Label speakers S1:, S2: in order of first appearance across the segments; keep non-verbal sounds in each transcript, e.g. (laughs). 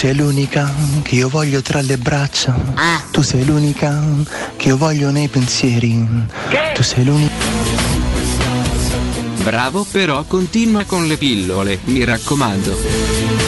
S1: Sei l'unica che io voglio tra le braccia.
S2: Ah.
S1: Tu sei l'unica che io voglio nei pensieri. Tu sei l'unica.
S3: Bravo, però continua con le pillole, mi raccomando.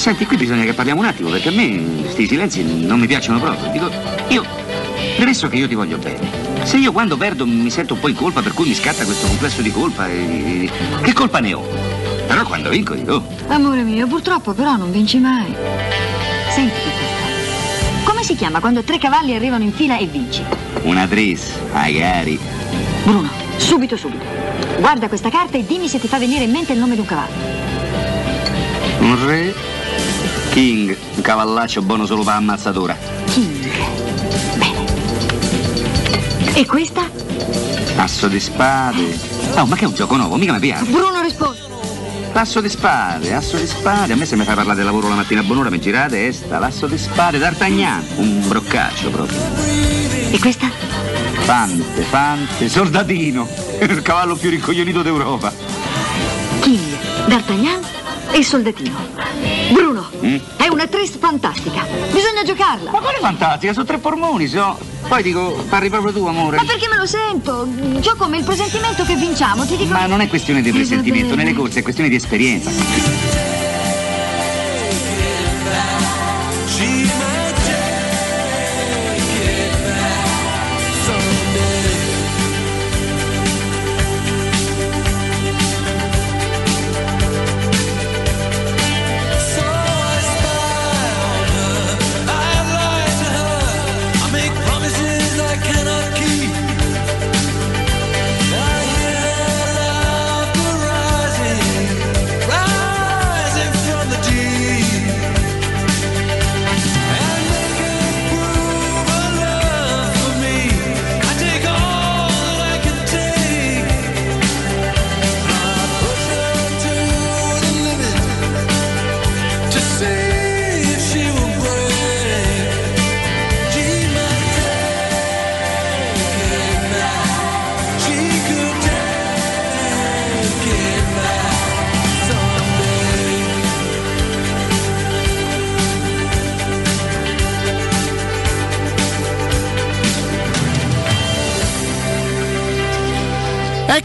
S4: Senti, qui bisogna che parliamo un attimo, perché a me questi silenzi non mi piacciono proprio. Dico, io, premesso che io ti voglio bene, se io quando perdo mi sento un po' in colpa, per cui mi scatta questo complesso di colpa, e... che colpa ne ho? Però quando vinco dico,
S2: Amore mio, purtroppo però non vinci mai. Senti che questa. Come si chiama quando tre cavalli arrivano in fila e vinci?
S4: una tris, magari.
S2: Bruno, subito, subito. Guarda questa carta e dimmi se ti fa venire in mente il nome di un cavallo.
S4: Un re, King, un cavallaccio buono solo per ammazzatura.
S2: King. Bene. E questa?
S4: Asso di spade. Oh, ma che è un gioco nuovo, mica mi piace.
S2: Bruno risponde.
S4: L'asso di spade, asso di spade. A me se mi fai parlare del lavoro la mattina a buon'ora mi gira la testa. L'asso di spade, d'Artagnan. Un broccaccio proprio.
S2: E questa?
S4: Fante, fante, soldatino. Il cavallo più rincoglionito d'Europa.
S2: King, D'Artagnan e soldatino. Bruno,
S4: Mm?
S2: è una tris fantastica. Bisogna giocarla.
S4: Ma quale fantastica, sono tre pormoni, so. Poi dico, parli proprio tu, amore.
S2: Ma perché me lo sento? Già come il presentimento che vinciamo, ti dico.
S4: Ma non è questione di
S2: Eh,
S4: presentimento, nelle corse è questione di esperienza.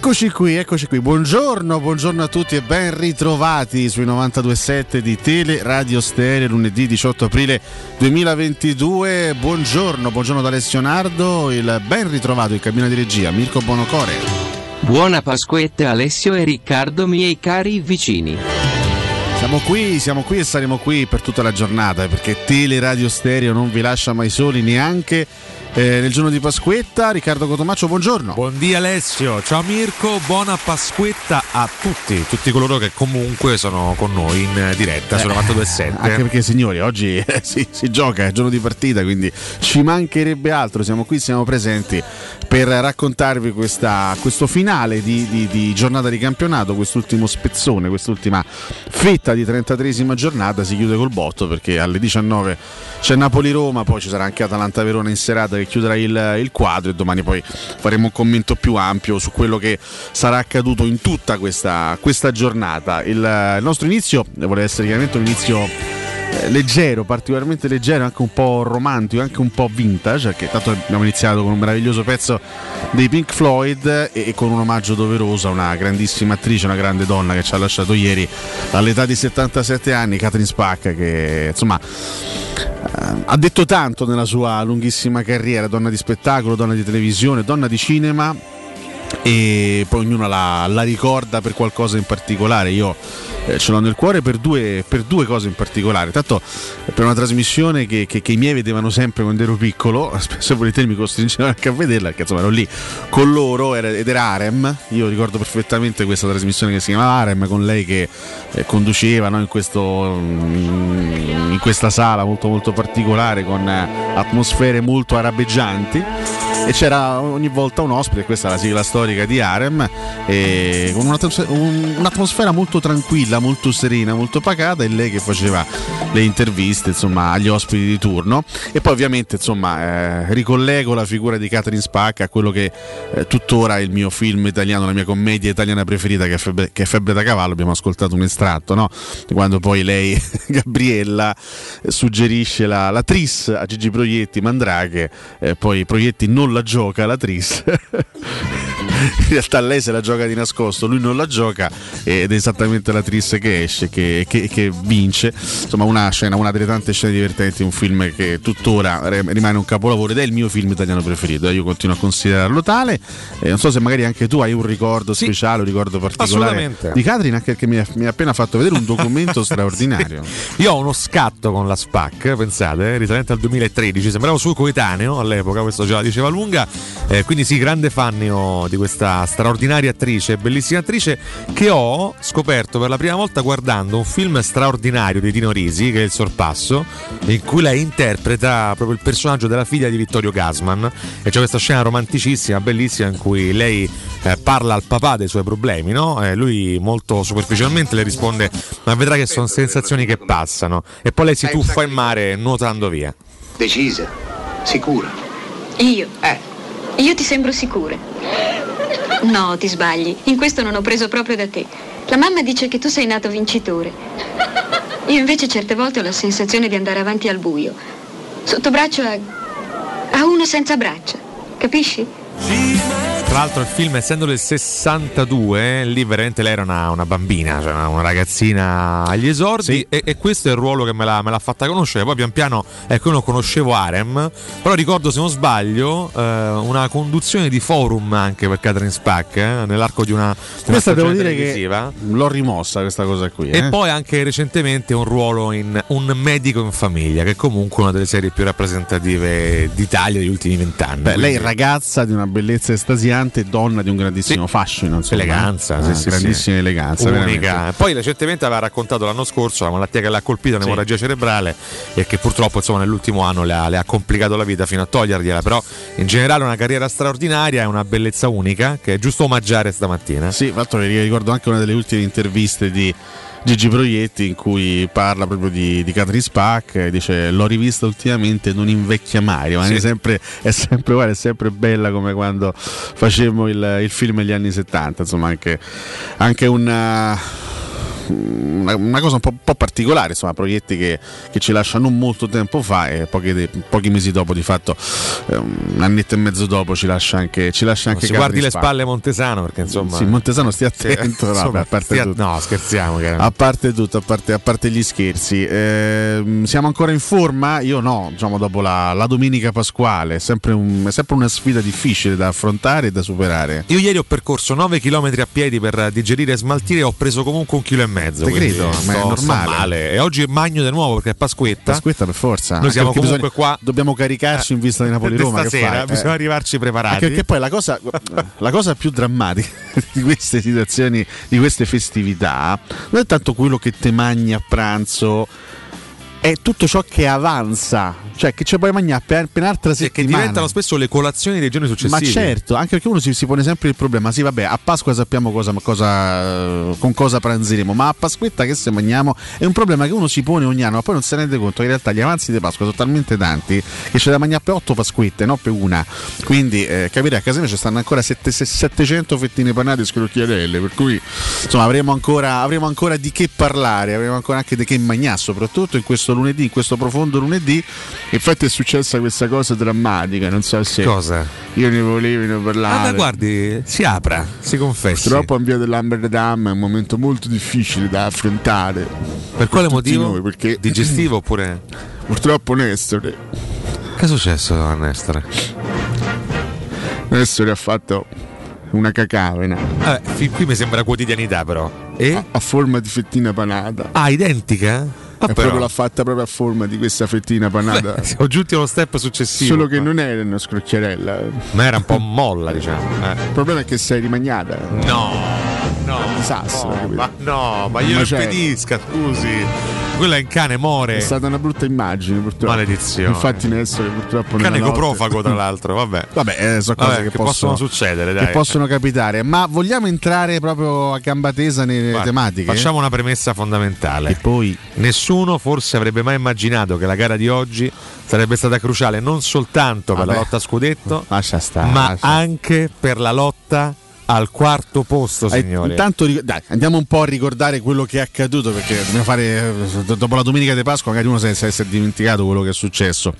S5: Eccoci qui, eccoci qui. Buongiorno, buongiorno a tutti e ben ritrovati sui 92.7 di Tele Radio Stereo lunedì 18 aprile 2022. Buongiorno, buongiorno da Alessio Nardo, il ben ritrovato in cabina di regia Mirko Bonocore.
S3: Buona Pasquetta Alessio e Riccardo miei cari vicini.
S5: Siamo qui, siamo qui e saremo qui per tutta la giornata perché Tele Radio Stereo non vi lascia mai soli neanche eh, nel giorno di Pasquetta. Riccardo Cotomaccio, buongiorno.
S6: Buondì Alessio, ciao Mirko, buona Pasquetta a tutti, tutti coloro che comunque sono con noi in diretta
S5: Eh, Anche
S6: 92.7.
S5: perché signori, oggi eh, (laughs) si, si gioca, è giorno di partita, quindi ci mancherebbe altro. Siamo qui, siamo presenti per raccontarvi questa- questo finale di, di- di giornata di campionato, quest'ultimo spezzone, quest'ultima fetta di 33esima giornata. Si chiude col botto perché alle 19 c'è Napoli-Roma, poi ci sarà anche Atalanta-Verona in serata che chiuderà il, il quadro e domani poi faremo un commento più ampio su quello che sarà accaduto in tutta questa, questa giornata. Il, il nostro inizio vuole essere chiaramente un inizio eh, leggero, particolarmente leggero, anche un po' romantico, anche un po' vintage, perché tanto abbiamo iniziato con un meraviglioso pezzo dei Pink Floyd e, e con un omaggio doveroso a una grandissima attrice, una grande donna che ci ha lasciato ieri all'età di 77 anni, Catherine Spacca, che insomma eh, ha detto tanto nella sua lunghissima carriera, donna di spettacolo, donna di televisione, donna di cinema e poi ognuno la, la ricorda per qualcosa in particolare. Io eh, ce l'ho nel cuore per due, per due cose in particolare. Tanto eh, per una trasmissione che, che- che i miei vedevano sempre quando ero piccolo, (laughs) spesso e volentieri mi costringevano anche a vederla, perché insomma ero lì con loro ed era Arem. Io ricordo perfettamente questa trasmissione che si chiamava Arem con lei che eh, conduceva no, in, questo, mm, in questa sala molto molto particolare con eh, atmosfere molto arabeggianti e c'era ogni volta un ospite, questa è la sigla storica di Arem, con un'atmos- un- un'atmosfera molto tranquilla, molto serena, molto pacata e lei che faceva le interviste insomma, agli ospiti di turno e poi ovviamente insomma, eh, ricollego la figura di Catherine Spack a quello che eh, tuttora è il mio film italiano, la mia commedia italiana preferita che è Febbre, che è Febbre da cavallo, abbiamo ascoltato un estratto, no? quando poi lei, (laughs) Gabriella, suggerisce la, la Tris a Gigi Proietti, Mandraghe, eh, poi Proietti non la gioca la Tris. (laughs) In realtà lei se la gioca di nascosto, lui non la gioca ed è esattamente la Tris che esce, che, che- che vince. Insomma, una scena, una delle tante scene divertenti, un film che tuttora rimane un capolavoro ed è il mio film italiano preferito. eh, Io continuo a considerarlo tale. Eh, non so se magari anche tu hai un ricordo
S6: Sì.
S5: speciale, un ricordo particolare di Catherine, anche perché mi ha, mi ha appena fatto vedere un documento (laughs) straordinario.
S6: Io ho uno scatto con la SPAC, pensate, eh, risalente al 2013, sembravo suo coetaneo all'epoca, questo già la diceva lunga, eh, quindi sì, grande fan di questa straordinaria attrice, bellissima attrice, che ho scoperto per la prima volta guardando un film straordinario di Dino Risi, che è Il Sorpasso, in cui lei interpreta proprio il personaggio della figlia di Vittorio Gasman, e c'è questa scena romanticissima, bellissima, in cui lei eh, parla al papà dei suoi problemi, no? E lui molto superficialmente le risponde, ma vedrà che sono sensazioni che passano, e poi lei si tuffa in mare nuotando via.
S7: Decisa, sicura.
S2: Io?
S7: Eh,
S2: Io ti sembro sicura. No, ti sbagli. In questo non ho preso proprio da te. La mamma dice che tu sei nato vincitore. Io invece certe volte ho la sensazione di andare avanti al buio. Sotto braccio a, a uno senza braccia. Capisci?
S6: Tra l'altro il film essendo del 62, eh, lì veramente lei era una, una bambina, cioè una, una ragazzina agli esordi e, e questo è il ruolo che me l'ha, me l'ha fatta conoscere. Poi pian piano, ecco io non conoscevo Arem, però ricordo se non sbaglio eh, una conduzione di forum anche per Catherine Spack eh, nell'arco di una, di una
S5: Questa devo dire
S6: televisiva.
S5: che l'ho rimossa questa cosa qui.
S6: E
S5: eh.
S6: poi anche recentemente un ruolo in Un medico in famiglia, che è comunque una delle serie più rappresentative d'Italia degli ultimi vent'anni.
S5: Lei ragazza di una bellezza estasiante, donna di un grandissimo
S6: Sì.
S5: fascino, insomma.
S6: eleganza,
S5: Ah,
S6: sì,
S5: grandissima
S6: sì.
S5: eleganza.
S6: Poi recentemente aveva raccontato l'anno scorso la malattia che l'ha colpita, un'emorragia cerebrale, e che purtroppo insomma, nell'ultimo anno le ha, le ha complicato la vita fino a togliergliela. Però in generale una carriera straordinaria e una bellezza unica che è giusto omaggiare stamattina.
S5: Sì, mi ricordo anche una delle ultime interviste di Gigi Proietti in cui parla proprio di, di Catherine Spack e dice l'ho rivista ultimamente non invecchia mai rimane
S6: Sì.
S5: sempre, è sempre uguale è sempre bella come quando facemmo il, il film negli anni 70 insomma anche, anche una una, una cosa un po', un po' particolare, insomma, proietti che, che ci lascia non molto tempo fa e pochi, pochi mesi dopo, di fatto eh, un annetto e mezzo dopo, ci lascia anche, ci lascia anche
S6: guardi le spalle Montesano perché insomma.
S5: Sì, Montesano stia (laughs)
S6: Sì,
S5: attento, no,
S6: insomma,
S5: parte
S6: stia- no, scherziamo.
S5: A parte tutto, a parte, a parte gli scherzi, Ehm, siamo ancora in forma? Io no, diciamo dopo la, la domenica pasquale, è sempre, un- è sempre una sfida difficile da affrontare e da superare.
S6: Io ieri ho percorso 9 km a piedi per digerire e smaltire e ho preso comunque un chilo e mezzo.
S5: Te
S6: quindi
S5: credo, ma è
S6: sto-
S5: normale.
S6: sto male. E oggi magno di nuovo perché è Pasquetta.
S5: Pasquetta per forza.
S6: Noi siamo comunque qua-
S5: Dobbiamo caricarci in vista di Napoli-Roma. che
S6: Stasera
S5: fai?
S6: bisogna
S5: Eh.
S6: arrivarci preparati.
S5: Perché poi la cosa, la cosa più drammatica (laughs) di queste situazioni, di queste festività, non è tanto quello che te mangi a pranzo, è tutto ciò che avanza, cioè che ci puoi mangiare per, per un'altra
S6: Sì, che
S5: settimana.
S6: diventano spesso le colazioni dei giorni
S5: Ma
S6: successivi.
S5: certo, anche perché uno si, si pone sempre il problema, sì vabbè, a Pasqua sappiamo cosa, cosa, con cosa pranzeremo, ma a Pasquetta che se mangiamo è un problema che uno si pone ogni anno, ma poi non si rende conto che in realtà gli avanzi di Pasqua sono talmente tanti che c'è da mangiare per 8 Pasquette, non per una. Quindi eh, capire a casa mia ci stanno ancora sette- se- 700 fettine panate e scrocchiarelle, per cui insomma avremo ancora, avremo ancora di che parlare, avremo ancora anche di che mangiare, soprattutto in questo lunedì, in questo profondo lunedì. Infatti è successa questa cosa drammatica, non so se
S6: Cosa?
S5: io ne volevo ne parlare.
S6: Vabbè, guardi, si apra, si confessi.
S5: Purtroppo in via dell'Amsterdam è un momento molto difficile da affrontare.
S6: per quale motivo?
S5: noi, perché-
S6: Digestivo oppure. (clears throat)
S5: Purtroppo Nestore,
S6: Che è successo a Nestore?
S5: Nestore ha fatto una cacavena.
S6: Vabbè, fin qui mi sembra quotidianità, però. E?
S5: A, a forma di fettina panata.
S6: Ah, identica? Ah,
S5: è proprio l'ha fatta proprio a forma di questa fettina panata.
S6: Beh, siamo giunti allo step successivo.
S5: Solo che non era una scrocchiarella.
S6: Ma era un po' molla, diciamo. Eh.
S5: Il problema è che sei rimagnata.
S6: No, no.
S5: Un disastro,
S6: no, ma no, ma io
S5: c'è.
S6: impedisca, scusi. Quella è in cane, more.
S5: È stata una brutta immagine, purtroppo.
S6: Maledizione.
S5: Infatti, adesso che purtroppo.
S6: cane
S5: nella notte-
S6: coprofago, tra (laughs) l'altro, vabbè.
S5: Vabbè, eh, sono cose
S6: Vabbè,
S5: che,
S6: che possono succedere, dai.
S5: Che possono capitare. Ma vogliamo entrare proprio a gamba tesa nelle
S6: Guarda,
S5: tematiche?
S6: Facciamo una premessa fondamentale.
S5: E poi.
S6: Nessuno forse avrebbe mai immaginato che la gara di oggi sarebbe stata cruciale non soltanto per la
S5: Vabbè.
S6: lotta a scudetto, ma anche per la lotta al quarto posto,
S5: Eh,
S6: signori.
S5: intanto dai, andiamo un po' a ricordare quello che è accaduto perché dobbiamo fare eh, dopo la domenica di Pasqua magari uno si si è dimenticato quello che è successo.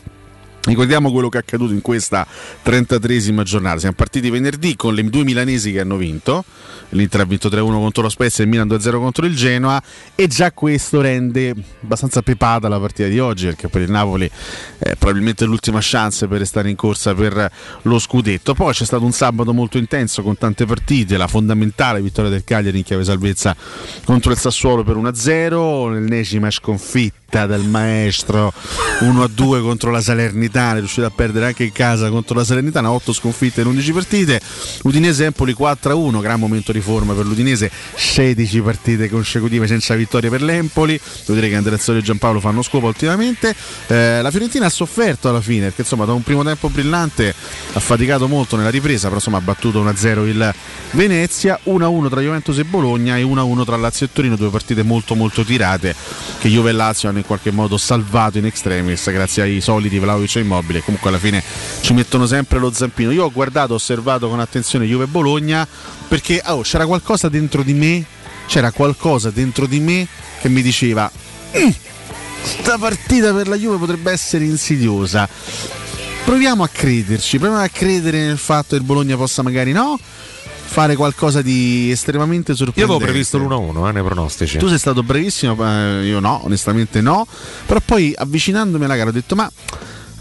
S5: Ricordiamo quello che è accaduto in questa 33esima giornata. Siamo partiti venerdì con le due milanesi che hanno vinto. L'Inter ha vinto 3-1 contro lo Spezia e il Milan 2-0 contro il Genoa e già questo rende abbastanza pepata la partita di oggi perché per il Napoli è probabilmente l'ultima chance per restare in corsa per lo scudetto. Poi c'è stato un sabato molto intenso con tante partite, la fondamentale vittoria del Cagliari in chiave salvezza contro il Sassuolo per 1-0, l'ennesima sconfitta del maestro 1-2 contro la Salernitana, è riuscito a perdere anche in casa contro la Salernitana, 8 sconfitte in 11 partite, Udinese Empoli 4-1, gran momento di forma per l'Udinese, 16 partite consecutive senza vittoria per l'Empoli, devo dire che Andrea Sorio e Giampaolo fanno scopa ultimamente, Eh, la Fiorentina ha sofferto alla fine perché insomma da un primo tempo brillante ha faticato molto nella ripresa, però insomma ha battuto 1-0 il Venezia, 1-1 tra Juventus e Bologna e 1-1 tra Lazio e Torino, due partite molto molto tirate che Juve e Lazio hanno in qualche modo salvato in extremis grazie ai soliti Vlaovic e Immobile, comunque alla fine ci mettono sempre lo zampino. Io ho guardato, ho osservato con attenzione Juve Bologna perché oh, c'era qualcosa dentro di me, c'era qualcosa dentro di me che mi diceva "Mm, sta partita per la Juve potrebbe essere insidiosa. Proviamo a crederci, proviamo a credere nel fatto che il Bologna possa magari no fare qualcosa di estremamente
S6: Io
S5: sorprendente.
S6: avevo previsto l'1-1 eh, nei pronostici.
S5: Tu sei stato bravissimo, eh, io no, onestamente no. Però poi avvicinandomi alla gara ho detto: Ma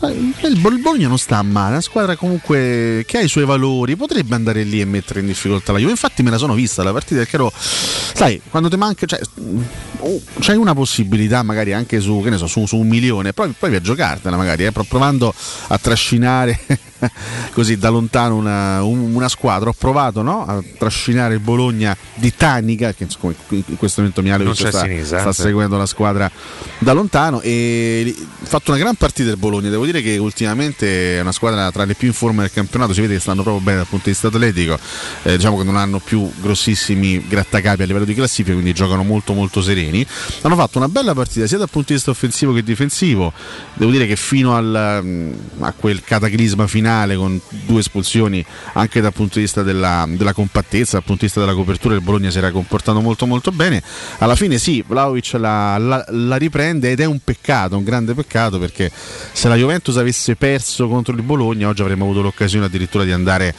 S5: il Bol- il Bologna non sta male, una squadra comunque che ha i suoi valori, potrebbe andare lì e mettere in difficoltà la Juve. Infatti me la sono vista la partita perché ero, sai, quando ti manca, cioè, oh, c'hai una possibilità magari anche su, so, su, su un milione, provi, provi a giocartela magari, eh, pro- provando a trascinare (laughs) così da lontano una, un- una squadra. Ho provato no, a trascinare il Bologna di Tanica, che in questo momento mi
S6: c'è
S5: sta,
S6: Sinisa,
S5: sta
S6: sì.
S5: seguendo la squadra da lontano e ha fatto una gran partita il Bologna. Devo dire che ultimamente è una squadra tra le più in forma del campionato. Si vede che stanno proprio bene dal punto di vista atletico. Eh, diciamo che non hanno più grossissimi grattacapi a livello di classifica, quindi giocano molto molto sereni. Hanno fatto una bella partita sia dal punto di vista offensivo che difensivo. Devo dire che fino al, mm, a quel cataclisma finale con due espulsioni, anche dal punto di vista della, della compattezza, dal punto di vista della copertura, il Bologna si era comportato molto molto bene. Alla fine sì, Vlaovic la, la- la riprende ed è un peccato, un grande peccato perché se la Juventus avesse perso contro il Bologna oggi avremmo avuto l'occasione addirittura di andare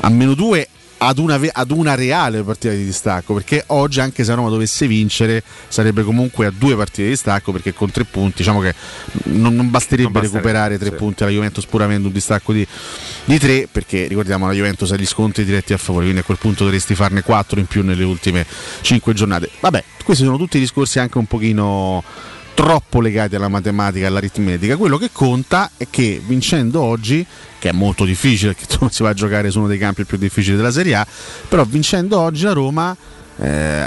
S5: a meno due ad una, ad una reale partita di distacco perché oggi anche se Roma dovesse vincere sarebbe comunque a due partite di distacco perché con tre punti diciamo che non, non basterebbe,
S6: Non basterebbe,
S5: recuperare tre
S6: sì.
S5: punti alla Juventus pur avendo un distacco di, di tre perché ricordiamo la Juventus ha gli scontri diretti a favore quindi a quel punto dovresti farne quattro in più nelle ultime cinque giornate vabbè questi sono tutti discorsi anche un pochino troppo legati alla matematica e all'aritmetica. Quello che conta è che vincendo oggi, che è molto difficile, perché insomma, si va a giocare su uno dei campi più difficili della Serie A, però vincendo oggi la Roma eh,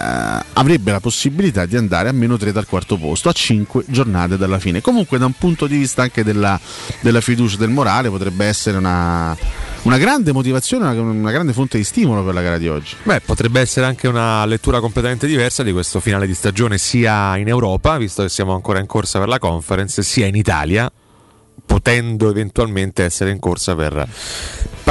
S5: avrebbe la possibilità di andare a meno 3 dal quarto posto a 5 giornate dalla fine. Comunque da un punto di vista anche della, della fiducia del morale potrebbe essere una, una grande motivazione, una, una grande fonte di stimolo per la gara di oggi.
S6: Beh, potrebbe essere anche una lettura completamente diversa di questo finale di stagione sia in Europa, visto che siamo ancora in corsa per la conference, sia in Italia, potendo eventualmente essere in corsa per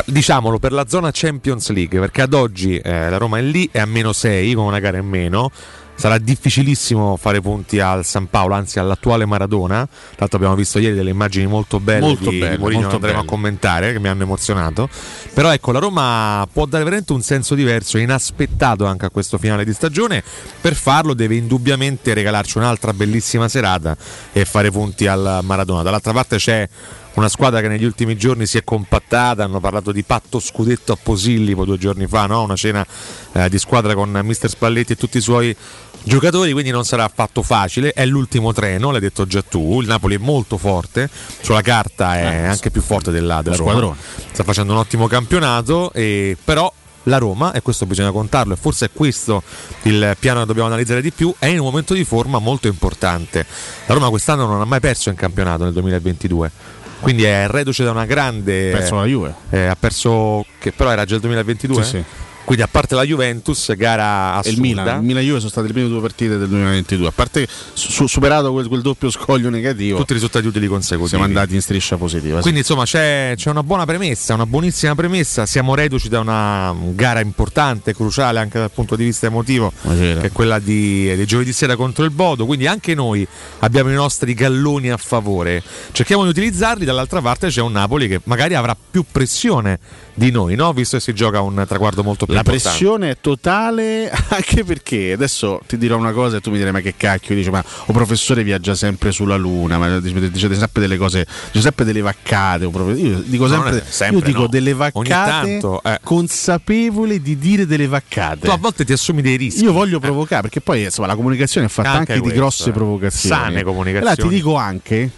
S6: diciamolo per la zona Champions League, perché ad oggi eh, la Roma è lì, è a meno 6 con una gara in meno. Sarà difficilissimo fare punti al San Paolo, anzi all'attuale Maradona. Tra l'altro abbiamo visto ieri delle immagini molto belle
S5: Molto
S6: di,
S5: belle,
S6: Mourinho
S5: molto
S6: andremo
S5: belle.
S6: a commentare, che mi hanno emozionato. Però ecco, la Roma può dare veramente un senso diverso, inaspettato anche a questo finale di stagione. Per farlo deve indubbiamente regalarci un'altra bellissima serata e fare punti al Maradona. Dall'altra parte c'è una squadra che negli ultimi giorni si è compattata, hanno parlato di patto scudetto a Posillipo due giorni fa, no? una cena eh, di squadra con Mister Spalletti e tutti i suoi giocatori, quindi non sarà affatto facile, è l'ultimo treno, l'hai detto già tu, il Napoli è molto forte, sulla carta è
S5: Eh,
S6: anche più forte della, della Roma,
S5: squadrone.
S6: sta facendo un ottimo campionato, e, però la Roma, e questo bisogna contarlo, e forse è questo il piano che dobbiamo analizzare di più, è in un momento di forma molto importante. La Roma quest'anno non ha mai perso in campionato nel 2022. Quindi è reduce da una grande.
S5: Perso la Juve.
S6: eh, ha perso. che però era già il 2022?
S5: Sì, sì.
S6: Quindi a parte la Juventus, gara assurda.
S5: il Milan, il Milan Juve sono state le prime due partite del 2022. A parte su- superato quel, quel doppio scoglio negativo,
S6: tutti i risultati utili consecutivi.
S5: siamo andati in striscia positiva. sì.
S6: Quindi insomma c'è, c'è una buona premessa, una buonissima premessa. Siamo reduci da una gara importante, cruciale anche dal punto di vista emotivo, che è quella di, di giovedì sera contro il Bodo. Quindi anche noi abbiamo i nostri galloni a favore. Cerchiamo di utilizzarli. Dall'altra parte c'è un Napoli che magari avrà più pressione di noi, no? visto che si gioca un traguardo molto più
S5: La
S6: importante.
S5: pressione è totale (laughs) anche perché adesso ti dirò una cosa e tu mi direi ma che cacchio dici ma o professore viaggia sempre sulla luna ma dice- sempre delle cose dice sempre delle vaccate io dico
S6: No,
S5: sempre,
S6: non è sempre,
S5: io dico
S6: no.
S5: delle vaccate
S6: tanto, eh.
S5: consapevole di dire delle vaccate
S6: Tu a volte ti assumi dei rischi.
S5: io voglio provocare perché poi insomma la comunicazione è fatta
S6: Anche
S5: anche, di
S6: questo,
S5: grosse
S6: eh.
S5: provocazioni
S6: Sane comunicazioni.
S5: allora ti dico anche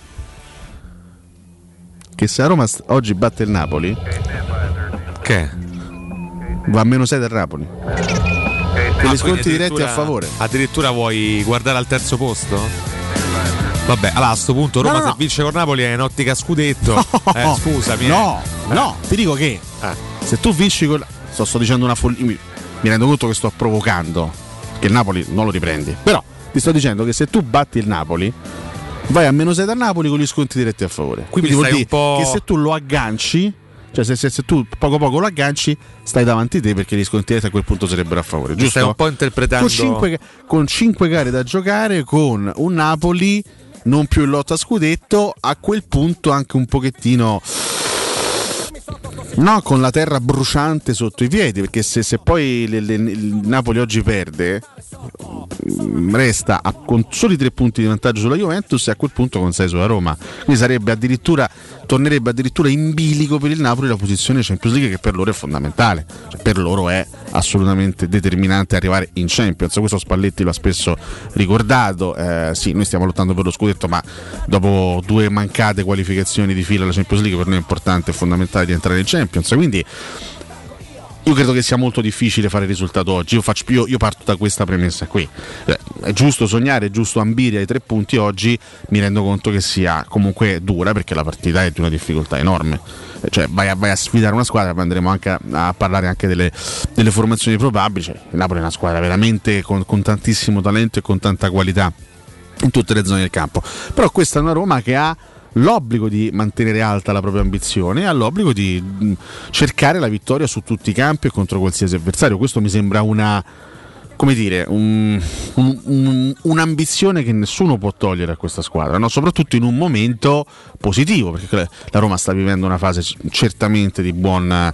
S5: che se la Roma oggi batte il Napoli
S6: Che?
S5: va a meno 6 del Napoli
S6: Ah,
S5: con gli sconti
S6: quindi
S5: diretti a favore
S6: Addirittura vuoi guardare al terzo posto? Vabbè, allora a sto punto Roma
S5: No, no, no.
S6: se vince con Napoli è in ottica scudetto. Eh, scusami. eh.
S5: No, no, ti dico che
S6: Eh.
S5: se tu vinci con. Sto, sto dicendo una follia. Mi, mi rendo conto che sto provocando. Che il Napoli non lo riprendi. Però ti sto dicendo che se tu batti il Napoli. Vai a meno 6 da Napoli con gli sconti diretti a favore.
S6: Quindi
S5: vuol
S6: stai
S5: dire che se tu lo agganci, cioè se, se- se tu poco poco lo agganci, stai davanti te perché gli sconti diretti a quel punto sarebbero a favore. Giusto?
S6: Stai un po' interpretando.
S5: con 5, con cinque gare da giocare con un Napoli non più in lotta a scudetto a quel punto anche un pochettino no con la terra bruciante sotto i piedi perché se, se poi le- le- il Napoli oggi perde resta a- con soli tre punti di vantaggio sulla Juventus e a quel punto con 6 sulla Roma. Quindi sarebbe addirittura tornerebbe addirittura in bilico per il Napoli la posizione Champions League che per loro è fondamentale. Cioè, per loro è assolutamente determinante arrivare in Champions. Questo Spalletti lo ha spesso ricordato. Eh, sì noi stiamo lottando per lo scudetto ma dopo due mancate qualificazioni di fila alla Champions League per noi è importante e fondamentale di entrare in Champions. Quindi io credo che sia molto difficile fare il risultato oggi. Io, faccio- io- io parto da questa premessa qui. Eh, È giusto sognare, è giusto ambire ai tre punti oggi. Mi rendo conto che sia comunque dura perché la partita è di una difficoltà enorme. Eh, Cioè, vai a, vai a sfidare una squadra, poi andremo anche a, a parlare anche delle, delle formazioni probabili. Cioè, il Napoli è una squadra veramente con, con tantissimo talento e con tanta qualità in tutte le zone del campo. Però questa è una Roma che ha l'obbligo di mantenere alta la propria ambizione e ha l'obbligo di mh, cercare la vittoria su tutti i campi e contro qualsiasi avversario. Questo mi sembra una come dire, un- un- un- un'ambizione che nessuno può togliere a questa squadra, no? soprattutto in un momento positivo, perché la Roma sta vivendo una fase certamente di buon,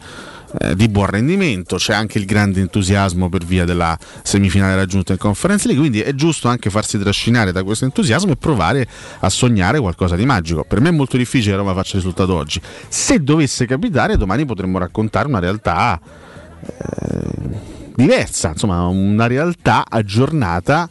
S5: eh, di buon rendimento, c'è anche il grande entusiasmo per via della semifinale raggiunta in Conference League, quindi è giusto anche farsi trascinare da questo entusiasmo e provare a sognare qualcosa di magico. Per me è molto difficile che Roma faccia risultato oggi. Se dovesse capitare, domani potremmo raccontare una realtà eh, diversa, insomma, una realtà aggiornata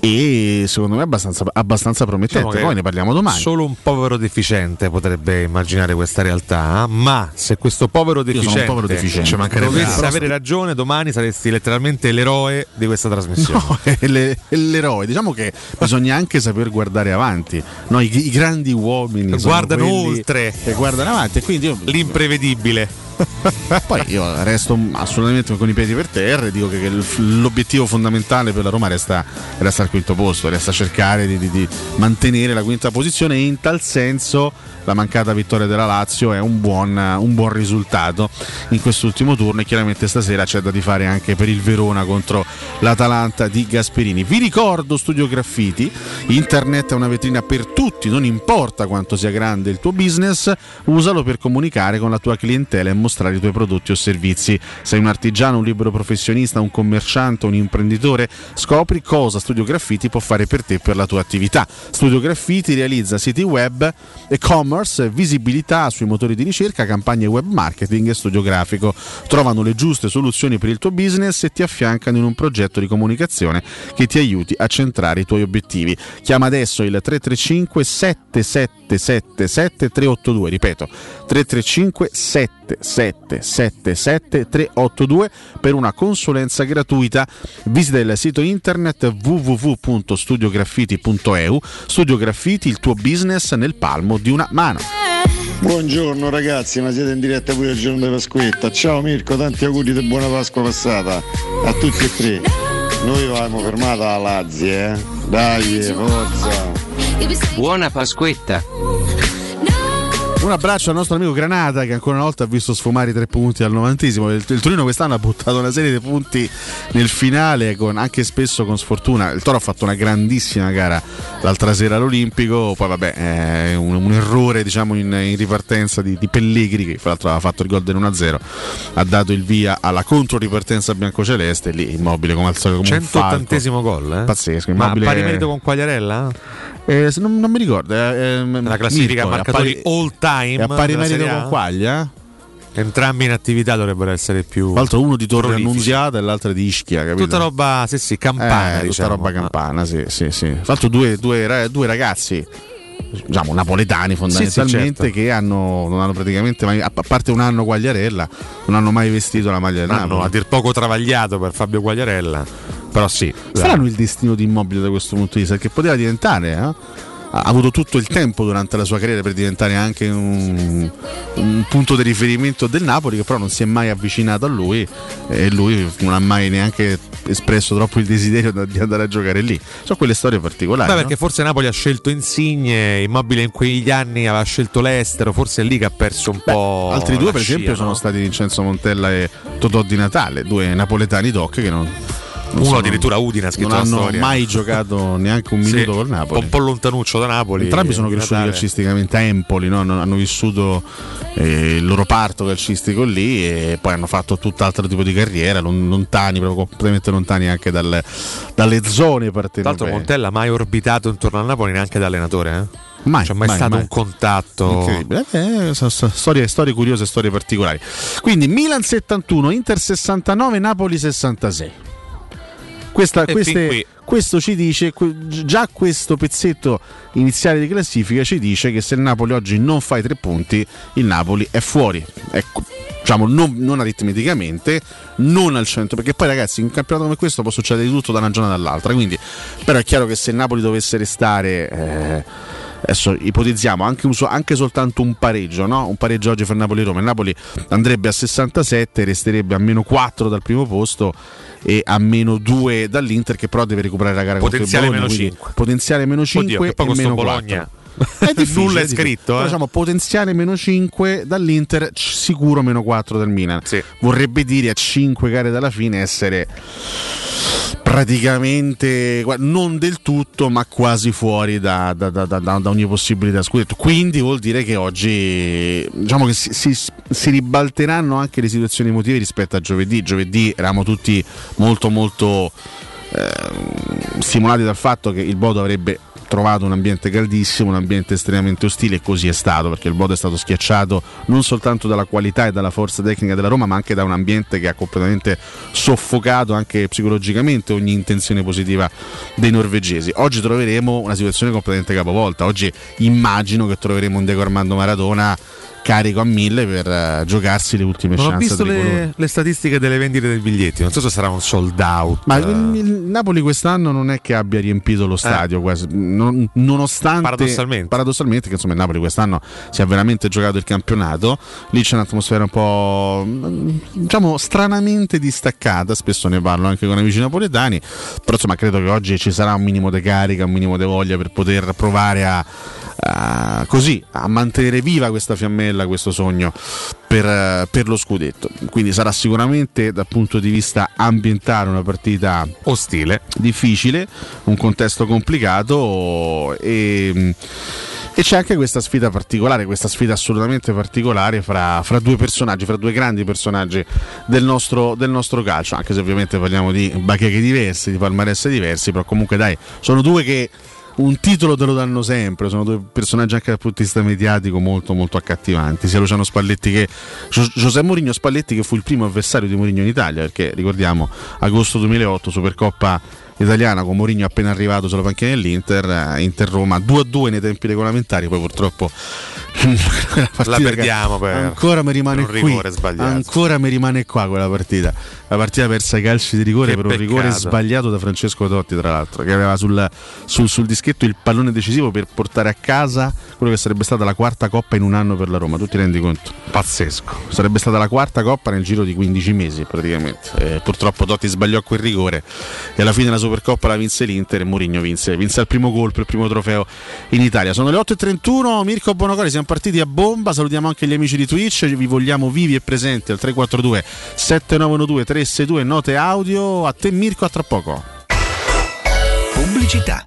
S5: e secondo me abbastanza, abbastanza promettente.
S6: Diciamo
S5: Poi ne parliamo domani.
S6: Solo un povero deficiente potrebbe immaginare questa realtà, ma se questo povero deficiente,
S5: povero deficiente.
S6: ci mancherebbe
S5: Però
S6: dovesse avere ragione, domani saresti letteralmente l'eroe di questa trasmissione.
S5: No, (laughs) è le- è l'eroe. Diciamo che bisogna anche saper guardare avanti. No, i, i grandi uomini
S6: Guardano oltre.
S5: che guardano avanti. E quindi io,
S6: L'imprevedibile. (laughs)
S5: poi io resto assolutamente con i piedi per terra e dico che, l'obiettivo fondamentale per la Roma resta, resta al quinto posto, resta cercare di, di- di mantenere la quinta posizione e in tal senso la mancata vittoria della Lazio è un buon, un buon risultato in quest'ultimo turno e chiaramente stasera c'è da tifare anche per il Verona contro l'Atalanta di Gasperini. Vi ricordo Studio Graffiti, internet è una vetrina per tutti, non importa quanto sia grande il tuo business, usalo per comunicare con la tua clientela e mostrare i tuoi prodotti o servizi. Sei un artigiano, un libero professionista, un commerciante, un imprenditore? Scopri cosa Studio Graffiti può fare per te e per la tua attività. Studio Graffiti realizza siti web, e-commerce, visibilità sui motori di ricerca, campagne web marketing e studio grafico. Trovano le giuste soluzioni per il tuo business e ti affiancano in un progetto di comunicazione che ti aiuti a centrare i tuoi obiettivi. Chiama adesso il 335 7777 382, ripeto 335 7777 382 per una consulenza gratuita. Visita il sito internet www.studiograffiti.eu. Studio Graffiti, il tuo business nel palmo di una mano.
S8: Buongiorno ragazzi, ma siete in diretta pure il giorno di Pasquetta. Ciao Mirko, tanti auguri di buona Pasqua passata a tutti e tre. Noi avevamo fermata a Lazio, eh. Dai, forza.
S3: Buona Pasquetta.
S5: Un abbraccio al nostro amico Granata che ancora una volta ha visto sfumare i tre punti al novantesimo. Il, il Torino quest'anno ha buttato una serie di punti nel finale, con, anche spesso con sfortuna. Il Toro ha fatto una grandissima gara l'altra sera all'Olimpico. Poi, vabbè, è un, un errore diciamo, in, in ripartenza di, di, Pellegrini, che fra l'altro aveva fatto il gol del 1-0, ha dato il via alla controripartenza biancoceleste. Lì immobile come al solito. Come
S6: 180 gol, eh?
S5: Pazzesco.
S6: Immobile... Ma pari merito con Quagliarella?
S5: Eh, non, non, mi ricordo. Eh,
S6: la classifica
S5: Mirko,
S6: marcatori
S5: pari,
S6: all time.
S5: È a pari merito con Quaglia?
S6: Entrambi in attività dovrebbero essere più.
S5: Tra l'altro uno di Torre Annunziata e l'altro di Ischia, capito?
S6: Tutta roba, sì, sì, campana.
S5: Eh,
S6: diciamo.
S5: Tutta roba campana, sì, sì, sì. Tra l'altro due, due, due ragazzi diciamo napoletani fondamentalmente
S6: sì, sì, certo.
S5: che hanno, non hanno praticamente mai, a parte un anno Quagliarella, non hanno mai vestito la maglia del
S6: hanno
S5: Napoli.
S6: a dir poco travagliato per Fabio Quagliarella, però sì.
S5: Saranno il destino di Immobile da questo punto di vista, che poteva diventare, eh? Ha avuto tutto il tempo durante la sua carriera per diventare anche un, un, punto di riferimento del Napoli che però non si è mai avvicinato a lui e lui non ha mai neanche espresso troppo il desiderio di andare a giocare lì sono quelle storie particolari
S6: Beh,
S5: no?
S6: perché forse Napoli ha scelto Insigne Immobile in quegli anni aveva scelto l'estero forse è lì che ha perso un
S5: Beh,
S6: po'
S5: altri due per
S6: scia,
S5: esempio
S6: no?
S5: sono stati Vincenzo Montella e Totò Di Natale due napoletani doc che non
S6: uno sono, addirittura Udine ha scritto
S5: non hanno mai giocato neanche un (laughs) minuto
S6: sì,
S5: col Napoli
S6: un po' lontanuccio da Napoli
S5: entrambi sono cresciuti
S6: Natale.
S5: calcisticamente a Empoli no? hanno vissuto eh, il loro parto calcistico lì e poi hanno fatto tutt'altro tipo di carriera lontani proprio completamente lontani anche dal, dalle zone
S6: tra l'altro Montella mai orbitato intorno al Napoli neanche da allenatore eh?
S5: Mai,
S6: c'è mai,
S5: mai
S6: stato
S5: mai.
S6: un contatto
S5: eh, storie, storie curiose storie particolari quindi Milan 71 Inter 69 Napoli 66 questa, queste, questo ci dice, già questo pezzetto iniziale di classifica ci dice che se il Napoli oggi non fa i tre punti, il Napoli è fuori. Ecco, diciamo non, non aritmeticamente, non al centro, perché poi ragazzi in un campionato come questo può succedere di tutto da una giornata all'altra, quindi però è chiaro che se il Napoli dovesse restare... Eh, adesso ipotizziamo anche, un, anche, soltanto un pareggio, no? un pareggio oggi fra Napoli e Roma. Il Napoli andrebbe a 67, resterebbe a meno 4 dal primo posto e a meno 2 dall'Inter che però deve recuperare la gara
S6: potenziale
S5: contro il Bologna,
S6: meno 5
S5: potenziale meno 5
S6: Oddio,
S5: e meno
S6: Bologna
S5: 4 è (laughs)
S6: nulla è
S5: è
S6: scritto
S5: eh?
S6: diciamo,
S5: potenziale meno 5 dall'Inter sicuro meno 4 dal Milan
S6: sì.
S5: vorrebbe dire a 5 gare dalla fine essere praticamente non del tutto ma quasi fuori da, da, da, da ogni possibilità scudetto quindi vuol dire che oggi diciamo che si, si, si, ribalteranno anche le situazioni emotive rispetto a giovedì giovedì eravamo tutti molto molto eh, stimolati dal fatto che il Bodo avrebbe trovato un ambiente caldissimo, un ambiente estremamente ostile e così è stato perché il Bodo è stato schiacciato non soltanto dalla qualità e dalla forza tecnica della Roma ma anche da un ambiente che ha completamente soffocato anche psicologicamente ogni intenzione positiva dei norvegesi. Oggi troveremo una situazione completamente capovolta, oggi immagino che troveremo un Diego Armando Maradona carico a mille per uh, giocarsi le ultime
S6: non
S5: chance.
S6: Ho visto le, le, statistiche delle vendite dei biglietti, non so se sarà un sold out.
S5: Ma il, il Napoli quest'anno non è che abbia riempito lo stadio, eh. quasi, non, nonostante
S6: paradossalmente.
S5: paradossalmente, che insomma il Napoli quest'anno si è veramente giocato il campionato. Lì c'è un'atmosfera un po' diciamo stranamente distaccata, spesso ne parlo anche con amici napoletani, però insomma credo che oggi ci sarà un minimo di carica, un minimo di voglia per poter provare a, a così a mantenere viva questa fiammella questo sogno per, per, lo scudetto. Quindi sarà sicuramente dal punto di vista ambientale una partita
S6: ostile,
S5: difficile, un contesto complicato e E c'è anche questa sfida particolare, questa sfida assolutamente particolare fra, fra due personaggi, fra due grandi personaggi del nostro, del nostro, calcio, anche se ovviamente parliamo di bacheche diversi, di palmarès diversi, però comunque dai, sono due che un titolo te lo danno sempre, sono due personaggi anche dal punto di vista mediatico molto molto accattivanti, sia Luciano Spalletti che Giuseppe Mourinho Spalletti che fu il primo avversario di Mourinho in Italia, perché ricordiamo agosto 2008 Supercoppa italiana con Mourinho appena arrivato sulla panchina dell'Inter, eh, Inter-Roma 2-2 nei tempi regolamentari, poi purtroppo
S6: la perdiamo per
S5: ancora mi rimane
S6: un rigore
S5: qui,
S6: sbagliato.
S5: ancora mi rimane qua quella partita la partita persa ai calci di rigore
S6: Che
S5: per un
S6: peccato.
S5: rigore sbagliato da Francesco Totti tra l'altro che aveva sul, sul- sul dischetto il pallone decisivo per portare a casa quello che sarebbe stata la quarta coppa in un anno per la Roma tu ti rendi conto?
S6: pazzesco.
S5: Sarebbe stata la quarta coppa nel giro di 15 mesi praticamente. Eh, purtroppo Totti sbagliò quel rigore e alla fine la Supercoppa la vinse l'Inter e Mourinho vinse, vinse il primo colpo il primo trofeo in Italia. Sono le 8.31 Mirko Bonocori siamo partiti a bomba. Salutiamo anche gli amici di Twitch vi vogliamo vivi e presenti al 342 7912 362 note audio. A te Mirko a tra poco.
S9: Pubblicità.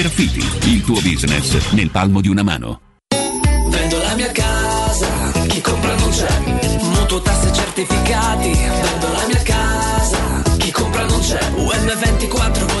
S10: Graffiti, il tuo business nel palmo di una mano.
S11: Vendo la mia casa, chi compra non c'è. Mutuo tasse certificati, vendo la mia casa, chi compra non c'è. UM24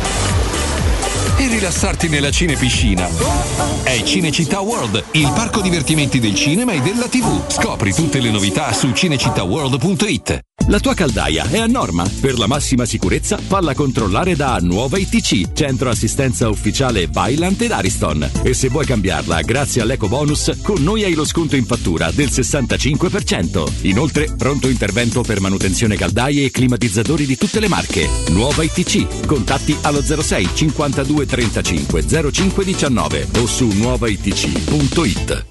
S12: e rilassarti nella cinepiscina. È Cinecittà World, il parco divertimenti del cinema e della TV. Scopri tutte le novità su cinecittàworld.it.
S9: La tua caldaia è a norma? Per la massima sicurezza falla controllare da Nuova ITC, centro assistenza ufficiale Vaillant ed Ariston. E se vuoi cambiarla grazie all'eco bonus, con noi hai lo sconto in fattura del 65%. Inoltre, pronto intervento per manutenzione caldaie e climatizzatori di tutte le marche. Nuova ITC, contatti allo 06 52 35 05 19 o su nuovaitc.it.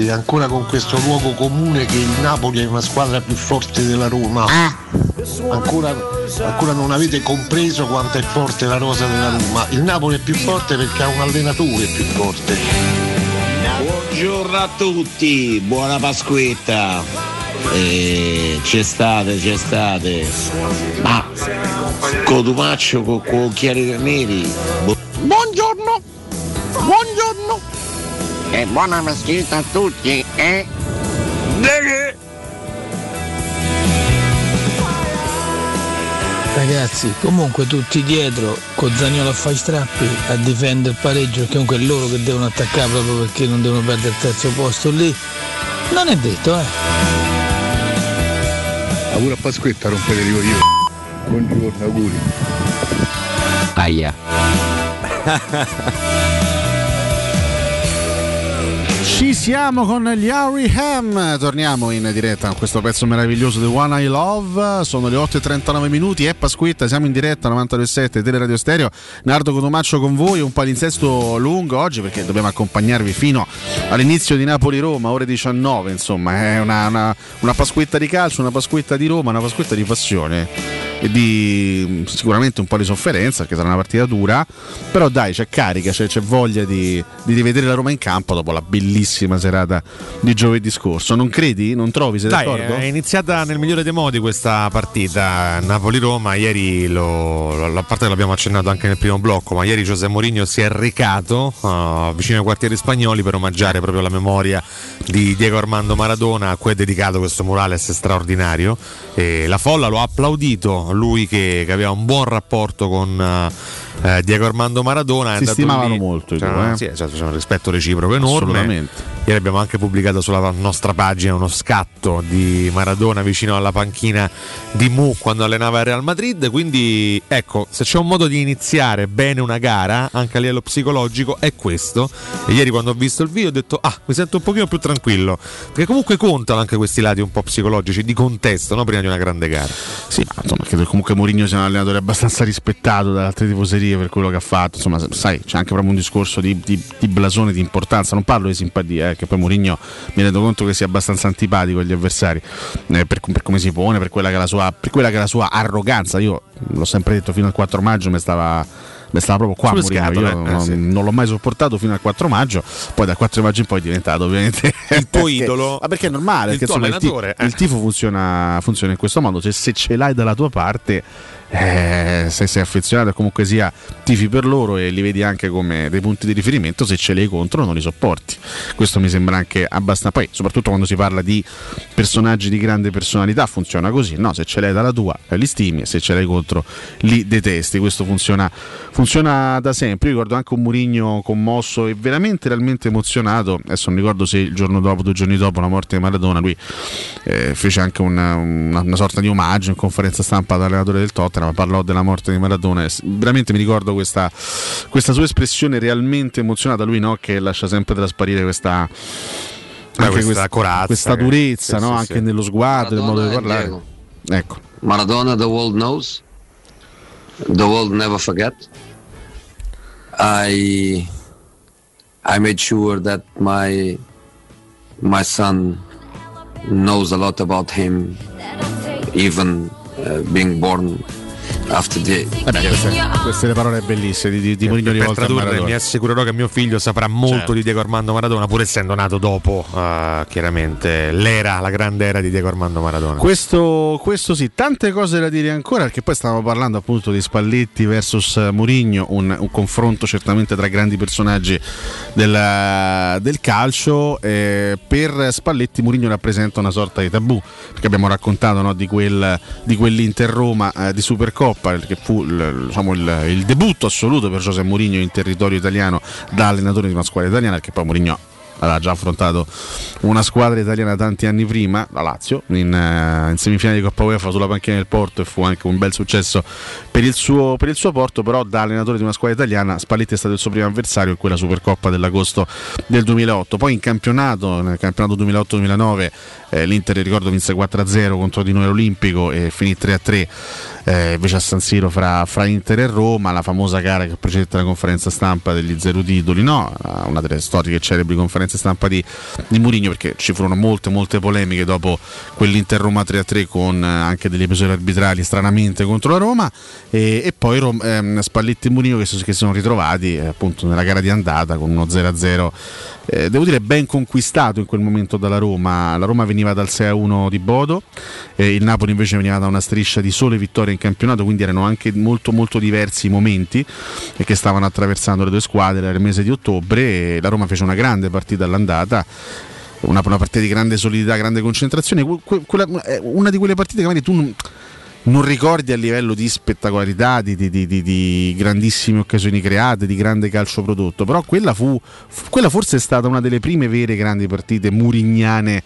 S13: Ragazzi, ancora con questo luogo comune che il Napoli è una squadra più forte della Roma. Ancora, ancora non avete compreso quanto è forte la rosa della Roma. Il Napoli è più forte perché ha un allenatore più forte.
S14: Buongiorno a tutti, buona Pasquetta. Eh, c'è state, c'è state. Ma Cotumaccio con, con occhiali neri.
S15: Buona meschita a tutti, eh?
S16: Ragazzi, comunque tutti dietro, con Zagnolo a fare i strappi, a difendere il pareggio, perché comunque è loro che devono attaccare proprio perché non devono perdere il terzo posto lì. Non è detto, eh.
S17: Auguri a Pasquetta, rompete di io. Buongiorno, auguri.
S18: Aia. (laughs)
S5: Ci siamo con gli Harry Ham. Torniamo in diretta con questo pezzo meraviglioso di One I Love. Sono le 8.39 minuti. È Pasquetta, siamo in diretta 92.7 Teleradio Stereo. Nardo Cotomaccio con voi. Un palinsesto lungo oggi perché dobbiamo accompagnarvi fino all'inizio di Napoli-Roma, ore 19. Insomma, è una, una, una Pasquetta di calcio, una Pasquetta di Roma, una Pasquetta di passione. E di sicuramente un po' di sofferenza perché sarà una partita dura, però dai c'è carica, c'è, c'è voglia di, di rivedere la Roma in campo dopo la bellissima serata di giovedì scorso. Non credi? Non trovi? Sei
S6: Dai,
S5: d'accordo?
S6: è iniziata nel migliore dei modi questa partita Napoli-Roma. Ieri, lo, lo- a parte che l'abbiamo accennato anche nel primo blocco, ma ieri José Mourinho si è recato uh, vicino ai quartieri spagnoli per omaggiare proprio la memoria di Diego Armando Maradona, a cui è dedicato questo murales straordinario. E la folla lo ha applaudito, lui che, che aveva un buon rapporto con. uh, eh, Diego Armando Maradona
S5: Si stimavano
S6: lì.
S5: molto
S6: Cioè,
S5: due, eh.
S6: sì, esatto, c'è un rispetto reciproco enorme. Ieri abbiamo anche pubblicato sulla nostra pagina uno scatto di Maradona vicino alla panchina di Mu quando allenava il Real Madrid. Quindi ecco, se c'è un modo di iniziare bene una gara, anche a livello psicologico, è questo. E ieri quando ho visto il video ho detto, ah, mi sento un pochino più tranquillo. Perché comunque contano anche questi lati un po' psicologici, di contesto, no? prima di una grande gara.
S5: Sì, ma insomma, credo comunque Mourinho sia un allenatore abbastanza rispettato dalle altre tifoserie per quello che ha fatto. Insomma, sai, c'è anche proprio un discorso di, di- di blasone, di importanza. Non parlo di simpatia, eh, che poi Mourinho mi rendo conto che sia abbastanza antipatico agli avversari eh, per, per come si pone, per quella, che sua, per quella che è la sua arroganza. Io l'ho sempre detto fino al 4 maggio, mi stava. mi stava proprio qua
S6: Sulle
S5: Mourinho.
S6: scatole,
S5: Io
S6: eh,
S5: non,
S6: sì.
S5: non l'ho mai sopportato fino al 4 maggio, poi dal 4 maggio in poi è diventato ovviamente
S6: Il tuo (laughs)
S5: perché-
S6: idolo.
S5: Ma perché è normale?
S6: Il
S5: perché,
S6: tuo
S5: insomma, il, ti-
S6: allenatore, eh.
S5: il tifo funziona, funziona in questo modo. Se, se ce l'hai dalla tua parte, eh, se sei affezionato comunque sia tifi per loro e li vedi anche come dei punti di riferimento, se ce li hai contro non li sopporti. Questo mi sembra anche abbastanza. Poi, soprattutto quando si parla di personaggi di grande personalità, funziona così. No, se ce l'hai dalla tua, eh, li stimi, se ce l'hai contro, li detesti. Questo funziona, funziona da sempre. Io ricordo anche un Murigno commosso e veramente realmente emozionato. Adesso non ricordo se il giorno dopo, due giorni dopo la morte di Maradona, lui eh, fece anche una, una- una sorta di omaggio in conferenza stampa all'allenatore del Tottenham, parlò della morte di Maradona. Veramente mi ricordo questa, questa sua espressione realmente emozionata. Lui no, che lascia sempre trasparire questa. anche
S6: questa corazza
S5: questa durezza
S6: sì,
S5: no?
S6: sì,
S5: anche
S6: sì.
S5: nello sguardo, nel modo di parlare. Ecco.
S19: Maradona, the world knows. The world never forget. I I made sure that my my son knows a lot about him, even uh, being born after the.
S5: Vabbè, queste, queste le parole bellissime di, di, di Mourinho
S6: per
S5: rivolte a
S6: tradurre mi assicurerò che mio figlio saprà molto
S5: Certo.
S6: di Diego Armando Maradona pur essendo nato dopo eh, chiaramente l'era la grande era di Diego Armando Maradona
S5: Questo, questo sì, tante cose da dire ancora perché poi stavamo parlando appunto di Spalletti versus Mourinho, un, un confronto certamente tra grandi personaggi del, del calcio. eh, per Spalletti Mourinho rappresenta una sorta di tabù perché abbiamo raccontato no, di, quel, di quell'Inter Roma eh, di Supercoppa che fu diciamo, il- il debutto assoluto per José Mourinho in territorio italiano da allenatore di una squadra italiana perché poi Mourinho aveva già affrontato una squadra italiana tanti anni prima, la Lazio, in, eh, in semifinale di Coppa UEFA sulla panchina del Porto e fu anche un bel successo per il, suo, per il suo Porto, però da allenatore di una squadra italiana Spalletti è stato il suo primo avversario in quella Supercoppa dell'agosto del 2008. Poi in campionato, nel campionato 2008-2009, eh, l'Inter ricordo vinse 4-0 contro di noi all'Olimpico e finì 3-3 eh, invece a San Siro fra, fra Inter e Roma, la famosa gara che precedette la conferenza stampa degli zero titoli, no? una delle storiche celebri conferenze stampa di, di Mourinho perché ci furono molte molte polemiche dopo quell'Inter Roma 3-3 con eh, anche degli episodi arbitrali stranamente contro la Roma e, e poi Rom- ehm, Spalletti e Mourinho che, si- che sono ritrovati eh, appunto nella gara di andata con uno 0-0 eh, devo dire ben conquistato in quel momento dalla Roma la Roma veniva dal 6-1 di Bodo eh, il Napoli invece veniva da una striscia di sole vittorie in campionato quindi erano anche molto molto diversi i momenti eh, che stavano attraversando le due squadre il mese di ottobre. E la Roma fece una grande partita all'andata una, una partita di grande solidità, grande concentrazione. Que- que- quella- è una di quelle partite che magari tu non, non ricordi a livello di spettacolarità, di, di- di- di- di grandissime occasioni create, di grande calcio prodotto, però quella, fu- quella forse è stata una delle prime vere grandi partite murignane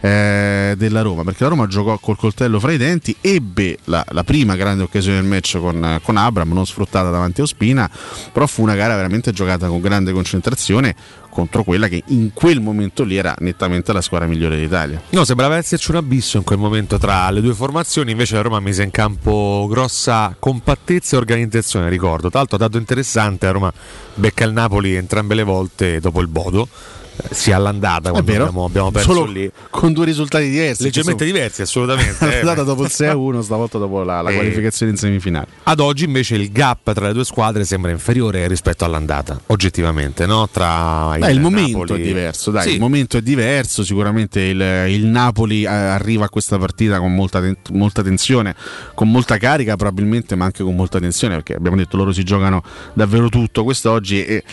S5: eh, della Roma, perché la Roma giocò col coltello fra i denti, ebbe la, la prima grande occasione del match con, con Abram, non sfruttata davanti a Ospina, però fu una gara veramente giocata con grande concentrazione contro quella che in quel momento lì era nettamente la squadra migliore d'Italia.
S6: No, sembrava esserci un abisso in quel momento tra le due formazioni, invece la Roma mise in campo grossa compattezza e organizzazione, ricordo. Tra l'altro dato interessante, la Roma becca il Napoli entrambe le volte dopo il Bodo, sia all'andata quando
S5: vero,
S6: abbiamo, abbiamo perso
S5: solo
S6: lì.
S5: con due risultati diversi.
S6: Leggermente
S5: sono-
S6: diversi, assolutamente. (laughs) eh.
S5: Andata dopo il 6-1, stavolta dopo la, la
S6: Eh.
S5: qualificazione in semifinale.
S6: Ad oggi invece il gap tra le due squadre sembra inferiore rispetto all'andata, oggettivamente, no? Tra
S5: Beh, il momento
S6: Napoli-
S5: è diverso, dai,
S6: Sì.
S5: il momento è diverso, sicuramente il, il Napoli eh, arriva a questa partita con molta, ten- molta tensione, con molta carica probabilmente, ma anche con molta tensione, perché abbiamo detto loro si giocano davvero tutto quest'oggi e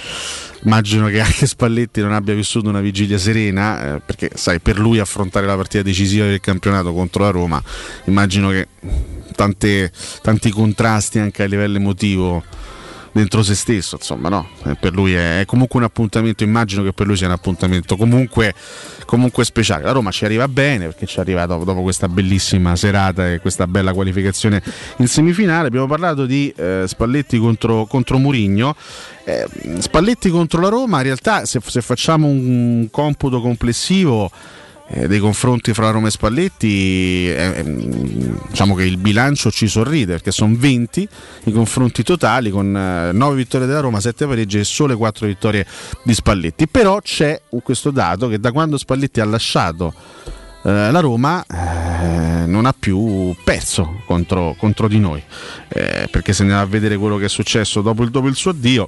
S5: immagino che anche Spalletti non abbia vissuto una vigilia serena, eh, perché sai, per lui affrontare la partita decisiva del campionato contro la Roma, immagino che tante- tanti contrasti anche a livello emotivo dentro se stesso, insomma, no? Eh, Per lui è, è comunque un appuntamento, immagino che per lui sia un appuntamento comunque, comunque speciale. La Roma ci arriva bene perché ci arriva dopo, dopo questa bellissima serata e questa bella qualificazione in semifinale. Abbiamo parlato di eh, Spalletti contro, contro Murigno. Eh, Spalletti contro la Roma, in realtà se, se facciamo un computo complessivo eh, dei confronti fra Roma e Spalletti, eh, ehm, diciamo che il bilancio ci sorride perché sono 20 i confronti totali con 9 vittorie della Roma, 7 pareggi e sole 4 vittorie di Spalletti. Però c'è questo dato che da quando Spalletti ha lasciato eh, la Roma eh, non ha più perso contro, contro di noi Eh, perché se andiamo a vedere quello che è successo dopo il, dopo il suo addio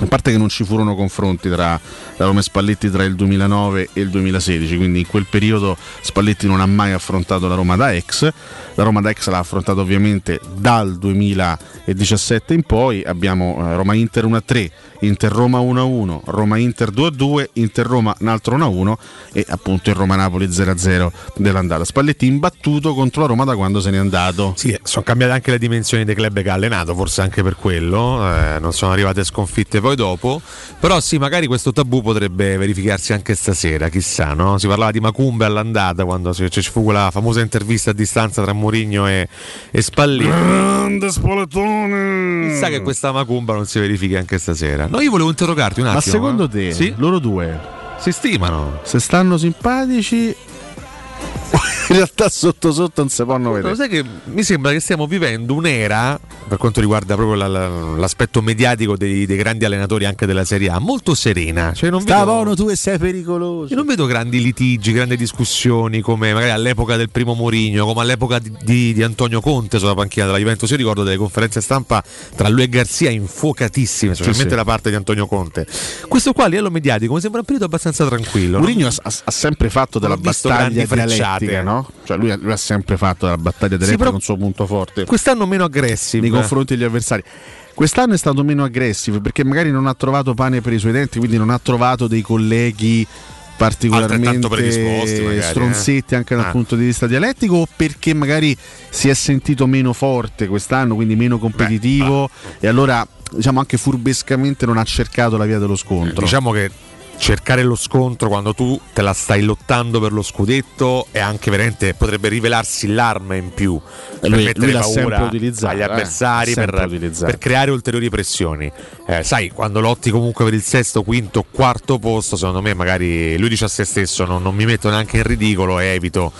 S5: a parte che non ci furono confronti tra la Roma e Spalletti tra il 2009 e il 2016, quindi in quel periodo Spalletti non ha mai affrontato la Roma da ex, la Roma da ex l'ha affrontato ovviamente dal 2017 in poi, abbiamo eh, Roma-Inter 1-3, Inter-Roma 1-1, Roma-Inter 2-2, Inter-Roma un altro 1-1 e appunto il Roma-Napoli 0-0 dell'andata. Spalletti imbattuto contro la Roma da quando se n'è andato.
S6: Sì, sono cambiate anche le dimensioni dei club che ha allenato, forse anche per quello, eh, non sono arrivate sconfitte poi dopo, però sì, magari questo tabù potrebbe verificarsi anche stasera, chissà, no? Si parlava di Macumbe all'andata quando ci ci fu quella famosa intervista a distanza tra Mourinho e, e Spalletti.
S5: Grande Spallettone!
S6: Chissà che questa Macumba non si verifichi anche stasera. No, io volevo interrogarti un attimo.
S5: Ma secondo
S6: eh.
S5: te,
S6: Sì?
S5: loro due
S6: si stimano?
S5: Se stanno simpatici, (laughs) in realtà sotto sotto non si possono
S6: Lo
S5: vedere.
S6: sai che mi sembra che stiamo vivendo un'era, per quanto riguarda proprio la- la- l'aspetto mediatico dei, dei grandi allenatori anche della Serie A, molto serena. Cioè non
S5: Sta
S6: vedo-
S5: tu e sei pericoloso.
S6: Io non vedo grandi litigi, grandi discussioni come magari all'epoca del primo Mourinho, come all'epoca di, di- di Antonio Conte sulla panchina della Juventus. Io ricordo delle conferenze stampa tra lui e Garzia infuocatissime, specialmente
S5: sì.
S6: da parte di Antonio Conte. Questo qua a livello mediatico mi sembra un periodo abbastanza tranquillo. no?
S5: Mourinho ha, ha- ha sempre fatto della battaglia
S6: grandi frecciate.
S5: Dialettica, no? Cioè lui, lui ha sempre fatto della battaglia dialettica
S6: però-
S5: un suo punto forte
S6: Quest'anno meno aggressive.
S5: nei confronti degli avversari. Quest'anno è stato meno aggressivo perché magari non ha trovato pane per i suoi denti, quindi non ha trovato dei colleghi particolarmente
S6: magari,
S5: stronzetti
S6: eh.
S5: anche dal
S6: Ah.
S5: punto di vista dialettico o perché magari si è sentito meno forte quest'anno, quindi meno competitivo
S6: ah.
S5: e allora diciamo anche furbescamente non ha cercato la via dello scontro.
S6: Diciamo che cercare lo scontro quando tu te la stai lottando per lo scudetto è anche veramente potrebbe rivelarsi l'arma in più per
S5: lui-
S6: mettere
S5: lui
S6: paura agli
S5: eh,
S6: avversari
S5: sempre
S6: per, per creare ulteriori pressioni Eh, sai quando lotti comunque per il sesto quinto quarto posto secondo me magari lui dice a se stesso non, non mi metto neanche in ridicolo e evito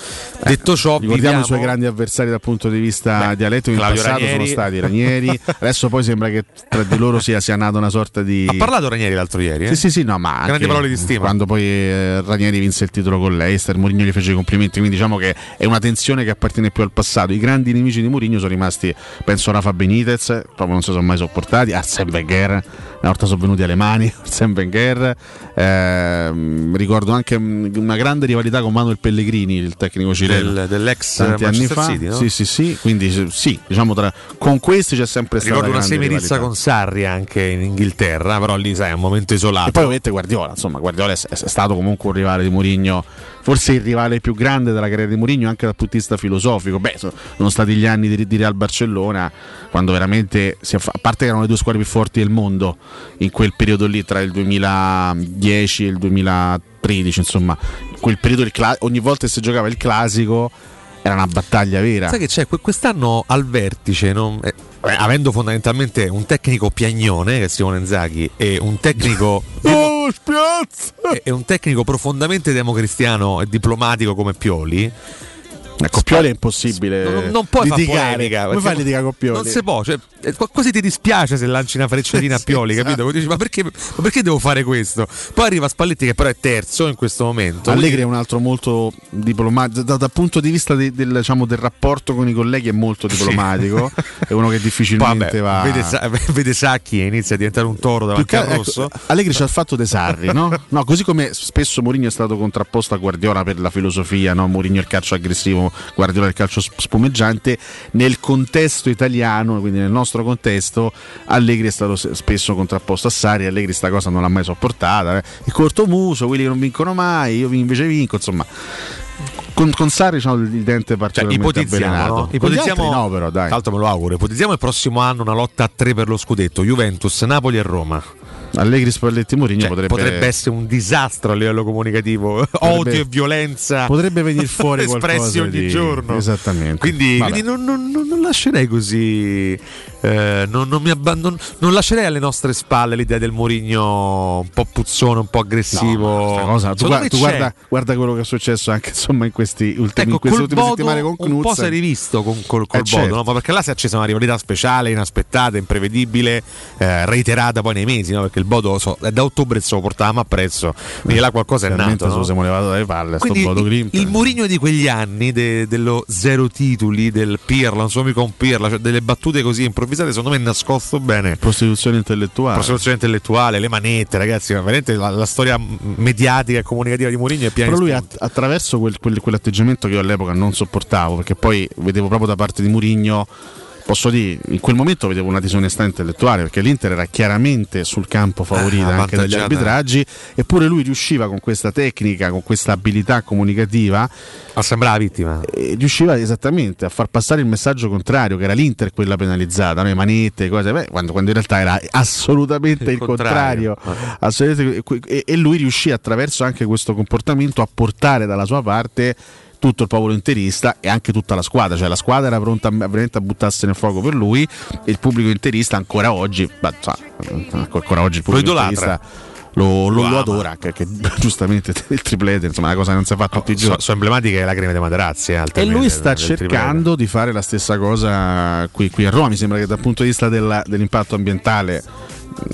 S6: detto ciò
S5: Ricordiamo
S6: viviamo-
S5: i suoi grandi avversari dal punto di vista
S6: Beh,
S5: dialettico in
S6: Claudio
S5: passato
S6: Ranieri.
S5: sono stati Ranieri, (laughs) adesso poi sembra che tra di loro sia, sia nata una sorta di...
S6: ha parlato Ranieri l'altro ieri eh?
S5: Sì, sì, sì, no, ma anche
S6: parole di stima.
S5: Quando poi eh, Ranieri vinse il titolo con l'Eister, Mourinho gli fece i complimenti, quindi diciamo che è una tensione che appartiene più al passato. I grandi nemici di Mourinho sono rimasti, penso, Rafa Benitez, proprio non si sono mai sopportati, Arsene Wenger, una volta sono venuti alle mani, (laughs) Arsene Wenger, ehm, ricordo anche una grande rivalità con Manuel Pellegrini, il tecnico cileno.
S6: Del- dell'ex
S5: tanti anni
S6: Manchester
S5: fa.
S6: City, no?
S5: Sì, sì, sì, quindi sì, diciamo tra, con questi c'è sempre stata
S6: ricordo una
S5: rivalità.
S6: con Sarri anche in Inghilterra però lì sai è un momento isolato
S5: E poi ovviamente Guardiola, insomma, Guardiola è, è stato comunque un rivale di Mourinho, forse il rivale più grande della carriera di Mourinho anche dal punto di vista filosofico. Beh, so- sono stati gli anni di, di Real Barcellona, quando veramente, si a parte che erano le due squadre più forti del mondo in quel periodo lì, tra il 2010 e il 2013, insomma, quel periodo cla- ogni volta che si giocava il classico era una battaglia vera.
S6: Sai che c'è Que- quest'anno al vertice, no? Eh, eh, avendo fondamentalmente un tecnico piagnone che è Simone Inzaghi e un tecnico (laughs)
S5: Spiazza!
S6: e- e un tecnico profondamente democristiano e diplomatico come Pioli.
S5: Ecco, Pioli è impossibile
S6: non, non puoi
S5: litigare.
S6: polemica,
S5: Come fai a litigare con Pioli?
S6: Non si può, cioè, eh, qu- quasi ti dispiace se lanci una frecciatina a (laughs)
S5: Sì,
S6: Pioli,
S5: esatto.
S6: capito? Dici, ma, perché, ma perché devo fare questo? Poi arriva Spalletti che però è terzo in questo momento.
S5: Allegri è un altro molto diplomatico da- dal punto di vista de- del, diciamo, del rapporto con i colleghi è molto diplomatico è uno che (laughs) difficilmente
S6: vabbè,
S5: va
S6: vede, vede Sacchi e inizia a diventare un toro davanti al
S5: ecco,
S6: rosso.
S5: Allegri ci ha fatto dei sarri, no? No, così come spesso Mourinho è stato contrapposto a Guardiola per la filosofia, no? Mourinho il calcio aggressivo, Guardiola il calcio sp- spumeggiante, nel contesto italiano, quindi nel nostro contesto, Allegri è stato spesso contrapposto a Sarri, Allegri sta cosa non l'ha mai sopportata, eh. il corto muso, quelli che non vincono mai, io invece vinco, insomma. Con, con Sarri c'hanno il dente
S6: Cioè,
S5: particolarmente
S6: ipotizziamo,
S5: avvelenato.
S6: no? Ipotizziamo
S5: no, però, dai.
S6: Tra l'altro me lo auguro. Ipotizziamo il prossimo anno una lotta a tre per lo scudetto: Juventus, Napoli e Roma.
S5: Allegri, Spalletti, Mourinho
S6: Cioè,
S5: potrebbe,
S6: potrebbe essere un disastro a livello comunicativo, (laughs) odio e violenza.
S5: potrebbe venire fuori (laughs)
S6: espressi ogni
S5: di-
S6: giorno.
S5: Esattamente.
S6: Quindi, quindi non- non- non lascerei così. Eh, non, non mi abbandon- non lascerei alle nostre spalle l'idea del Mourinho un po' puzzone, un po' aggressivo.
S5: Sta cosa, tu, guarda, tu guarda, guarda quello che è successo anche insomma in, questi ultimi,
S6: Ecco,
S5: in queste ultime settimane con
S6: un po' si è rivisto con, col, col
S5: Eh,
S6: Bodo,
S5: certo.
S6: no? perché là si è accesa una rivalità speciale, inaspettata, imprevedibile, eh, reiterata poi nei mesi, no? perché il Bodo so, da ottobre se lo portavamo appresso, quindi là qualcosa è nato. no?
S5: siamo levato dalle palle sto
S6: Quindi
S5: Bodo
S6: il,
S5: Glimt.
S6: il Mourinho di quegli anni, de- dello zero titoli, del Pirla, non so mica un Pirla, cioè delle battute così improvvisate, secondo me è nascosto bene.
S5: Prostituzione intellettuale.
S6: Prostituzione intellettuale, le manette, ragazzi, veramente la, la storia mediatica e comunicativa di Mourinho è piena
S5: Però
S6: di
S5: lui att- attraverso quel- quel- quell'atteggiamento che io all'epoca non sopportavo, perché poi vedevo proprio da parte di Mourinho, posso dire, in quel momento vedevo una disonestà intellettuale, perché l'Inter era chiaramente sul campo favorita
S6: Eh,
S5: anche dagli arbitraggi, eppure lui riusciva con questa tecnica, con questa abilità comunicativa,
S6: a sembrare vittima.
S5: eh, riusciva esattamente a far passare il messaggio contrario, che era l'Inter quella penalizzata, no? le manette, cose, beh, quando, quando in realtà era assolutamente il,
S6: Il
S5: contrario.
S6: contrario.
S5: Assolutamente- e, e lui riuscì attraverso anche questo comportamento a portare dalla sua parte tutto il popolo interista e anche tutta la squadra, cioè la squadra era pronta veramente a buttarsi nel fuoco per lui e il pubblico interista ancora oggi, ma, insomma, ancora oggi il
S6: Lo
S5: pubblico
S6: idolatra.
S5: interista lo, lo-
S6: Lo
S5: lo adora, che (laughs) giustamente il triplete, insomma, è una cosa che non si fa tutti i
S6: Sono
S5: giorni.
S6: so emblematiche le lacrime dei Materazzi. eh,
S5: E lui sta cercando di fare la stessa cosa qui, qui a Roma. Mi sembra che dal punto di vista della- dell'impatto ambientale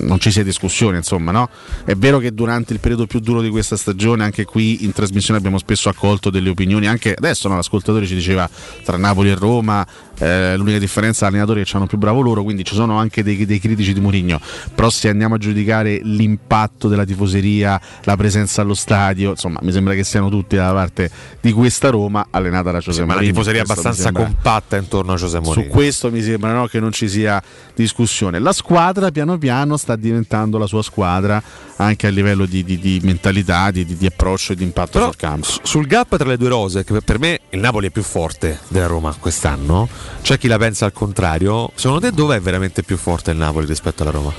S5: non ci sia discussione, insomma, no? È vero che durante il periodo più duro di questa stagione, anche qui in trasmissione abbiamo spesso accolto delle opinioni, anche adesso no, l'ascoltatore ci diceva tra Napoli e Roma, eh, l'unica differenza è allenatori che hanno più bravo loro, quindi ci sono anche dei, dei critici di Mourinho. Però se andiamo a giudicare l'impatto della tifoseria, la presenza allo stadio, insomma, mi sembra che siano tutti dalla parte di questa Roma allenata da Giuseppe
S6: Ma la
S5: Mourinho.
S6: tifoseria
S5: mi
S6: abbastanza compatta intorno a Giuseppe Mourinho.
S5: su questo mi sembra no, che non ci sia discussione. La squadra piano piano sta diventando la sua squadra anche a livello di, di- di mentalità, di, di- approccio e di impatto
S6: Però
S5: sul campo.
S6: sul gap tra le due rose, che per me il Napoli è più forte della Roma quest'anno, c'è chi la pensa al contrario. Secondo te dov'è veramente più forte il Napoli rispetto alla Roma?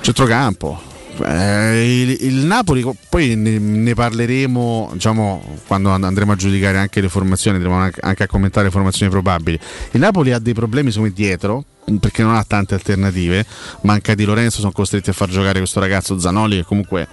S5: Centrocampo. Eh, il, il Napoli, poi ne, ne parleremo diciamo, quando and- andremo a giudicare anche le formazioni, andremo anche anche a commentare le formazioni probabili. Il Napoli ha dei problemi come dietro perché non ha tante alternative. Manca di Lorenzo, sono costretti a far giocare questo ragazzo Zanoli che comunque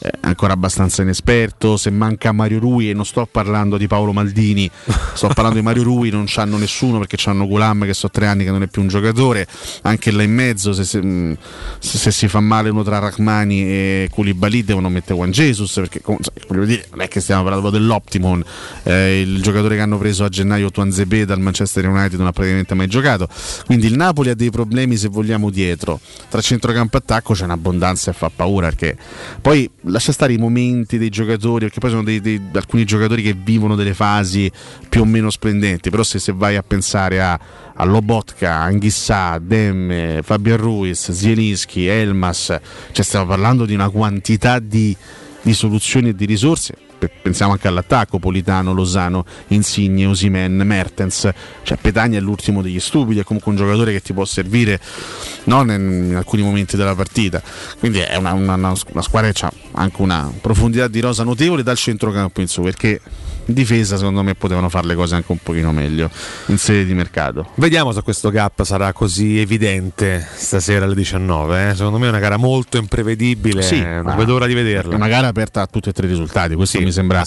S5: è ancora abbastanza inesperto. Se manca Mario Rui, e non sto parlando di Paolo Maldini, sto (laughs) parlando di Mario Rui, non c'hanno nessuno perché c'hanno Gulam che so tre anni che non è più un giocatore. Anche là in mezzo, se, se- mh, se- si fa male uno tra Rachmani e Koulibaly, devono mettere Juan Jesus perché cioè, voglio dire, non è che stiamo parlando dell'Optimon. Eh, il giocatore che hanno preso a gennaio Tuanzebe dal Manchester United non ha praticamente mai giocato. Quindi il Napoli ha dei problemi se vogliamo dietro. Tra centrocampo e attacco c'è un'abbondanza e fa paura perché poi lascia stare i momenti dei giocatori, perché poi sono dei- dei- alcuni giocatori che vivono delle fasi più o meno splendenti, però se, se vai a pensare a, a Lobotka, Anghissà, Demme, Fabian Ruiz, Zielinski, Elmas, cioè stiamo parlando di una quantità di, di soluzioni e di risorse. Pe- Pensiamo anche all'attacco, Politano, Lozano, Insigne, Osimen, Mertens, cioè Petagna è l'ultimo degli stupidi, è comunque un giocatore che ti può servire no, in, alcuni momenti della partita. Quindi è una- una- una squadra che ha anche una profondità di rosa notevole dal centrocampo in su, perché in difesa secondo me potevano fare le cose anche un pochino meglio in sede di mercato.
S6: Vediamo se questo gap sarà così evidente stasera alle 19. eh. Secondo me è una gara molto imprevedibile.
S5: Sì,
S6: non vedo l'ora di vederla.
S5: È una gara aperta a tutti e tre i risultati, questo mi, sembra,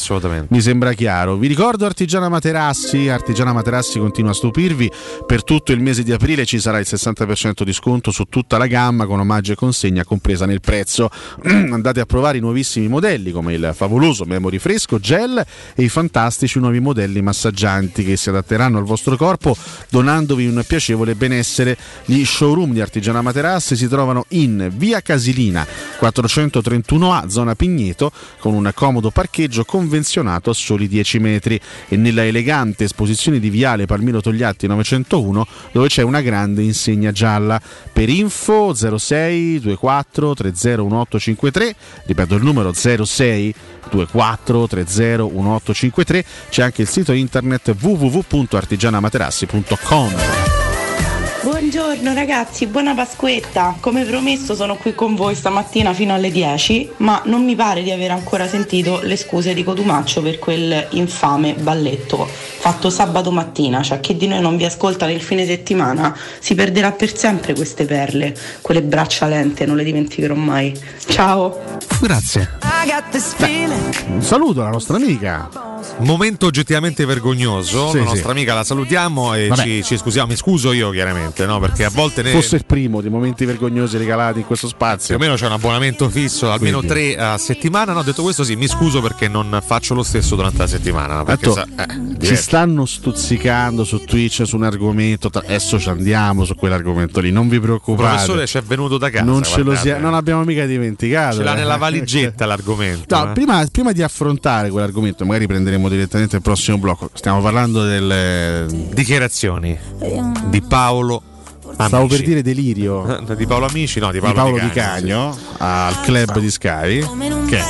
S5: mi sembra chiaro. Vi ricordo Artigiana Materassi, Artigiana Materassi continua a stupirvi, per tutto il mese di aprile ci sarà il 60% di sconto su tutta la gamma con omaggio e consegna compresa nel prezzo. (clears throat) Andate a provare i nuovissimi modelli come il favoloso Memory Fresco Gel e i fantastici nuovi modelli massaggianti che si adatteranno al vostro corpo donandovi un piacevole benessere. Gli showroom di Artigiana Materassi si trovano in via Casilina 431A, zona Pigneto, con un comodo parcheggio convenzionato a soli 10 metri e nella elegante esposizione di Viale Palmiro Togliatti 901 dove c'è una grande insegna gialla. Per info 06 24 30 1853, ripeto il numero 06 24 30 1853, c'è anche il sito internet www.artigianamaterassi.com.
S20: Buongiorno ragazzi, buona Pasquetta. Come promesso sono qui con voi stamattina fino alle 10, ma non mi pare di aver ancora sentito le scuse di Cotumaccio per quel infame balletto fatto sabato mattina, cioè chi di noi non vi ascolta nel fine settimana si perderà per sempre queste perle, quelle braccia lente, non le dimenticherò mai. Ciao.
S6: Grazie.
S5: Un saluto alla nostra amica.
S6: Momento oggettivamente vergognoso.
S5: Sì,
S6: la
S5: sì.
S6: nostra amica la salutiamo e ci, ci scusiamo. Mi scuso io, chiaramente, no? Perché a volte ne.
S5: Fosse il primo dei momenti vergognosi regalati in questo spazio.
S6: Più o meno c'è un abbonamento fisso, almeno
S5: Quindi.
S6: tre a settimana. No, detto questo, sì, mi scuso perché non faccio lo stesso durante la settimana.
S5: Tanto
S6: sa- eh,
S5: ci stanno stuzzicando su Twitch su un argomento. Adesso ci andiamo su quell'argomento lì. Non vi
S6: Il
S5: preoccupate.
S6: professore ci è venuto da casa.
S5: non, ce lo sia- non abbiamo mica dimenticato.
S6: Ce l'ha
S5: eh.
S6: nella (laughs) valigetta l'argomento.
S5: No,
S6: eh.
S5: prima, prima di affrontare quell'argomento, magari prenderemo direttamente il prossimo blocco. Stiamo parlando del.
S6: Dichiarazioni di Paolo
S5: Stavo per dire delirio. (laughs)
S6: Di Paolo Amici, no, di
S5: Di
S6: Paolo,
S5: Paolo
S6: Di
S5: Di Cagno al club di Sky. Che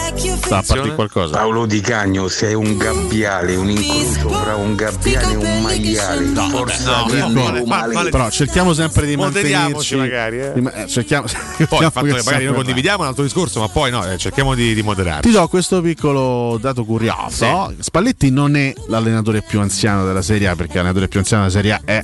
S5: sta a partire qualcosa.
S21: Paolo Di Cagno, sei un gabbiale, un incrocio fra un gabbiane e un maiale. Forza
S6: no,
S21: grande
S6: no,
S21: o
S6: ma-
S21: male.
S6: ma-
S5: Però cerchiamo sempre di mantenerci.
S6: magari, eh.
S5: di ma- eh, cerchiamo,
S6: Poi (laughs) il fatto che magari noi condividiamo è un altro discorso, ma poi no, eh, cerchiamo di, di moderare.
S5: Ti do questo piccolo dato curioso. Spalletti non è l'allenatore più anziano della Serie A perché l'allenatore più anziano della Serie A è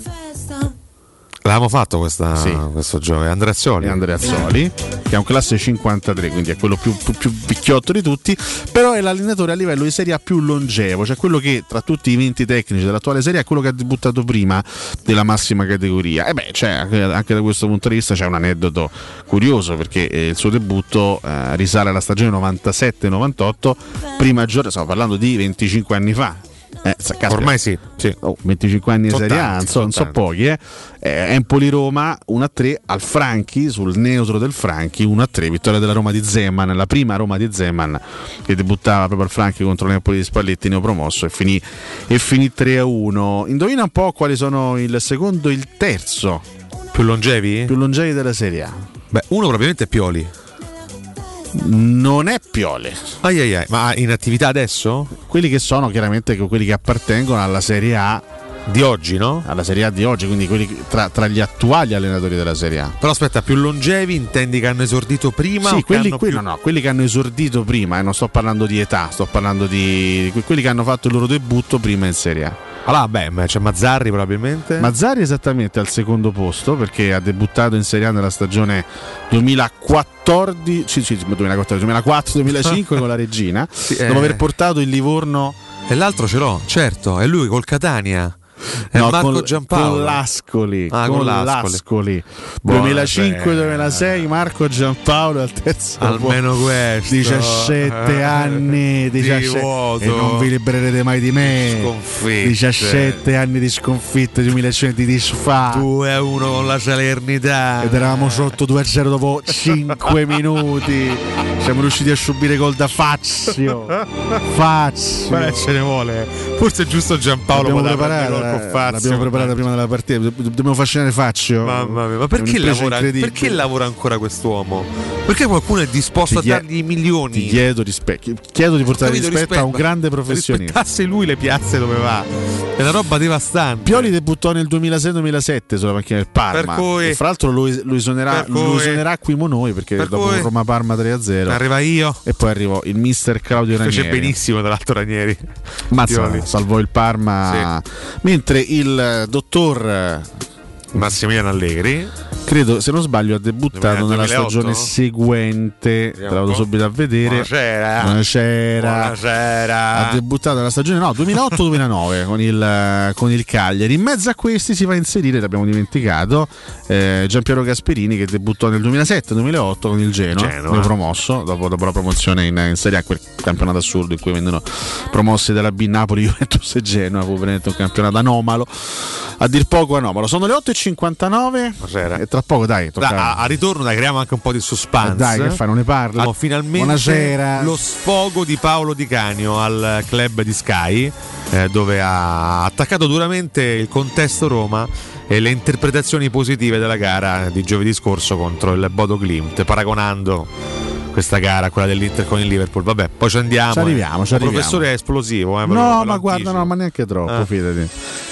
S6: L'avevamo fatto questa,
S5: Sì.
S6: questo gioco, è Andreazzoli.
S5: Andrea Azzoli, che è un classe 53, quindi è quello più, più, più vecchiotto di tutti, però è l'allenatore a livello di Serie A più longevo, cioè quello che tra tutti i 20 tecnici dell'attuale Serie A è quello che ha debuttato prima della massima categoria. E beh, anche, anche da questo punto di vista c'è un aneddoto curioso perché eh, il suo debutto eh, risale alla stagione 97-98, prima giornata, stiamo parlando di 25 anni fa. Eh.
S6: Ormai sì, sì.
S5: Oh, 25 anni in Serie A, non so, non pochi, eh. Eh, Empoli Roma 1-3 al Franchi, sul neutro del Franchi 1-3, vittoria della Roma di Zeman, la prima Roma di Zeman che debuttava proprio al Franchi contro l'Empoli di Spalletti neopromosso e finì, e finì 3-1. Indovina un po' quali sono il secondo e il terzo
S6: Più longevi?
S5: più longevi della Serie A.
S6: Beh, uno probabilmente è Pioli.
S5: Non è Piole.
S6: Ai ai ai, ma in attività adesso?
S5: Quelli che sono chiaramente quelli che appartengono alla Serie A
S6: Di oggi, no?
S5: alla Serie A di oggi, quindi quelli che- tra, tra gli attuali allenatori della Serie A.
S6: Però aspetta, più longevi intendi che hanno esordito prima?
S5: Sì,
S6: che
S5: quelli,
S6: hanno
S5: que-
S6: più-
S5: no, no, quelli che hanno esordito prima, e non sto parlando di età, sto parlando di que- quelli che hanno fatto il loro debutto prima in Serie A.
S6: Ah, beh, c'è Mazzarri probabilmente.
S5: Mazzari esattamente al secondo posto perché ha debuttato in Serie A nella stagione 2014, sì, sì, 2014, 2004-2005 (laughs) con la Regina,
S6: eh.
S5: dopo aver portato il Livorno
S6: E l'altro ce l'ho, certo, è lui col Catania. È
S5: No,
S6: Marco
S5: con,
S6: Giampaolo.
S5: con l'Ascoli,
S6: Ah,
S5: con
S6: con l'Ascoli.
S5: l'Ascoli.
S6: Buonasera.
S5: 2005-2006 Marco Giampaolo al terzo
S6: Almeno questo.
S5: 17 anni 17
S6: vuoto.
S5: e non vi libererete mai di me
S6: Sconfitte.
S5: 17 anni di sconfitte 2020 di sfa
S6: 2 a 1 con la Salernitana.
S5: ed eravamo sotto 2-0 dopo 5 (laughs) minuti siamo riusciti a subire gol da Fazio (laughs) Fazio
S6: Beh, ce ne vuole. Forse è giusto Giampaolo
S5: l'abbiamo
S6: poteva
S5: eh,
S6: Fazio.
S5: l'abbiamo preparata prima della partita Do- dobbiamo fascinare Fazio
S6: Mamma mia, ma perché lavora, perché lavora ancora quest'uomo? Perché qualcuno è disposto
S5: Ti
S6: a dargli milioni?
S5: ti chiedo rispetto chiedo di portare
S6: Capito,
S5: rispetto a un
S6: rispetto.
S5: grande professionista
S6: Rispettasse lui le piazze dove va. È una roba devastante.
S5: Pioli debuttò nel 2006-2007 sulla macchina del Parma.
S6: Cui-
S5: fra l'altro lo, lo esonerà,
S6: Per cui-
S5: lo esoneracquimo noi perché
S6: Per
S5: dopo
S6: cui-
S5: Roma-Parma 3-0
S6: Arriva io.
S5: e poi arrivò il mister Claudio Ranieri.
S6: Fece benissimo tra l'altro Ranieri.
S5: Mazza,
S6: Pioli.
S5: salvò il Parma. Mentre il dottor
S6: Massimiliano Allegri.
S5: Credo, se non sbaglio, ha debuttato
S6: 2008?
S5: nella stagione seguente. Te la vado subito a vedere.
S6: Buonasera.
S5: Buonasera.
S6: Buonasera.
S5: Ha debuttato nella stagione no, 2008-2009 (laughs) con, il, con, il, Cagliari. In mezzo a questi si va a inserire, l'abbiamo dimenticato, eh, Giampiero Gasperini che debuttò nel 2007-2008 con il Genoa.
S6: Genoa.
S5: Promosso dopo, dopo, la promozione in, in, Serie A, quel campionato assurdo in cui vengono promossi dalla B Napoli, (laughs) Juventus e Genoa. Fu veramente un campionato anomalo. A dir poco anomalo. Sono le 8
S6: 59.
S5: E eh, tra poco, dai. Tocca...
S6: Da, a, a, ritorno, dai, creiamo anche un po' di suspense.
S5: Eh dai, che fai? Non ne parla.
S6: No, finalmente
S5: Buonasera.
S6: lo sfogo di Paolo Di Canio al club di Sky, eh, dove ha attaccato duramente il contesto Roma e le interpretazioni positive della gara di giovedì scorso contro il Bodo Glimt, paragonando questa gara quella dell'Inter con il Liverpool. Vabbè, poi ci andiamo.
S5: Ci arriviamo, ci
S6: Il
S5: arriviamo.
S6: professore è esplosivo. eh,
S5: No, ma guarda, no, ma neanche troppo,
S6: Ah.
S5: fidati.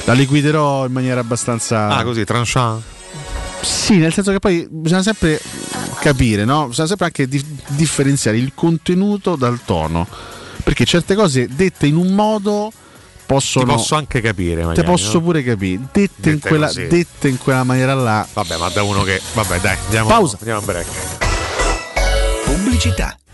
S5: La liquiderò in maniera abbastanza.
S6: Ah, così, tranchant.
S5: Sì, nel senso che poi bisogna sempre capire, no? Bisogna sempre anche di- differenziare il contenuto dal tono. Perché certe cose dette in un modo possono.
S6: Ti posso anche capire,
S5: Te
S6: magari,
S5: posso
S6: no?
S5: pure capire. Dette, in
S6: Dette
S5: quella,
S6: così.
S5: dette in quella maniera là.
S6: Vabbè, ma da uno che. Vabbè, dai, andiamo,
S5: Pausa.
S6: andiamo a break.
S22: Pubblicità.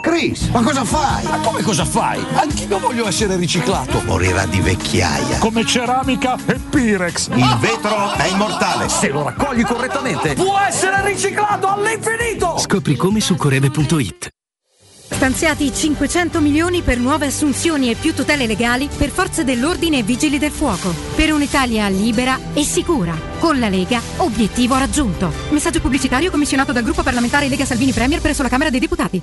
S23: Chris, ma cosa fai? Ma come cosa fai? Anch'io voglio essere riciclato.
S24: Morirà di vecchiaia. Come ceramica e Pirex.
S23: Il vetro è immortale.
S24: Se lo raccogli correttamente.
S23: Può essere riciclato all'infinito!
S25: Scopri come su coreve.it.
S26: Stanziati 500 milioni per nuove assunzioni e più tutele legali per forze dell'ordine e vigili del fuoco. Per un'Italia libera e sicura. Con la Lega, obiettivo raggiunto. Messaggio pubblicitario commissionato dal gruppo parlamentare Lega Salvini Premier presso la Camera dei Deputati.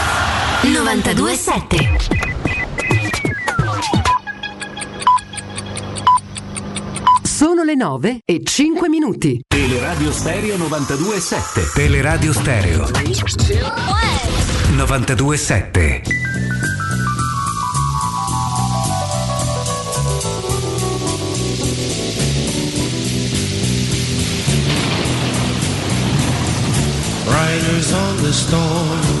S27: 927
S28: Sono le 9 e 5 minuti.
S22: Teleradio Stereo 92.7.
S29: Teleradio Stereo 927.
S30: Riders on the storm.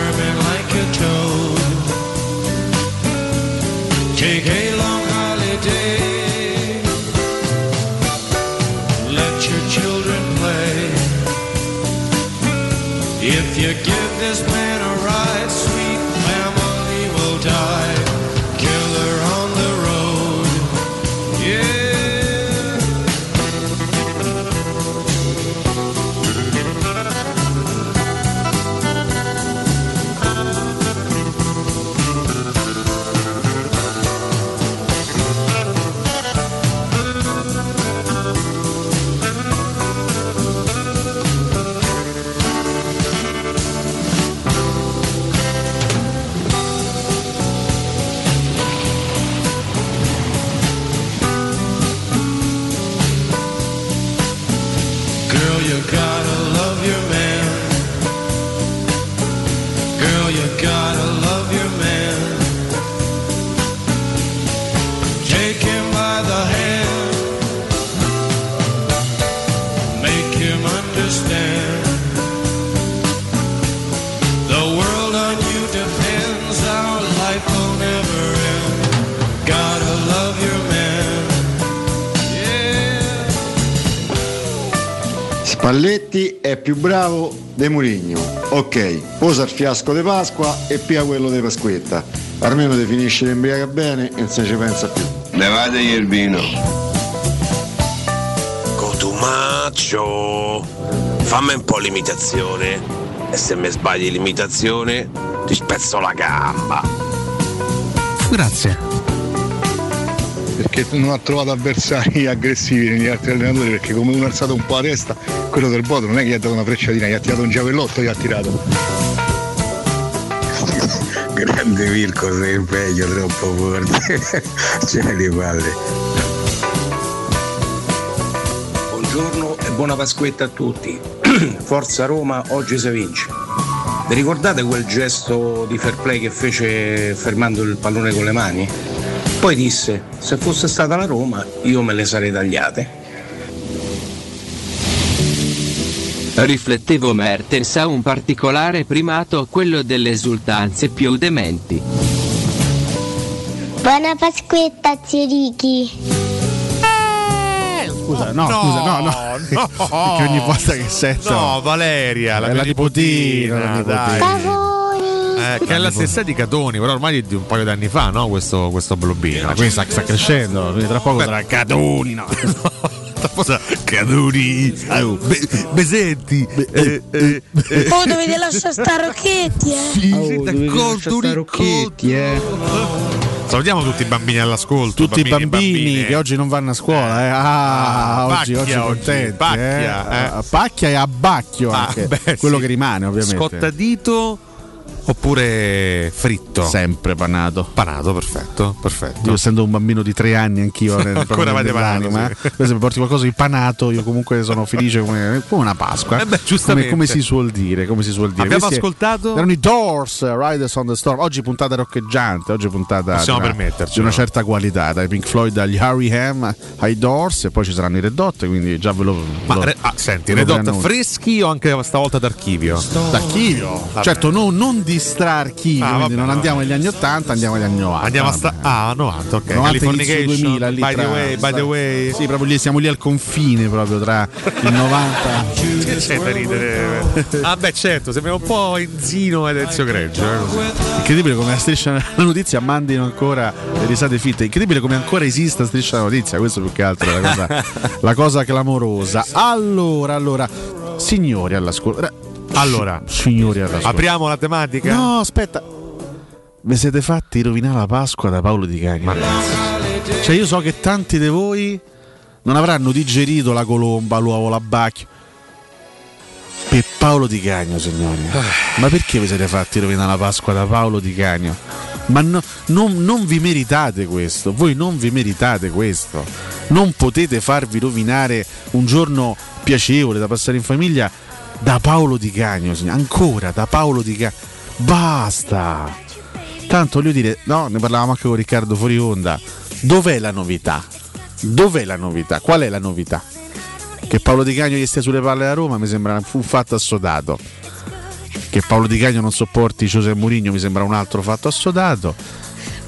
S30: Take a
S14: Spalletti è più bravo De Murigno. Ok, posa il fiasco di Pasqua e pia quello di Pasquetta. Almeno definisce l'embriaca bene e non se ci pensa più.
S11: Levategli il vino. Cotumaccio, fammi un po' l'imitazione. E se mi sbagli l'imitazione, ti spezzo la gamba.
S6: Grazie.
S17: Perché non ha trovato avversari (laughs) aggressivi negli altri allenatori perché come uno ha alzato un po' la testa, quello del Bodo non è che gli ha dato una frecciatina, gli ha tirato un giavellotto, gli ha tirato. (laughs)
S31: Grande Mirko, sei impegno troppo forte. Ce li palle.
S18: Buongiorno e buona Pasquetta a tutti. (clears throat) Forza Roma, oggi si vince. Vi ricordate quel gesto di fair play che fece fermando il pallone con le mani? Poi disse, se fosse stata la Roma io me le sarei tagliate. Riflettevo Mertens ha un particolare primato, quello delle esultanze più dementi.
S32: Buona Pasquetta, zio Ricky.
S5: Scusa, no, scusa, no, no. Perché (laughs) ogni volta che sento.
S6: No, Valeria, la,
S5: la nipotina, la
S6: nipotina, dai.
S32: Cavoni.
S6: Eh, che è la stessa di Catoni, però ormai è di un paio d'anni fa, no? Questo, questo blobbino.
S5: Ma quindi sta, sta crescendo, quindi tra poco
S6: Beh.
S5: sarà Catoni, no. (laughs)
S6: Caduri, Be- Besetti, eh, eh, eh.
S32: Oh, dovete lasciare sta Rocchetti, eh.
S6: Oh, d'accordo,
S33: Rocchetti, eh.
S6: Salutiamo tutti i bambini all'ascolto.
S5: Tutti i
S6: bambini
S5: bambini
S6: bambine.
S5: che oggi non vanno a scuola, eh. Ah,
S6: Ah,
S5: oggi,
S6: pacchia
S5: oggi contenti.
S6: pacchia,
S5: eh.
S6: eh.
S5: Pacchia e a Bacchio
S6: Ah,
S5: anche.
S6: beh,
S5: quello
S6: sì.
S5: che rimane, ovviamente.
S6: Scottadito oppure fritto?
S5: Sempre panato.
S6: Panato, perfetto, perfetto.
S5: Io essendo un bambino di tre anni, anch'io (laughs)
S6: Ancora avete panato,
S5: nell'anima,
S6: sì.
S5: Per esempio, porti qualcosa di panato, io comunque sono felice come, come una Pasqua.
S6: Eh beh,
S5: come,
S6: giustamente.
S5: come si suol dire, come si suol dire.
S6: Abbiamo
S5: Questi
S6: ascoltato?
S5: Erano i Doors, Riders on the Storm. Oggi puntata roccheggiante, oggi puntata
S6: Possiamo
S5: di una,
S6: permettercelo.
S5: di una certa qualità, dai Pink Floyd agli Harry Ham ai Doors e poi ci saranno i Red Hot, quindi già ve lo
S6: Ma
S5: lo-
S6: re- ah, senti, Red Hot
S5: preannuncio.
S6: freschi o anche stavolta d'archivio?
S5: D'archivio,
S6: Vabbè.
S5: certo, no- non di stra-archivio,
S6: Ah,
S5: quindi
S6: vabbè,
S5: non andiamo agli anni 80, andiamo agli anni 90.
S6: Andiamo a sta- ah, 90, ok.
S5: 90
S6: Californication,
S5: inizio 2000 lì
S6: by the way, by the way.
S5: Sì, proprio lì siamo lì al confine proprio tra il 90
S6: Che c'è da ridere? Ah, beh, certo, sembriamo un po' Enzino ed Ezio Greggio. eh.
S5: Incredibile come la striscia la notizia mandino ancora le risate fitte. Incredibile come ancora esista striscia la notizia. Questo più che altro è la cosa, (laughs) la cosa clamorosa. Allora, allora, signori all'ascolto.
S6: Allora,
S5: signori
S6: apriamo la tematica?
S5: No, aspetta. Vi siete fatti rovinare la Pasqua da Paolo Di Cagno? Cioè, io so che tanti di voi non avranno digerito la colomba, l'uovo, la bacchia. Per Paolo Di Cagno, signori. Ma perché vi siete fatti rovinare la Pasqua da Paolo Di Cagno? Ma no- non, non vi meritate questo, voi non vi meritate questo. Non potete farvi rovinare un giorno piacevole da passare in famiglia da Paolo Di Cagno. Ancora da Paolo Di Cagno. Basta! Tanto voglio dire, no, ne parlavamo anche con Riccardo fuori. Dov'è la novità? Dov'è la novità? Qual è la novità? Che Paolo Di Cagno gli stia sulle palle a Roma mi sembra un fatto assodato. Che Paolo Di Cagno non sopporti Giuseppe Mourinho mi sembra un altro fatto assodato.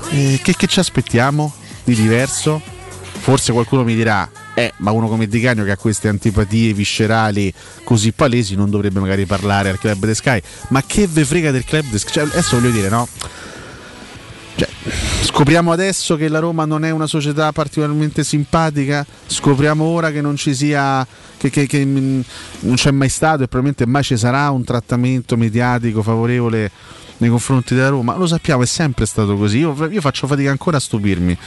S5: Eh, che, che ci aspettiamo di diverso? Forse qualcuno mi dirà, eh, ma uno come Di Cagno che ha queste antipatie viscerali così palesi non dovrebbe magari parlare al club de Sky. Ma che ve frega del club de Sky? Cioè, adesso voglio dire, no? Cioè, scopriamo adesso che la Roma non è una società particolarmente simpatica, scopriamo ora che non ci sia, che, che- che, mh, non c'è mai stato e probabilmente mai ci sarà un trattamento mediatico favorevole nei confronti della Roma. Lo sappiamo, è sempre stato così. Io, io faccio fatica ancora a stupirmi.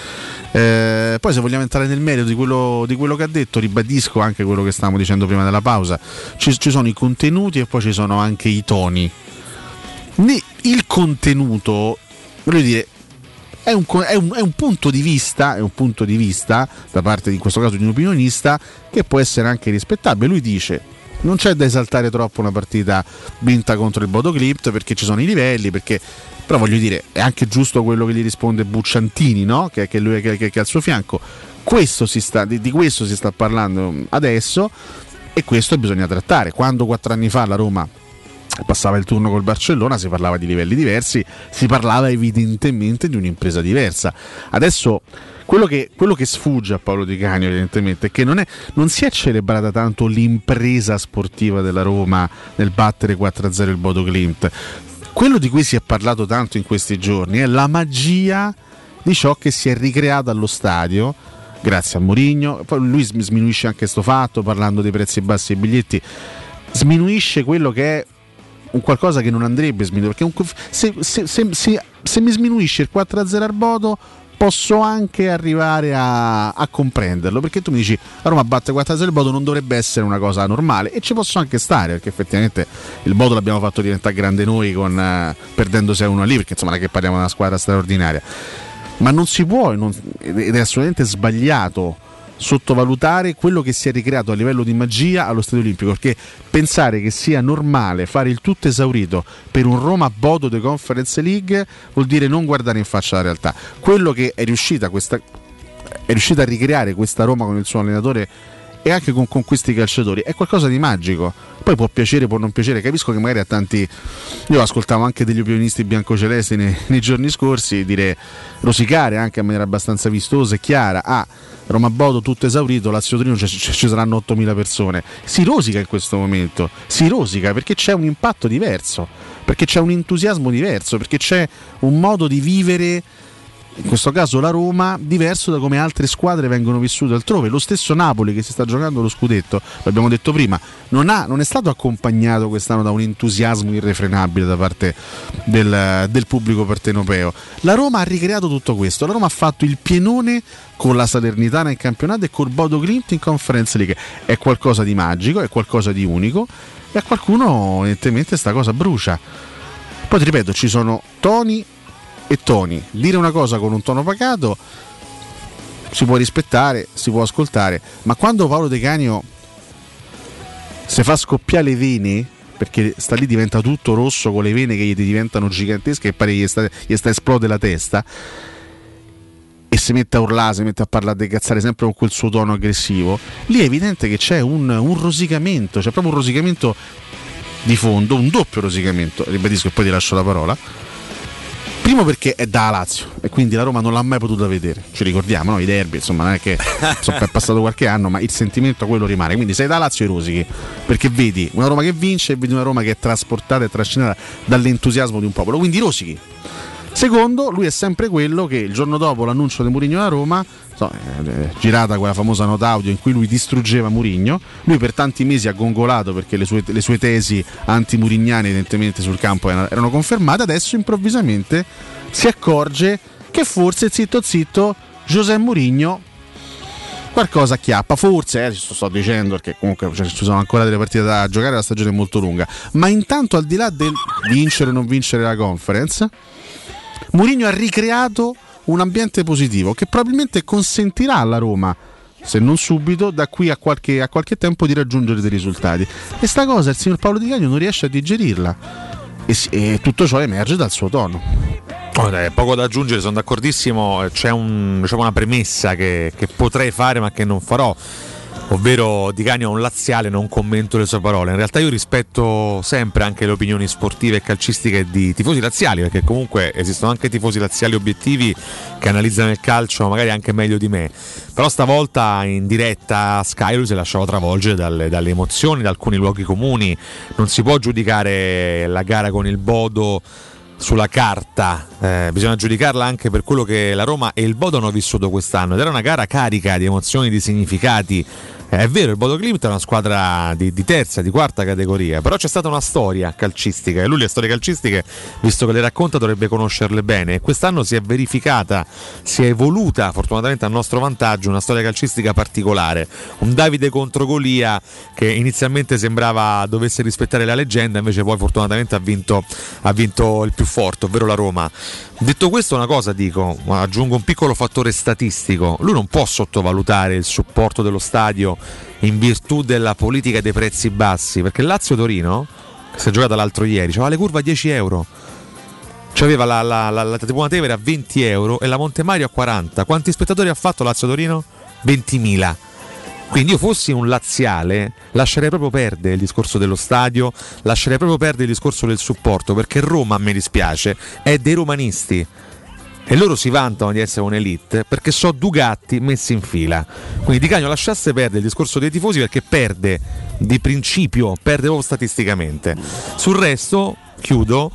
S5: Eh, poi, se vogliamo entrare nel merito di quello, di quello che ha detto, ribadisco anche quello che stavamo dicendo prima della pausa. Ci, ci sono i contenuti e poi ci sono anche i toni. Il contenuto, voglio dire, è un, è un- è un punto di vista, è un punto di vista da parte in questo caso di un opinionista che può essere anche rispettabile. Lui dice: non c'è da esaltare troppo una partita vinta contro il Bodo Clipt perché ci sono i livelli, perché. Però voglio dire, è anche giusto quello che gli risponde Bucciantini, no? che, che lui che, che- è al suo fianco. Questo sta, di, di questo si sta parlando adesso e questo bisogna trattare. Quando quattro anni fa la Roma passava il turno col Barcellona, si parlava di livelli diversi, si parlava evidentemente di un'impresa diversa. Adesso quello che, quello che sfugge a Paolo Di Canio evidentemente è che non, è- non si è celebrata tanto l'impresa sportiva della Roma nel battere 4-0 il Bodo Glimt. Quello di cui si è parlato tanto in questi giorni è la magia di ciò che si è ricreato allo stadio grazie a Mourinho. Lui sm- sminuisce anche questo fatto parlando dei prezzi bassi dei biglietti, sminuisce quello che è un qualcosa che non andrebbe sminuito. Perché un- se- se- se- se mi sminuisce il 4-0 al Bodo posso anche arrivare a, a comprenderlo perché tu mi dici la Roma batte 4-0 il Bodo non dovrebbe essere una cosa normale. E ci posso anche stare perché effettivamente il Bodo l'abbiamo fatto diventare grande noi con, eh, perdendo 6-1 lì perché insomma non è che parliamo di una squadra straordinaria. Ma non si può non- ed è assolutamente sbagliato sottovalutare quello che si è ricreato a livello di magia allo Stadio Olimpico perché pensare che sia normale fare il tutto esaurito per un Roma Bodo de Conference League vuol dire non guardare in faccia la realtà. Quello che è riuscita questa è riuscita a ricreare questa Roma con il suo allenatore e anche con, con questi calciatori è qualcosa di magico. Poi può piacere, può non piacere, capisco che magari a tanti. Io ascoltavo anche degli opinionisti biancocelesti nei, nei giorni scorsi dire rosicare anche in maniera abbastanza vistosa e chiara. Ah, Roma Bodo tutto esaurito, Lazio Torino ci, ci- saranno 8.000 persone. Si rosica in questo momento, si rosica perché c'è un impatto diverso, perché c'è un entusiasmo diverso, perché c'è un modo di vivere in questo caso la Roma, diverso da come altre squadre vengono vissute altrove. Lo stesso Napoli che si sta giocando lo scudetto, l'abbiamo detto prima, non, ha- non è stato accompagnato quest'anno da un entusiasmo irrefrenabile da parte del, del pubblico partenopeo. La Roma ha ricreato tutto questo, la Roma ha fatto il pienone con la Salernitana in campionato e col Bodo Clint in Conference League. È qualcosa di magico, è qualcosa di unico e a qualcuno evidentemente sta cosa brucia. Poi ti ripeto, ci sono toni e toni. Dire una cosa con un tono pacato si può rispettare, si può ascoltare, ma quando Paolo De Canio si fa scoppiare le vene, perché sta lì diventa tutto rosso con le vene che gli diventano gigantesche e pare gli sta, gli sta esplode la testa, e si mette a urlare, si mette a parlare di cazzare sempre con quel suo tono aggressivo, lì è evidente che c'è un, un rosicamento, c'è proprio un rosicamento di fondo, un doppio rosicamento, ribadisco e poi ti lascio la parola. Primo perché è da Lazio e quindi la Roma non l'ha mai potuta vedere. Ci ricordiamo, no? I derby, insomma, non è che so, è passato qualche anno, ma il sentimento quello rimane. Quindi sei da Lazio e rosichi. Perché vedi una Roma che vince e vedi una Roma che è trasportata e trascinata dall'entusiasmo di un popolo. Quindi rosichi. Secondo, lui è sempre quello che il giorno dopo l'annuncio di Mourinho a Roma, so, eh, eh, girata quella famosa nota audio in cui lui distruggeva Mourinho, lui per tanti mesi ha gongolato perché le sue, le sue tesi anti-murignane evidentemente sul campo erano, confermate, adesso improvvisamente si accorge che forse zitto zitto José Mourinho qualcosa acchiappa, forse, eh, sto, sto dicendo perché comunque cioè, ci sono ancora delle partite da giocare, la stagione è molto lunga, ma intanto al di là del vincere o non vincere la conference, Mourinho ha ricreato un ambiente positivo che probabilmente consentirà alla Roma, se non subito, da qui a qualche, a qualche tempo di raggiungere dei risultati. E sta cosa il signor Paolo Di Cagno non riesce a digerirla e, e tutto ciò emerge dal suo tono.
S6: Dai, poco da aggiungere, sono d'accordissimo. C'è un- diciamo, una premessa che, che potrei fare ma che non farò. Ovvero Di Canio è un laziale, non commento le sue parole. In realtà io rispetto sempre anche le opinioni sportive e calcistiche di tifosi laziali, perché comunque esistono anche tifosi laziali obiettivi che analizzano il calcio magari anche meglio di me. Però stavolta in diretta Sky lui si è lasciato travolgere dalle, dalle emozioni, da alcuni luoghi comuni. Non si può giudicare la gara con il Bodo sulla carta, eh, bisogna giudicarla anche per quello che la Roma e il Bodo hanno vissuto quest'anno. Ed era una gara carica di emozioni, di significati. Eh, è vero, il Bodo Klimt è una squadra di, di terza, di quarta categoria, però c'è stata una storia calcistica e lui le storie calcistiche, visto che le racconta, dovrebbe conoscerle bene. Quest'anno si è verificata, si è evoluta fortunatamente a nostro vantaggio una storia calcistica particolare. Un Davide contro Golia che inizialmente sembrava dovesse rispettare la leggenda, invece poi fortunatamente ha vinto, ha vinto il più forte, ovvero la Roma. Detto questo, una cosa dico, aggiungo un piccolo fattore statistico. Lui non può sottovalutare il supporto dello stadio in virtù della politica dei prezzi bassi, perché Lazio-Torino, che si è giocata l'altro ieri, aveva le curve a 10 euro. C'aveva la, la, la, la Tribuna Tevere a 20 euro e la Montemario a 40. Quanti spettatori ha fatto Lazio-Torino? 20.000. Quindi io fossi un laziale, lascerei proprio perdere il discorso dello stadio, lascerei proprio perdere il discorso del supporto, perché Roma, me dispiace, è dei romanisti. E loro si vantano di essere un'elite perché so Dugatti messi in fila. Quindi Di Cagno lasciasse perdere il discorso dei tifosi perché perde di principio, perde proprio statisticamente. Sul resto, chiudo,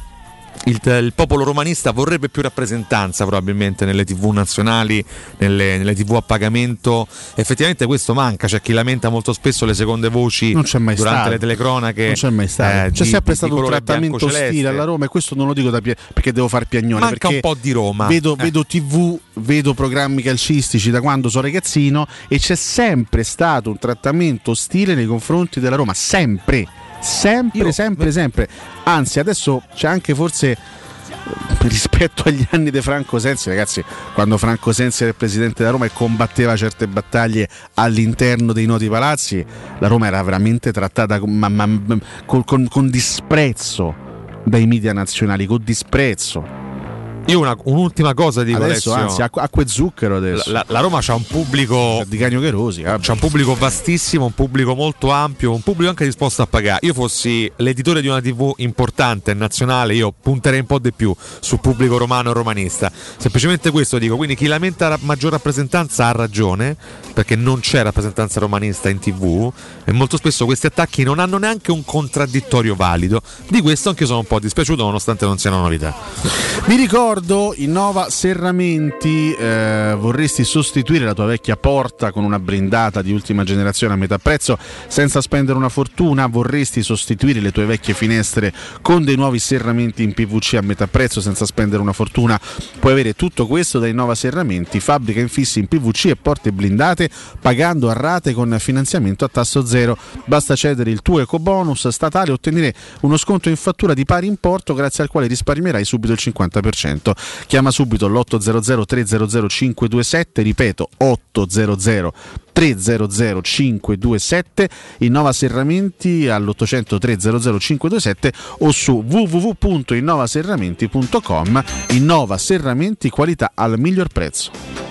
S6: il, il popolo romanista vorrebbe più rappresentanza probabilmente nelle tv nazionali, nelle, nelle tv a pagamento. Effettivamente questo manca, c'è chi lamenta molto spesso le seconde voci durante
S5: stato.
S6: le telecronache.
S5: Non c'è mai stato.
S6: eh,
S5: c'è
S6: di-
S5: sempre stato un trattamento ostile alla Roma e questo non lo dico da pie- perché devo far piagnone.
S6: Manca un po' di Roma.
S5: Vedo,
S6: Eh.
S5: vedo TV, vedo programmi calcistici da quando sono ragazzino e c'è sempre stato un trattamento ostile nei confronti della Roma. Sempre, sempre, sempre, sempre. Anzi, adesso c'è anche forse eh, (laughs) rispetto agli anni di Franco Sensi, ragazzi, quando Franco Sensi era il presidente della Roma e combatteva certe battaglie all'interno dei noti palazzi, la Roma era veramente trattata con, ma- ma- con- con- con disprezzo dai media nazionali, con disprezzo.
S6: Io una- un'ultima cosa dico
S5: Adesso, anzi, acqua, e zucchero adesso.
S6: La, la Roma c'ha un pubblico
S5: di Cagno Cherosi,
S6: c'ha un pubblico vastissimo, un pubblico molto ampio, un pubblico anche disposto a pagare. Io fossi l'editore di una TV importante nazionale, io punterei un po' di più sul pubblico romano e romanista. Semplicemente questo dico, quindi chi lamenta la maggior rappresentanza ha ragione, perché non c'è rappresentanza romanista in TV e molto spesso questi attacchi non hanno neanche un contraddittorio valido. Di questo anche io sono un po' dispiaciuto nonostante non sia una novità.
S5: Vi ricordo, Innova Serramenti, eh, vorresti sostituire la tua vecchia porta con una blindata di ultima generazione a metà prezzo senza spendere una fortuna? Vorresti sostituire le tue vecchie finestre con dei nuovi serramenti in PVC a metà prezzo senza spendere una fortuna? Puoi avere tutto questo da Innova Serramenti, fabbrica infissi in PVC e porte blindate pagando a rate con finanziamento a tasso zero. Basta cedere il tuo ecobonus statale e ottenere uno sconto in fattura di pari importo grazie al quale risparmierai subito il 50%. Chiama subito l'800 300 527, ripeto 800 300 527, Innova Serramenti all'800 300 527 o su www.innovaserramenti.com. Innova Serramenti, qualità al miglior prezzo.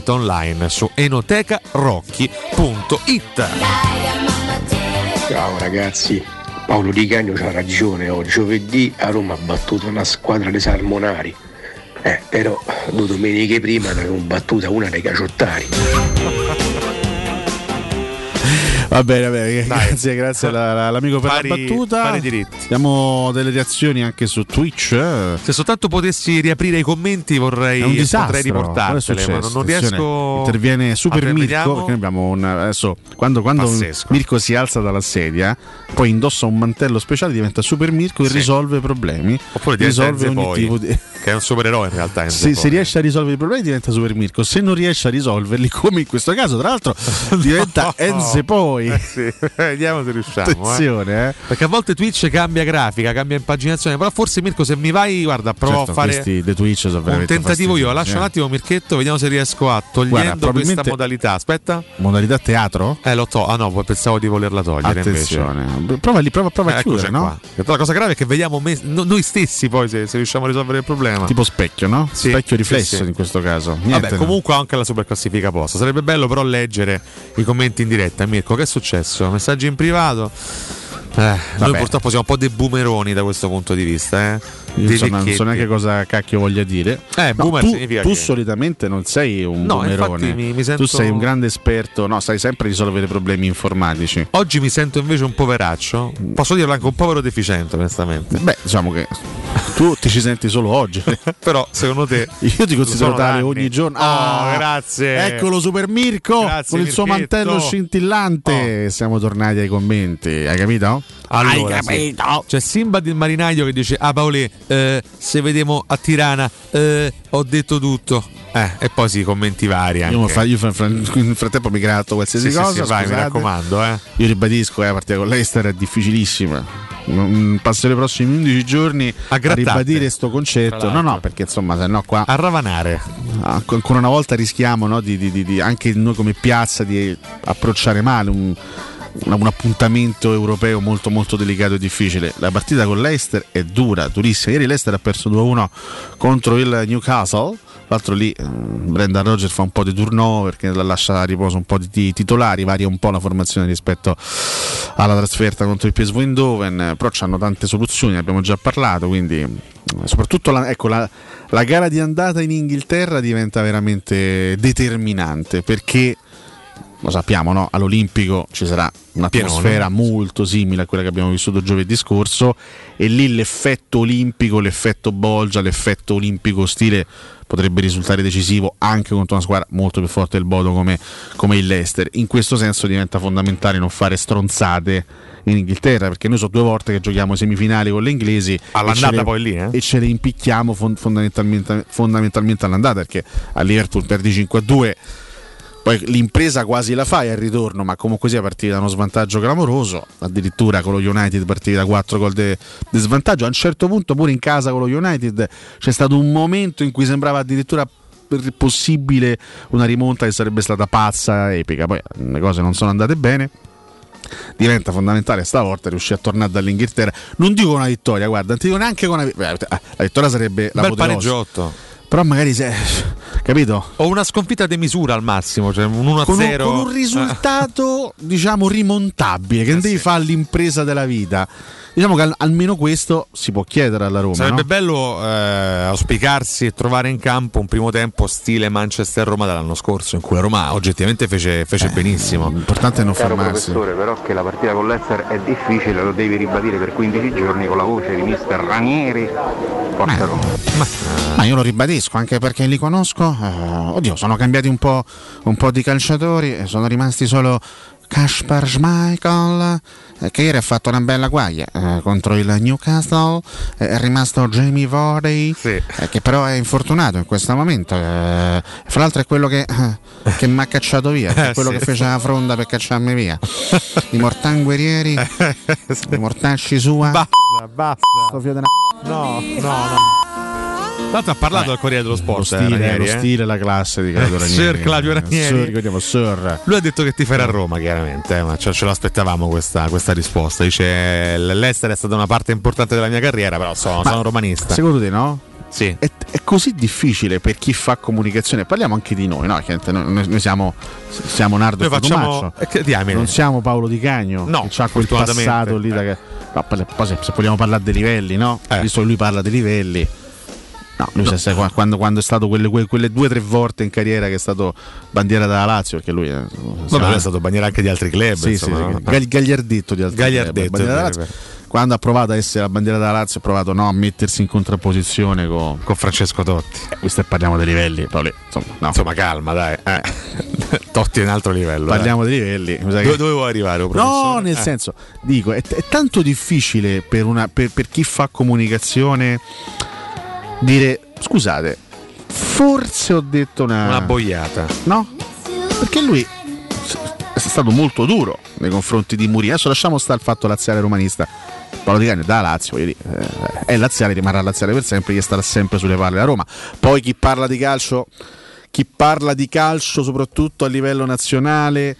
S6: online su enotecarocchi.it.
S34: Ciao ragazzi, Paolo Di Cagno c'ha ragione, oh, giovedì a Roma ha battuto una squadra di salmonari. Eh, però due domeniche prima ne avevo battuta una dei caciottari. (laughs)
S5: Va bene, va bene, grazie, grazie alla- all'amico per
S6: Pari-
S5: la battuta.
S6: pari diritti.
S5: Abbiamo delle reazioni anche su Twitch. eh.
S6: Se soltanto potessi riaprire i commenti vorrei,
S5: un
S6: potrei riportartele, ma non, non riesco.
S5: Interviene Super
S6: Allora,
S5: Mirko. Perché abbiamo un. Adesso, quando, quando. Mirko si alza dalla sedia, poi indossa un mantello speciale, diventa Super Mirko e
S6: Sì.
S5: risolve problemi.
S6: Oppure
S5: risolve ogni
S6: poi,
S5: tipo di.
S6: che è un supereroe in realtà.
S5: Se, se riesce a risolvere i problemi diventa Super Mirko, se non riesce a risolverli, come in questo caso, tra l'altro, (laughs) diventa Enze poi.
S6: Eh sì, (laughs) Vediamo se riusciamo. eh.
S5: Attenzione, eh.
S6: Perché a volte Twitch cambia grafica, cambia impaginazione. Però forse Mirko, se mi vai, guarda, provo
S5: Certo,
S6: a fare
S5: questi dei Twitch sono
S6: un tentativo io.
S5: fastidiosi,
S6: Lascia
S5: eh.
S6: un attimo Mirchetto, vediamo se riesco a togliendo
S5: Guarda, probabilmente-
S6: questa modalità. Aspetta.
S5: Modalità teatro?
S6: Eh, lo to. Ah no, poi pensavo di volerla togliere
S5: Attenzione.
S6: invece.
S5: Prova lì, prova, prova
S6: Eh,
S5: a
S6: eccoci
S5: chiudere, no?
S6: La cosa grave è che vediamo me- no- noi stessi poi se, se riusciamo a risolvere il problema.
S5: Tipo specchio, no?
S6: Sì,
S5: specchio
S6: sì,
S5: riflesso
S6: sì.
S5: in questo caso. Niente,
S6: Vabbè, comunque anche la super classifica posta. Sarebbe bello però leggere i commenti in diretta. Mirko, che è successo? Messaggi in privato? Eh, noi purtroppo siamo un po' dei boomeroni da questo punto di vista. Eh?
S5: Io so- non so neanche cosa cacchio voglia dire.
S6: Eh,
S5: No,
S6: boomer
S5: tu, tu
S6: che-
S5: solitamente non sei un
S6: No,
S5: boomerone.
S6: mi- mi sento-
S5: Tu sei un grande esperto, no, sai sempre risolvere problemi informatici.
S6: Oggi mi sento invece un poveraccio. Posso dirlo anche un povero deficiente, onestamente.
S5: Beh, diciamo che tu ti ci senti solo oggi. (laughs)
S6: Però secondo te
S5: Io ti considero tale
S6: anni.
S5: ogni giorno.
S6: Oh,
S5: Ah,
S6: grazie.
S5: Eccolo Super Mirko
S6: Grazie,
S5: con il suo
S6: Mirchetto.
S5: mantello scintillante. Siamo tornati ai commenti, hai capito?
S6: Allora,
S5: hai
S6: sì.
S5: capito?
S6: C'è Simba del marinaio che dice: Ah, Paolè, eh, se vediamo a Tirana, eh, ho detto tutto. Eh, e poi sì, commenti vari. Anche.
S5: Io, fa- io fa- fra- nel frattempo mi gratto qualsiasi
S6: Sì, sì,
S5: cosa.
S6: sì, vai, mi raccomando, eh.
S5: Io ribadisco, eh, la partita con l'Ester è difficilissima. Passerò i prossimi 11 giorni a,
S6: grattarti.
S5: ribadire sto
S6: Tra
S5: concetto. No, no, perché insomma, se no qua
S6: A ravanare.
S5: ah, ancora una volta rischiamo no, di, di- di- di- anche noi come piazza di approcciare male un, un- un appuntamento europeo molto molto delicato e difficile. La partita con l'Ester è dura, durissima. Ieri l'Ester ha perso 2-1 contro il Newcastle. L'altro lì eh, Brendan Rodgers fa un po' di turnover perché la lascia a riposo un po' di, titolari, varia un po' la formazione rispetto alla trasferta contro il PSV Eindhoven, però hanno tante soluzioni, ne abbiamo già parlato, quindi eh, soprattutto la, ecco, la, la gara di andata in Inghilterra diventa veramente determinante perché lo sappiamo, no? all'Olimpico ci sarà un'atmosfera molto simile a quella che abbiamo vissuto giovedì scorso e lì l'effetto olimpico, l'effetto Bolgia, l'effetto olimpico stile potrebbe risultare decisivo anche contro una squadra molto più forte del Bodo come, come il Leicester. In questo senso diventa fondamentale non fare stronzate in Inghilterra, perché noi sono due volte che giochiamo semifinali con le inglesi
S6: All'andata
S5: e ce le-
S6: poi lì, eh?
S5: e ce le impicchiamo fon- fondamentalmente, fondamentalmente all'andata perché a Liverpool perdi 5-2 poi l'impresa quasi la fai al ritorno, ma comunque sia partiti da uno svantaggio clamoroso. Addirittura con lo United partiti da 4 gol di svantaggio. A un certo punto, pure in casa con lo United, c'è stato un momento in cui sembrava addirittura possibile una rimonta che sarebbe stata pazza, epica. Poi le cose non sono andate bene. Diventa fondamentale stavolta riuscire a tornare dall'Inghilterra. Non dico una vittoria, guarda, non ti dico neanche con una vittoria. La vittoria sarebbe la
S6: Bel pareggiotto.
S5: Però magari se. Capito?
S6: O una sconfitta di misura al massimo, cioè un 1-0.
S5: con un, con un risultato (laughs) diciamo rimontabile
S6: Eh,
S5: che non devi fare l'impresa della vita diciamo che al- almeno questo si può chiedere alla Roma
S6: Sarebbe
S5: no?
S6: bello eh, auspicarsi e trovare in campo un primo tempo stile Manchester-Roma dell'anno scorso, in cui la Roma oggettivamente fece, fece benissimo.
S5: L'importante è non
S35: Caro professore, però che la partita con l'Ester è difficile, lo devi ribadire per 15 giorni con la voce di mister Ranieri. Forza Roma.
S5: ma io lo ribadisco anche perché li conosco eh, oddio sono cambiati un po', un po' di calciatori e sono rimasti solo Kasper Schmeichel eh, che ieri ha fatto una bella guaglia eh, contro il Newcastle eh, è rimasto Jamie Vardy eh, che però è infortunato in questo momento eh, fra l'altro è quello che, eh, che mi ha cacciato via è
S6: Eh,
S5: quello
S6: sì.
S5: che fece la fronda per cacciarmi via i mortanguerieri (laughs) i mortacci sua
S6: Basta, basta.
S5: Una-
S6: No, no, no. Tanto ha parlato al Corriere dello
S5: lo
S6: Sport. eh,
S5: stile,
S6: Ranieri,
S5: lo
S6: eh.
S5: stile e la classe di Claudio (laughs)
S6: Eh,
S5: Ranieri
S6: Sir Claudio Ranieri.
S5: Sir, ricordiamo, Sir.
S6: Lui ha detto che ti farà a Roma, chiaramente, eh, ma ce, ce l'aspettavamo questa, questa risposta. Dice: L'Ester è stata una parte importante della mia carriera, però sono, sono romanista.
S5: Secondo te no?
S6: Sì.
S5: È, è così difficile per chi fa comunicazione, parliamo anche di noi, no? Noi, noi siamo, siamo Nardo
S6: Noi facciamo- eh,
S5: non siamo Paolo Di Cagno,
S6: No,
S5: che ha quel passato lì. Da che, no, poi se, se vogliamo parlare dei livelli, no?
S6: Eh.
S5: Visto che lui parla dei livelli. No, lui se- se- quando, quando è stato quelle, que- quelle due o tre volte in carriera che è stato bandiera della Lazio, perché lui è,
S6: Vabbè, lui è stato bandiera anche di altri club.
S5: sì, sì,
S6: insomma,
S5: sì,
S6: no?
S5: Gagli- Gagliardetto di altri
S6: Gagliardetto,
S5: club,
S6: è.
S5: Quando ha provato a essere la bandiera della Lazio, ha provato no, a mettersi in contrapposizione con,
S6: con Francesco Totti.
S5: Eh, questo e parliamo dei livelli, Paolo, insomma, no.
S6: Insomma, calma, dai. eh. (laughs) Totti è un altro livello.
S5: parliamo
S6: dai.
S5: dei livelli. sa che-
S6: Dove, dove vuoi arrivare?
S5: No, nel
S6: Eh.
S5: senso, dico, è, è tanto difficile per, una- per- per chi fa comunicazione dire, scusate, forse ho detto una...
S6: Una boiata.
S5: No? Perché lui è stato molto duro nei confronti di Mourinho. Adesso lasciamo stare il fatto laziale romanista. Paolo Di Cagno da Lazio, dire, eh, è laziale, rimarrà laziale per sempre, gli starà sempre sulle palle la Roma. Poi chi parla di calcio, chi parla di calcio soprattutto a livello nazionale,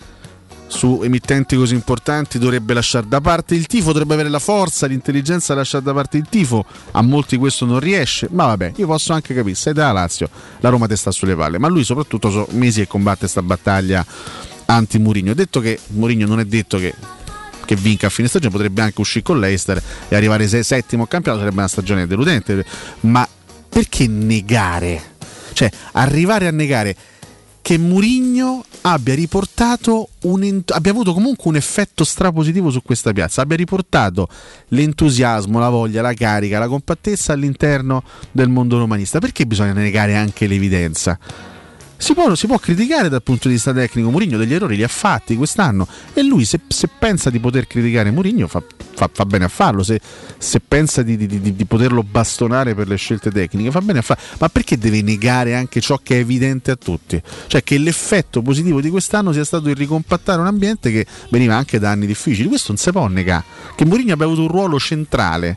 S5: su emittenti così importanti dovrebbe lasciare da parte il tifo, dovrebbe avere la forza, l'intelligenza di lasciare da parte il tifo. A molti questo non riesce, ma vabbè, io posso anche capire, sei da Lazio, la Roma te sta sulle palle, ma lui soprattutto sono mesi che combatte questa battaglia anti-Murigno. Detto che Murigno non è detto che, che vinca a fine stagione, potrebbe anche uscire con l'Eister e arrivare se- settimo campionato, sarebbe una stagione deludente, ma perché negare? Cioè, arrivare a negare che Murigno abbia riportato un abbia avuto comunque un effetto strapositivo su questa piazza, abbia riportato l'entusiasmo, la voglia, la carica, la compattezza all'interno del mondo romanista. Perché bisogna negare anche l'evidenza? Si può, si può criticare dal punto di vista tecnico Mourinho degli errori li ha fatti quest'anno e lui se, se pensa di poter criticare Mourinho fa, fa- fa bene a farlo se, se pensa di, di- di- di poterlo bastonare per le scelte tecniche fa bene a farlo ma perché deve negare anche ciò che è evidente a tutti? Cioè che l'effetto positivo di quest'anno sia stato il ricompattare un ambiente che veniva anche da anni difficili. Questo non si può negare che Mourinho abbia avuto un ruolo centrale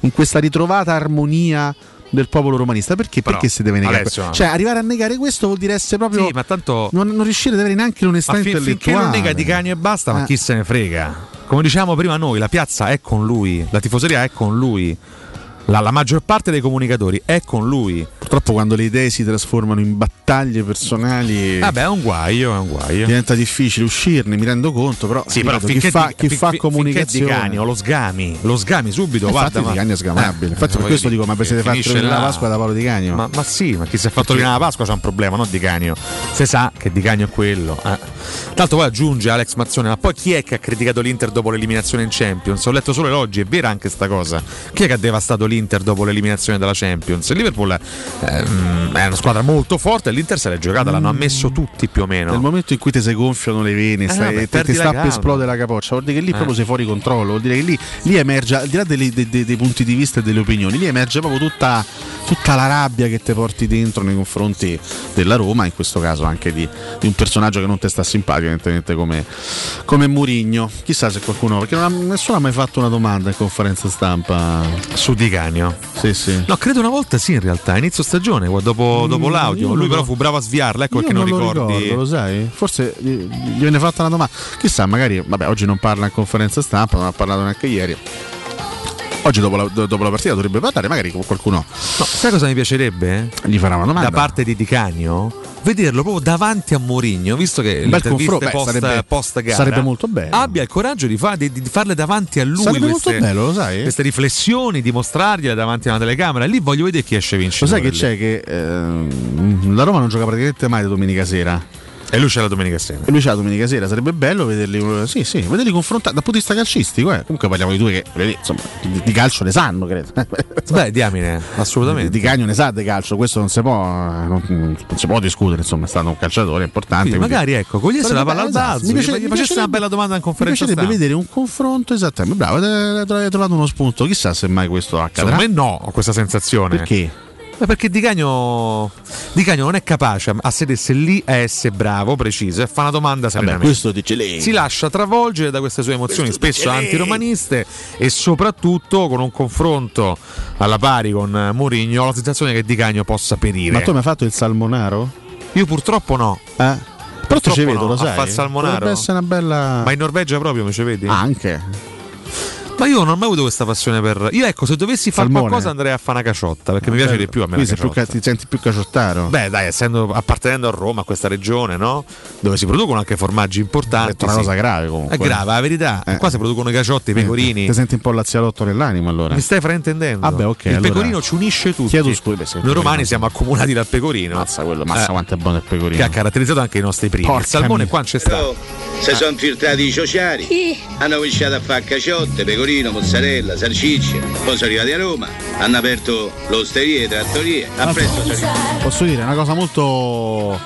S5: in questa ritrovata armonia del popolo romanista perché,
S6: Però,
S5: perché si deve negare
S6: Alessio,
S5: cioè arrivare a negare questo vuol dire essere proprio
S6: Sì, ma tanto.
S5: non, non riuscire ad avere neanche l'onestà
S6: Ma fin-
S5: intellettuale
S6: non nega di cagno e basta, ma
S5: Eh.
S6: chi se ne frega? Come dicevamo prima noi, la piazza è con lui, la tifoseria è con lui. La, la maggior parte dei comunicatori è con lui.
S5: Purtroppo quando le idee si trasformano in battaglie personali
S6: Vabbè, è un guaio, è un guaio.
S5: diventa difficile uscirne, mi rendo conto, però,
S6: Sì, però
S5: chi fa,
S6: di,
S5: chi
S6: fin-
S5: fa
S6: fin-
S5: comunicazione
S6: di cagno, lo sgami, lo sgami subito,
S5: Eh,
S6: guarda.
S5: infatti Di Cagno è sgamabile. Infatti per questo dico, ma vi siete fatti rovinare la. Pasqua da Paolo Di Cagno?
S6: Ma, ma sì, ma chi si è fatto rovinare la Pasqua c'ha un problema, non Di Cagno. Se sa che Di Cagno è quello. Eh. Tanto poi aggiunge Alex Mazzone, ma poi chi è che ha criticato l'Inter dopo l'eliminazione in Champions? Ho letto solo elogi, è vera anche sta cosa. Chi è che ha devastato l'Inter? l'Inter dopo l'eliminazione dalla Champions. Il Liverpool ehm, è una squadra molto forte, l'Inter se l'è giocata, l'hanno ammesso tutti più o meno.
S5: Nel momento in cui ti si gonfiano le vene,
S6: Eh,
S5: stai-
S6: vabbè,
S5: te- ti sta per esplodere la capoccia, vuol dire che lì
S6: Eh.
S5: proprio sei fuori controllo, vuol dire che lì, lì emerge, al di là delle- de- de- dei punti di vista e delle opinioni, lì emerge proprio tutta, tutta la rabbia che ti porti dentro nei confronti della Roma, in questo caso anche di, di un personaggio che non ti sta simpatico, evidentemente come, come Murigno. Chissà se qualcuno, perché ha- nessuno ha mai fatto una domanda in conferenza stampa
S6: su Di Canio.
S5: Sì, sì.
S6: No, credo una volta sì, in realtà, inizio stagione, dopo, dopo
S5: Mm,
S6: l'audio.
S5: io
S6: Lui
S5: non
S6: però
S5: lo-
S6: fu bravo a sviarla, ecco perché non,
S5: lo
S6: ricordi.
S5: ricordo, lo sai? Forse gli gli viene fatta una domanda. Chissà, magari, vabbè, oggi non parla in conferenza stampa, non ha parlato neanche ieri. Oggi dopo la, dopo la partita dovrebbe parlare, magari con qualcuno
S6: No, sai cosa mi piacerebbe?
S5: gli farà una domanda.
S6: Da parte di Di Canio? Vederlo proprio davanti a Mourinho, visto che
S5: bel
S6: l'intervista
S5: confronto, beh,
S6: post,
S5: sarebbe-
S6: post gara
S5: sarebbe molto bello.
S6: abbia il coraggio di, fa- di- di farle davanti a lui
S5: Sarebbe
S6: queste,
S5: bello, lo
S6: queste riflessioni, di mostrargliele davanti a una telecamera. Lì voglio vedere chi esce
S5: Lo
S6: vincitore.
S5: sai che
S6: lì.
S5: c'è che ehm, la Roma non gioca praticamente mai di domenica sera.
S6: E lui c'è la domenica sera.
S5: E lui c'è la domenica sera, sarebbe bello vederli, sì, sì, vederli confrontati dal punto di vista calcistico. Eh. Comunque parliamo di due che insomma, di, di calcio ne sanno, credo. (laughs)
S6: Beh, diamine, assolutamente.
S5: Di, di Cagno ne sa di calcio, questo non si può, non, non si può discutere, insomma, è stato un calciatore importante.
S6: Quindi magari ecco, cogliesse la palla al
S5: esatto.
S6: balzo,
S5: Mi mi
S6: facesse una
S5: piacerebbe-
S6: bella domanda in
S5: Mi
S6: conferenza
S5: piacerebbe
S6: stampa.
S5: vedere un confronto esattamente. Bravo, avete trovato uno spunto. Chissà se mai questo accadrà.
S6: Secondo me no, ho questa sensazione.
S5: Perché?
S6: Beh, perché Di Cagno, Di Cagno non è capace a sedersi lì a essere bravo, preciso e fa una domanda
S5: Vabbè,
S6: serenamente.
S5: questo dice lei.
S6: Si lascia travolgere da queste sue emozioni, spesso antiromaniste, e soprattutto con un confronto alla pari con Mourinho, ho la sensazione che Di Cagno possa perire.
S5: Ma tu mi hai fatto il salmonaro?
S6: Io purtroppo no.
S5: Eh? Però tu ci vedo,
S6: no,
S5: lo
S6: a
S5: sai.
S6: far salmonaro.
S5: Essere una bella.
S6: Ma in Norvegia proprio mi ci vedi?
S5: Anche.
S6: Ma io non ho mai avuto questa passione per. Io ecco, se dovessi fare qualcosa andrei a fare una caciotta, perché mi piace di più a me.
S5: Quindi sei più ti senti più caciottaro.
S6: Beh, dai, essendo appartenendo a Roma, a questa regione, no? Dove si producono anche formaggi importanti.
S5: È una
S6: sì.
S5: cosa grave comunque.
S6: È grave, la verità.
S5: Eh.
S6: Qua si producono i caciotti, i pecorini.
S5: Ti senti un po' l'azialotto nell'animo allora.
S6: Mi stai fraintendendo?
S5: Vabbè, ok.
S6: Il
S5: allora-
S6: pecorino ci unisce tutti.
S5: Chiedo scusa.
S6: Noi romani siamo accomunati dal pecorino.
S5: Mazza quello, mazza
S6: Eh,
S5: quanto è buono il pecorino.
S6: Che ha caratterizzato anche i nostri primi.
S5: Porca
S6: il salmone
S5: mia.
S6: qua c'è sta.
S36: Si sono filtrati i ciociari, hanno cominciato a fare caciotte, pecorino, mozzarella, salsicce, poi sono arrivati a Roma, hanno aperto l'osterie, trattorie, a presto sono arrivati.
S5: Posso dire una cosa molto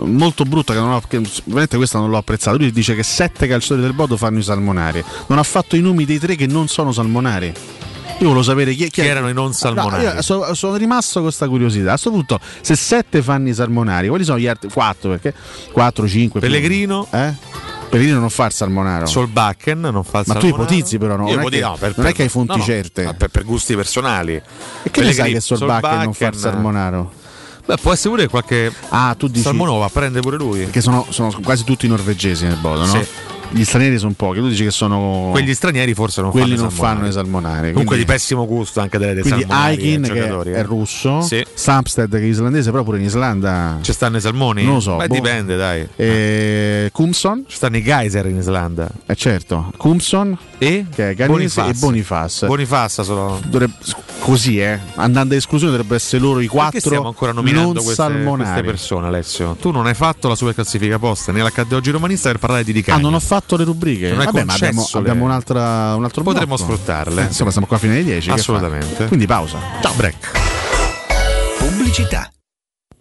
S5: molto brutta che non ho che veramente questa non l'ho apprezzata. Lui dice che sette calciatori del Bodo fanno i salmonari. Non ha fatto i nomi dei tre che non sono salmonari. Io volevo sapere chi, chi
S6: Chi erano i non salmonari?
S5: No, so- sono rimasto con questa curiosità. A questo punto, se sette fanno i salmonari, quali sono gli altri? Quattro, perché? Quattro, cinque. più-
S6: Pellegrino?
S5: Eh? Pellegrino non fa il salmonaro.
S6: Solbakken non fa il
S5: Ma tu
S6: salmonaro.
S5: ipotizzi però, no?
S6: Io
S5: Non, è che,
S6: no, per-
S5: non è che hai fonti
S6: no, no,
S5: certe.
S6: ma per, per gusti personali.
S5: E che ne sai che Solbakken non fa il salmonaro?
S6: Beh, può essere pure qualche
S5: Ah, tu dici
S6: salmonovo va a prendere pure lui.
S5: Perché sono, sono quasi tutti norvegesi nel Bodo, no?
S6: Sì.
S5: Gli stranieri sono pochi, tu dici che sono.
S6: Quegli stranieri forse non
S5: quelli
S6: fanno
S5: non fanno i salmonari.
S6: Comunque
S5: quindi-
S6: di pessimo gusto anche delle dei
S5: Quindi
S6: salmonari
S5: Aikin
S6: ai
S5: che
S6: giocatori,
S5: è
S6: eh.
S5: russo,
S6: Sì.
S5: Samsted che è islandese, però pure in Islanda
S6: Ci stanno i salmoni?
S5: Non lo so,
S6: Beh,
S5: boh.
S6: dipende, dai.
S5: e Kumson,
S6: Ci stanno i geyser in Islanda.
S5: eh certo, Kumson
S6: E?
S5: che è Ganese e Bonifaz.
S6: Bonifassa sono.
S5: Dovrebbe- così, eh, andando a esclusione dovrebbero essere loro i quattro
S6: Perché stiamo ancora nominando queste, queste
S5: salmonari.
S6: persone, Alessio? Tu non hai fatto la super classifica posta nell'Accademia oggi romanista per parlare di Di
S5: Ah, non ho fatto le rubriche. Vabbè, ma abbiamo,
S6: le-
S5: abbiamo un'altra, un altro
S6: Potremmo
S5: blocco.
S6: sfruttarle.
S5: Eh, insomma, siamo qua fino alle 10. che
S6: Assolutamente.
S5: fa? Quindi pausa.
S6: Ciao, break.
S9: Pubblicità.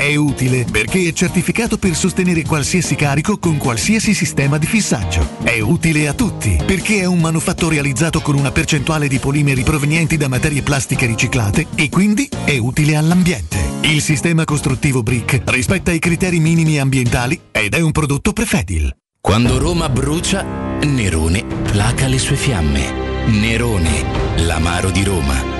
S33: è utile perché è certificato per sostenere qualsiasi carico con qualsiasi sistema di fissaggio, è utile a tutti perché è un manufatto realizzato con una percentuale di polimeri provenienti da materie plastiche riciclate e quindi è utile all'ambiente. Il sistema costruttivo Brick rispetta i criteri minimi ambientali ed è un prodotto Prefedil.
S9: Quando Roma brucia, Nerone placa le sue fiamme. Nerone, l'amaro di Roma.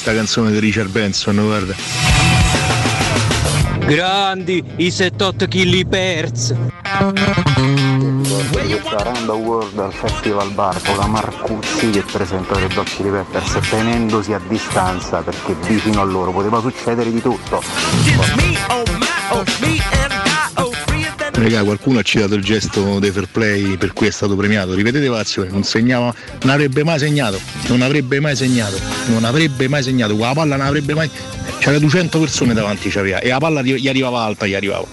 S17: Sta canzone di Richard Benson, guarda.
S18: Grandi, i 78 kg perz.
S35: Questa Randa World al Festival Bar con la Marcuzzi che presenta Red Hot Chili Peppers tenendosi a distanza perché vicino a loro poteva succedere di tutto.
S17: Raga, qualcuno ha citato il gesto dei fair play per cui è stato premiato. Ripetete l'azione, non segnava, non avrebbe mai segnato, non avrebbe mai segnato, non avrebbe mai segnato, con la palla non avrebbe mai. C'era 200 persone davanti c'aveva, e la palla gli arrivava alta, gli arrivava.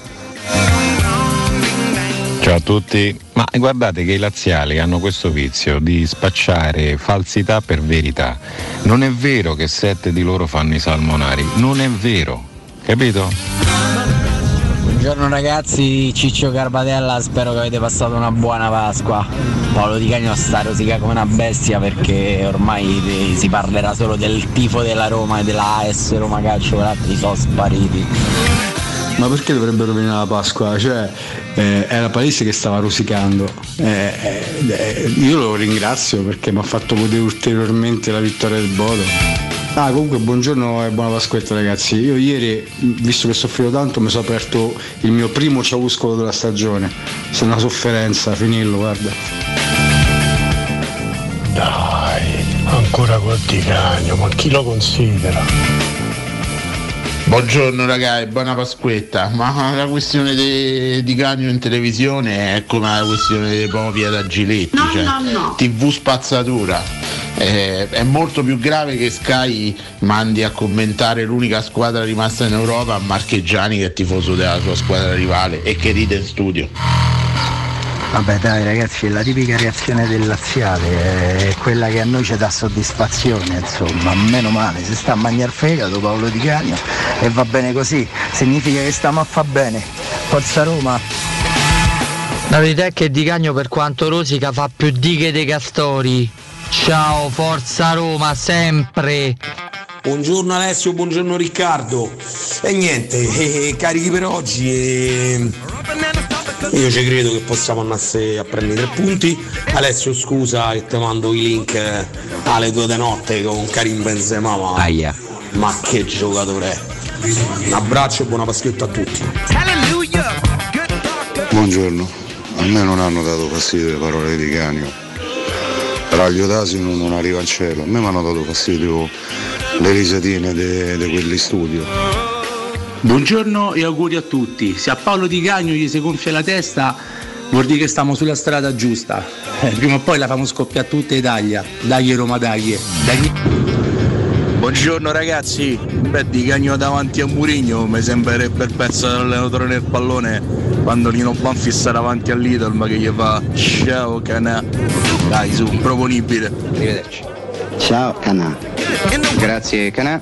S37: Ciao a tutti, ma guardate che i laziali hanno questo vizio di spacciare falsità per verità. Non è vero che sette di loro fanno i salmonari, non è vero, capito?
S38: Buongiorno ragazzi, Ciccio Garbatella, spero che avete passato una buona Pasqua. Paolo Di Cagno sta rosica come una bestia perché ormai si parlerà solo del tifo della Roma e della AS Roma Calcio, gli altri sono spariti.
S31: Ma perché dovrebbero venire la Pasqua? Cioè, eh, era Palese che stava rosicando. Eh, eh, io lo ringrazio perché mi ha fatto godere ulteriormente la vittoria del Bodo. Ah, comunque buongiorno e buona Pasquetta ragazzi. Io ieri, visto che soffrivo tanto, mi sono aperto il mio primo ciauscolo della stagione. Se una sofferenza, finirlo, guarda.
S39: Dai, ancora col ticagno, ma chi lo considera?
S14: Buongiorno ragazzi, buona Pasquetta. Ma la questione de- di Cagno in televisione è come la questione dei Povia da Giletti,
S40: No,
S14: cioè
S40: no, no.
S14: TV spazzatura. Eh, è molto più grave che Sky mandi a commentare l'unica squadra rimasta in Europa a Marcheggiani che è tifoso della sua squadra rivale e che ride in studio.
S38: Vabbè dai ragazzi, è la tipica reazione del laziale, è quella che a noi ci dà soddisfazione, insomma, meno male, si sta a mangiare fegato Paolo Di Cagno e va bene così, significa che stiamo a fa bene. Forza Roma!
S41: La verità è che Di Cagno per quanto rosica fa più dighe dei castori. Ciao, forza Roma, sempre!
S42: Buongiorno Alessio, buongiorno Riccardo. E niente, eh, carichi per oggi. e Io ci credo che possiamo andare a prendere tre punti. Alessio, scusa che ti mando i link eh, alle due di notte con Karim Benzema. Ma, ma che giocatore è! Un abbraccio e buona paschetta a tutti.
S43: Buongiorno, a me non hanno dato fastidio le parole di Canio. Raglio d'asino non arriva in cielo, a me mi hanno dato fastidio le risatine di quelli studio.
S44: Buongiorno e auguri a tutti. Se a Paolo Di Cagno gli si gonfia la testa, vuol dire che stiamo sulla strada giusta. Eh, prima o poi la famo scoppiare tutta Italia. Dai Roma, dai. dai.
S17: Buongiorno ragazzi, beh di Cagno davanti a Murigno mi sembrerebbe il pezzo dell'allenatore nel pallone quando Nino Banfi sta davanti all'Idol ma che gli fa ciao canà. Dai su, proponibile.
S45: Arrivederci. Ciao Canà. Grazie Canà.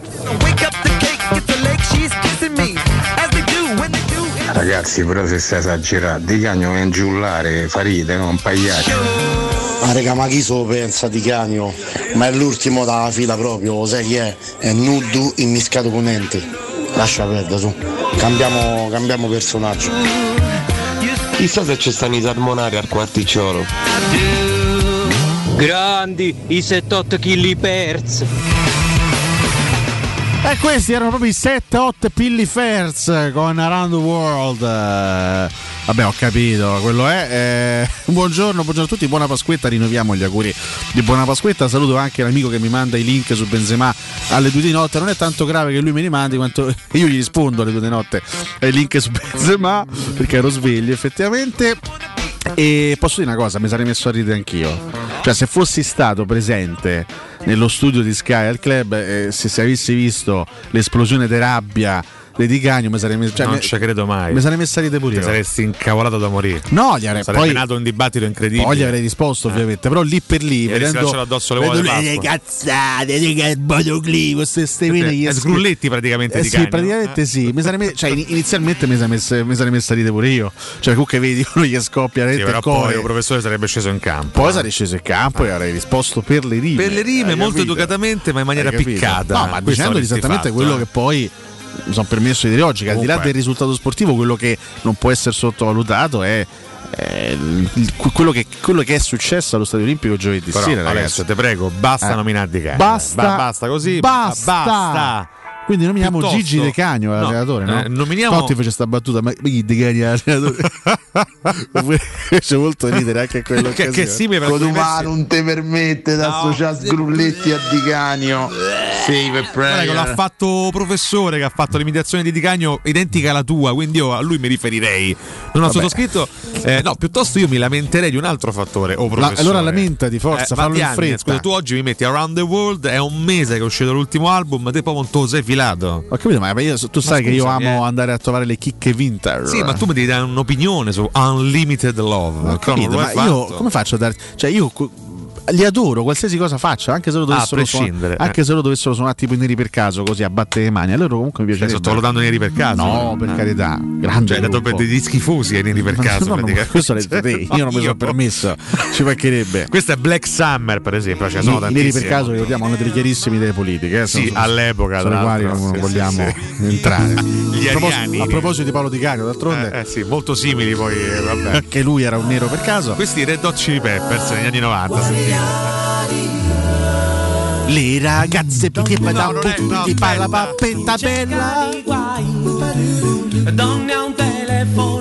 S21: Ragazzi, però se stai esagerando, di cagno è un giullare, fa ride, non pagliaccio.
S46: Ma raga, ma chi se lo pensa di Cagno? Ma è l'ultimo dalla fila proprio, lo sai chi è? È Nudu immischiato con Ente. Lascia perdere su. Cambiamo, cambiamo personaggio.
S47: Chissà se ci stanno i salmonari al quarticciolo.
S18: Grandi, i 78 kg perz.
S5: E questi erano proprio i 7-8 Pilly Fairs con Around the World. Eh, Vabbè, ho capito, quello è. Eh, (laughs) buongiorno, buongiorno a tutti, buona Pasquetta, rinnoviamo gli auguri di buona Pasquetta. Saluto anche l'amico che mi manda i link su Benzema alle due di notte. Non è tanto grave che lui me li mandi quanto (laughs) io gli rispondo alle due di notte ai link su Benzema perché ero sveglio effettivamente. E posso dire una cosa, mi sarei messo a ridere anch'io. Cioè, se fossi stato presente nello studio di Sky al club, eh, se, se avessi visto l'esplosione di rabbia di Di Cagno, mi sarei messo. Cioè,
S6: non ci credo mai.
S5: Mi sarei messo a ridere pure
S6: Ti saresti incavolato da morire.
S5: No, gli avrei poi-
S6: nato un dibattito incredibile.
S5: Poi gli avrei risposto, ovviamente. Però lì per lì,
S6: Gli
S5: vedendo,
S6: addosso le
S5: vedendo
S6: di
S5: le cazzate, che Bodocli, queste stevine.
S6: È Sgrulletti praticamente
S5: Eh
S6: di
S5: sì,
S6: Cagno.
S5: praticamente sì. Mi sarei me- cioè, in- inizialmente mi sarei messo, mi sarei messo a pure io. Cioè, comunque vedi (laughs) uno gli scoppia
S6: Sì, però poi il professore sarebbe sceso in campo.
S5: Poi sarei sceso in campo e avrei risposto per le rime.
S6: Per le rime, molto educatamente, ma in maniera piccata.
S5: No, ma dicendo esattamente quello
S6: eh.
S5: che poi mi sono permesso di dire oggi, che al di là del risultato sportivo, quello che non può essere sottovalutato è, eh, quello, che, quello che è successo allo Stadio Olimpico giovedì
S6: Però,
S5: sera, ragazzi.
S6: Alessio, te prego, basta
S5: Eh.
S6: nominare Di.
S5: Basta,
S6: Ba- basta così.
S5: Basta.
S6: basta.
S5: Quindi nominiamo
S6: Piuttosto-
S5: Gigi De Cagno
S6: no,
S5: allenatore, no?
S6: eh, nominiamo-
S5: Totti fece sta battuta, ma chi De Cagno è allenatore? (laughs) Fece molto ridere anche quello
S6: Che- che simile
S14: Codumà non te permette di associare Sgrulletti a Di Canio. Save prayer.
S6: l'ha fatto professore che ha fatto l'imitazione di Di Cagno identica alla tua, quindi io a lui mi riferirei. Non ho sottoscritto. Eh, no, piuttosto io mi lamenterei di un altro fattore. O
S5: La- allora lamentati, forza,
S6: Eh,
S5: fallo in fretta.
S6: Scusa, tu oggi mi metti Around the World, è un mese che è uscito l'ultimo album, te non te lo sei filato.
S5: Ho capito, ma io- tu sai che io amo
S6: eh.
S5: andare a trovare le chicche vintage.
S6: Sì, ma tu mi devi dare un'opinione su Unlimited Love.
S5: Ho capito, ma io come faccio a dare. Cioè, io li adoro, qualsiasi cosa faccia, anche se lo
S6: Ah, a
S5: dovessero suonare,
S6: prescindere,
S5: anche
S6: eh.
S5: se lo dovessero suonare tipo i neri per caso, così a battere le mani. Allora comunque mi
S6: Stai
S5: piacerebbe.
S6: sottovalutando i neri per caso?
S5: No, per carità. Grande
S6: Cioè, hai dato per
S5: gruppo.
S6: degli schifosi ai neri per caso.
S5: no,
S6: praticamente.
S5: questo l'hai detto te, io non mi sono permesso. Ci mancherebbe. (laughs)
S6: Questo è Black Summer, per esempio. Cioè,
S5: I,
S6: sono
S5: i neri per caso ricordiamo una delle chiarissime idee politiche. Eh,
S6: Sì,
S5: sono-
S6: all'epoca,
S5: Sulle quali non
S6: sì,
S5: vogliamo
S6: sì,
S5: entrare. (laughs)
S6: Gli
S5: a, proposito, a proposito di Paolo Di Canio, d'altronde,
S6: Eh, eh sì, molto simili poi, eh, vabbè. (laughs)
S5: anche lui era un nero per caso.
S6: Questi Red Hot Chili Peppers negli anni 90, sentite.
S5: Le ragazze che
S6: No,
S5: da di parla pappetta bella.
S48: Donne a un telefono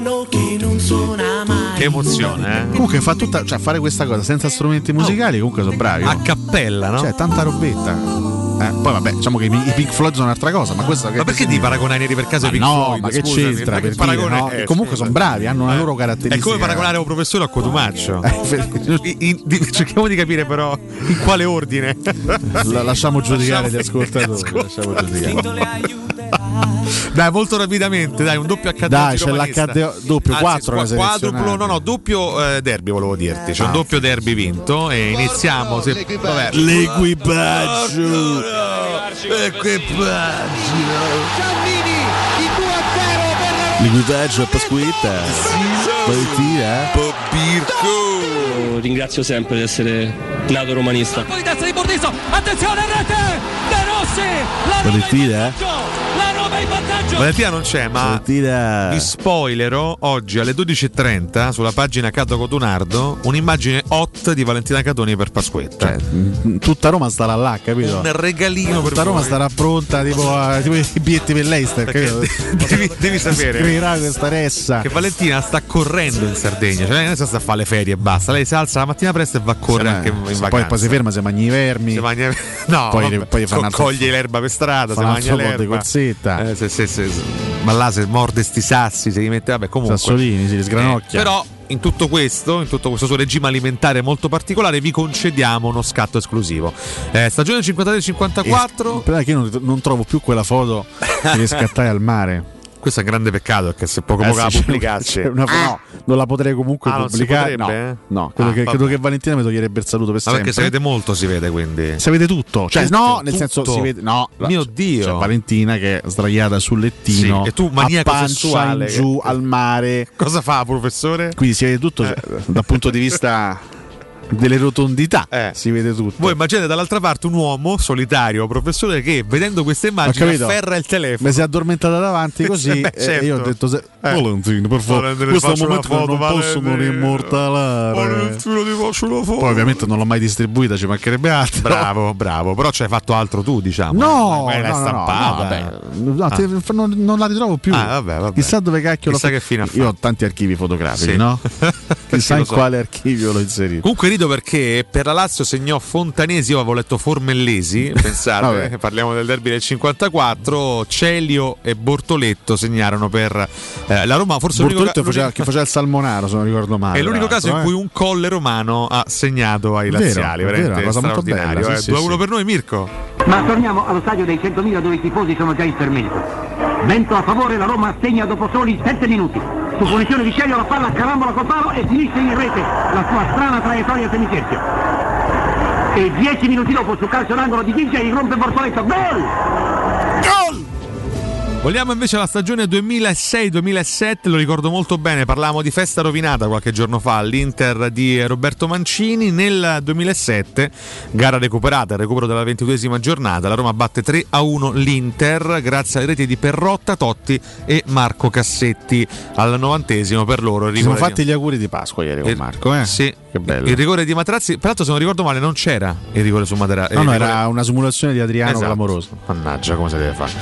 S48: Che
S6: emozione, eh?
S5: Comunque fa tutta, cioè fare questa cosa senza strumenti musicali comunque sono bravi.
S6: A cappella, no?
S5: Cioè, tanta robetta. Eh, poi vabbè, diciamo che i i Pink Floyd sono un'altra cosa, ma questo che
S6: Ma perché ti paragonare i neri per caso
S5: Ma
S6: ai Pink
S5: no,
S6: Floyd?
S5: ma che
S6: Scusami,
S5: c'entra
S6: ma che
S5: per dire, no?
S6: è?
S5: E comunque sono bravi, hanno una
S6: Eh.
S5: loro caratteristica.
S6: È come paragonare un professore a Cotumaccio.
S5: Eh,
S6: In- in- di- cerchiamo di capire però in quale ordine.
S5: La- lasciamo giudicare gli ascoltatori. Lasciamo giudicare.
S6: Dai, molto rapidamente, dai, un doppio HD.
S5: Dai, c'è l'HD doppio,
S6: Anzi,
S5: quattro
S6: quadruplo,
S5: selezionati.
S6: no, no, doppio eh, derby volevo dirti. C'è un
S5: Ah.
S6: doppio derby vinto e iniziamo. Se, vabbè.
S5: L'equipaggio. L'equipaggio a Pasquetta. Valentina.
S49: Io ringrazio sempre di essere nato romanista.
S48: Poi destra di Bordiso, attenzione rete! De Rossi! La Roma
S5: Valentina.
S48: La!
S6: Valentina non c'è, ma
S5: Valentina.
S6: vi spoilerò oggi alle 12.30 sulla pagina Cato Cotunardo un'immagine hot di Valentina Catoni per Pasquetta.
S5: Cioè, tutta Roma starà là, capito?
S6: un regalino per
S5: Tutta Roma
S6: voi.
S5: starà pronta tipo, a- tipo i biglietti per l'Eister, capito? (laughs)
S6: devi, devi sapere
S5: Scriverà questa ressa.
S6: che Valentina sta correndo in Sardegna, cioè non sta a fare le ferie e basta. Lei si alza la mattina presto e va a correre anche in vacanza.
S5: poi, poi si ferma, si mangia i vermi.
S6: Si mangia- (laughs) No,
S5: Poi-
S6: vabbè,
S5: poi fa un altro-
S6: coglie l'erba per strada,
S5: fa
S6: si mangia
S5: po' di
S6: l'erba.
S5: corsetta.
S6: Eh, se- se- se- se- ma là se morde sti sassi, si rimette, vabbè, comunque.
S5: Sassolini, si li sgranocchia.
S6: Eh, però in tutto questo, in tutto questo suo regime alimentare molto particolare, vi concediamo uno scatto esclusivo. Eh, stagione 53-54.
S5: Il problema è che io non, non trovo più quella foto che (laughs) scattai al mare.
S6: Questo è un grande peccato perché se poco
S5: Eh
S6: poco la pubblicassi.
S5: c'è una- no, non la potrei comunque
S6: Ah,
S5: pubblicare.
S6: potrebbe,
S5: no,
S6: eh?
S5: no, credo,
S6: Ah,
S5: che, credo che Valentina mi toglierebbe il saluto per
S6: Ma
S5: sempre.
S6: perché se vede molto si vede quindi.
S5: Si vede tutto, cioè
S6: Tutto,
S5: no, nel senso
S6: tutto.
S5: si vede no,
S6: Mio Dio.
S5: C'è Valentina che è sdraiata sul lettino
S6: Sì, e tu, maniaco
S5: a pancia
S6: sessuale,
S5: in giù
S6: che-
S5: al mare.
S6: Cosa fa, professore?
S5: Quindi si vede tutto
S6: Eh.
S5: cioè, dal punto di vista (laughs) delle rotondità, si vede tutto.
S6: Voi immaginate dall'altra parte un uomo solitario, professore, che vedendo queste immagini afferra il telefono.
S5: Mi si è addormentata davanti (laughs) così
S6: Beh,
S5: e
S6: certo.
S5: io ho detto se...
S6: Eh.
S5: Valentino per favore
S6: Valentino,
S5: questo è un momento che non
S6: foto,
S5: possono
S6: Valentino.
S5: rimmortalare
S6: Valentino, ti faccio una foto.
S5: poi ovviamente non l'ho mai distribuita ci mancherebbe altro
S6: Bravo, bravo. Però ci hai fatto altro tu, diciamo.
S5: No,
S6: Ma l'hai
S5: no, no, no,
S6: stampata.
S5: no, vabbè. No,
S6: Ah.
S5: te- non, non la ritrovo più.
S6: Ah, vabbè, vabbè.
S5: Chissà dove cacchio
S6: Chissà
S5: l'ho
S6: che fine
S5: Io ho tanti archivi fotografici,
S6: Sì.
S5: no? (laughs) Chissà in
S6: so.
S5: quale archivio l'ho inserito.
S6: Comunque rido perché per la Lazio segnò Fontanesi, io avevo letto Formellesi, (laughs) pensate,
S5: Vabbè.
S6: parliamo del derby del 54, Celio e Bortoletto segnarono per eh, la Roma, forse l'unico,
S5: Bortoletto
S6: ca-
S5: faceva,
S6: l'unico-
S5: che faceva il salmonaro, se non ricordo male.
S6: è l'unico caso in
S5: l'altro,
S6: cui
S5: eh.
S6: un colle romano ha segnato ai
S5: Vero,
S6: laziali,
S5: è vero,
S6: veramente
S5: una cosa molto
S6: straordinario.
S5: bella,
S6: eh.
S5: sì, sì,
S6: 2-1
S5: sì.
S6: per noi Mirko.
S50: Ma torniamo allo stadio dei 100.000 dove i tifosi sono già intermeriti. Vento a favore, la Roma segna dopo soli 7 minuti. Su punizione di Sceglio la palla carambola col palo e finisce in rete la sua strana traiettoria semicerchio. E 10 minuti dopo su calcio d'angolo di Gigi irrompe Bortoletto. Gol!
S6: Vogliamo invece la stagione 2006-2007, lo ricordo molto bene, parlavamo di festa rovinata qualche giorno fa all'Inter di Roberto Mancini. Nel 2007, gara recuperata, recupero della ventiduesima giornata, la Roma batte 3-1 l'Inter grazie alle reti di Perrotta, Totti e Marco Cassetti al novantesimo per loro.
S5: Ci siamo
S6: rigore
S5: fatti gli auguri di Pasqua ieri con Marco, eh?
S6: Sì,
S5: Che bello.
S6: il rigore di Matrazzi, peraltro se non ricordo male non c'era il rigore su Materazzi.
S5: No, no, era una simulazione di Adriano
S6: Esatto.
S5: clamorosa.
S6: Mannaggia, come si deve fare?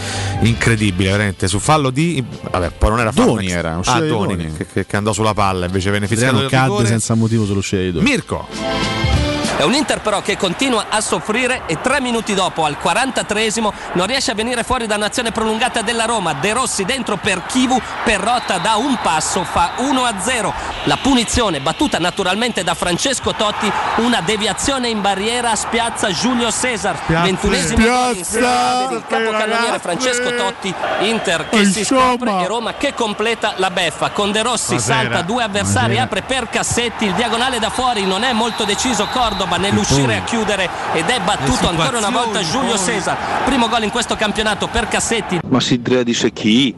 S6: Incredibile, veramente. Su fallo di. Vabbè, poi non era fallo.
S5: Doni era, uscita
S6: ah, Doni,
S5: Doni.
S6: Che, che- andò sulla palla, invece venne fischiato
S5: cadde
S6: rigore.
S5: senza motivo di Doni.
S6: Mirko.
S51: È un Inter però che continua a soffrire e tre minuti dopo, al 43esimo, non riesce a venire fuori da un'azione prolungata della Roma. De Rossi dentro per Chivu, Perrotta da un passo fa 1-0. La punizione battuta naturalmente da Francesco Totti, una deviazione in barriera spiazza Giulio Cesar. 21esimo gol in Serie A per il capocannoniere Francesco Totti. Inter che si scopre e Roma che completa la beffa. Con De Rossi
S6: Buonasera.
S51: salta due avversari,
S6: Buonasera.
S51: apre per Cassetti, il diagonale da fuori non è molto deciso Cordoba nell'uscire a chiudere ed è battuto ancora una volta Giulio Cesar. Primo gol in questo campionato per Cassetti.
S47: Ma si tradisce chi?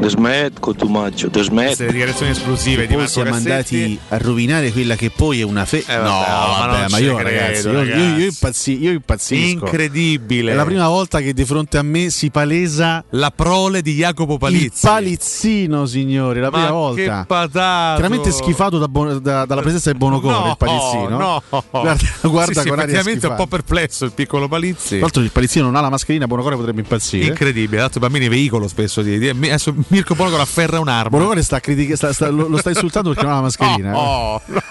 S47: Smet con tu maggio, smet.
S6: Queste dichiarazioni esplosive di
S5: Poi
S6: Marco
S5: siamo
S6: Cassetti.
S5: andati a rovinare quella che poi è una fe...
S6: Eh, vabbè,
S5: no,
S6: ma
S5: vabbè, ma
S6: ci
S5: io
S6: credo,
S5: ragazzi, io,
S6: ragazzi.
S5: io- io impazzi- io impazzisco.
S6: Incredibile.
S5: È la prima volta che di fronte a me si palesa
S6: la prole di Jacopo
S5: il
S6: Palizzi.
S5: palizzino, signori, la
S6: Ma
S5: prima
S6: che
S5: volta.
S6: patato.
S5: Chiaramente schifato da Bon- da- dalla presenza di Bonocore,
S6: No,
S5: il palizzino.
S6: no.
S5: Guarda, guarda
S6: Sì, sì, effettivamente è un po' perplesso il piccolo Palizzi.
S5: Tra l'altro il palizzino non ha la mascherina, Bonocore potrebbe impazzire.
S6: Incredibile, dato i bambini veicolo spesso di, di- adesso Mirko Bonocore afferra un'arma.
S5: Bonocore sta critica- sta- sta- lo, lo sta insultando perché non ha la mascherina. (laughs) eh.
S6: Oh, no.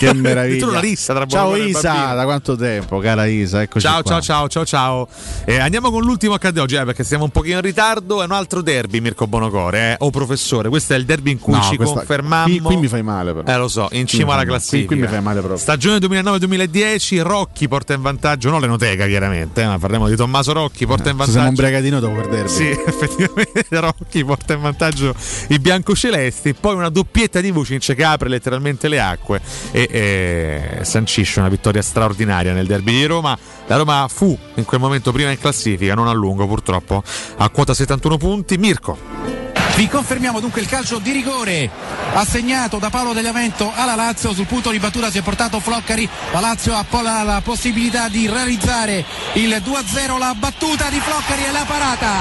S5: Che (laughs) meraviglia.
S6: Una rissa tra
S5: Ciao Isa, da quanto tempo, cara Isa, eccoci
S6: Ciao,
S5: qua.
S6: ciao, ciao, ciao, ciao. Eh, andiamo con l'ultimo accade oggi, eh, perché siamo un pochino in ritardo. È un altro derby, Mirko Bonocore. Eh. Oh, professore, questo è il derby in cui
S5: No,
S6: ci
S5: questa-
S6: confermammo.
S5: Qui, qui mi fai male però.
S6: Eh, lo so, in cima alla classifica.
S5: Qui, qui mi fai male proprio.
S6: Stagione 2009-2010, Rocchi porta in vantaggio, non l'Enoteca chiaramente, eh, ma parliamo di Tommaso Rocchi, porta in
S5: Ci siamo
S6: vantaggio.
S5: ubriacati noi dopo per derby.
S6: Sì, (laughs) effettivamente Rocchi porta in vantaggio i biancocelesti, poi una doppietta di Vucic che apre letteralmente le acque e, e sancisce una vittoria straordinaria nel derby di Roma. La Roma fu in quel momento prima in classifica, non a lungo purtroppo, a quota 71 punti. Mirko.
S52: Vi confermiamo dunque il calcio di rigore assegnato da Paolo Degliamento alla Lazio. Sul punto di battuta si è portato Floccari. La Lazio ha la, la possibilità di realizzare il 2-0. La battuta di Floccari e la parata.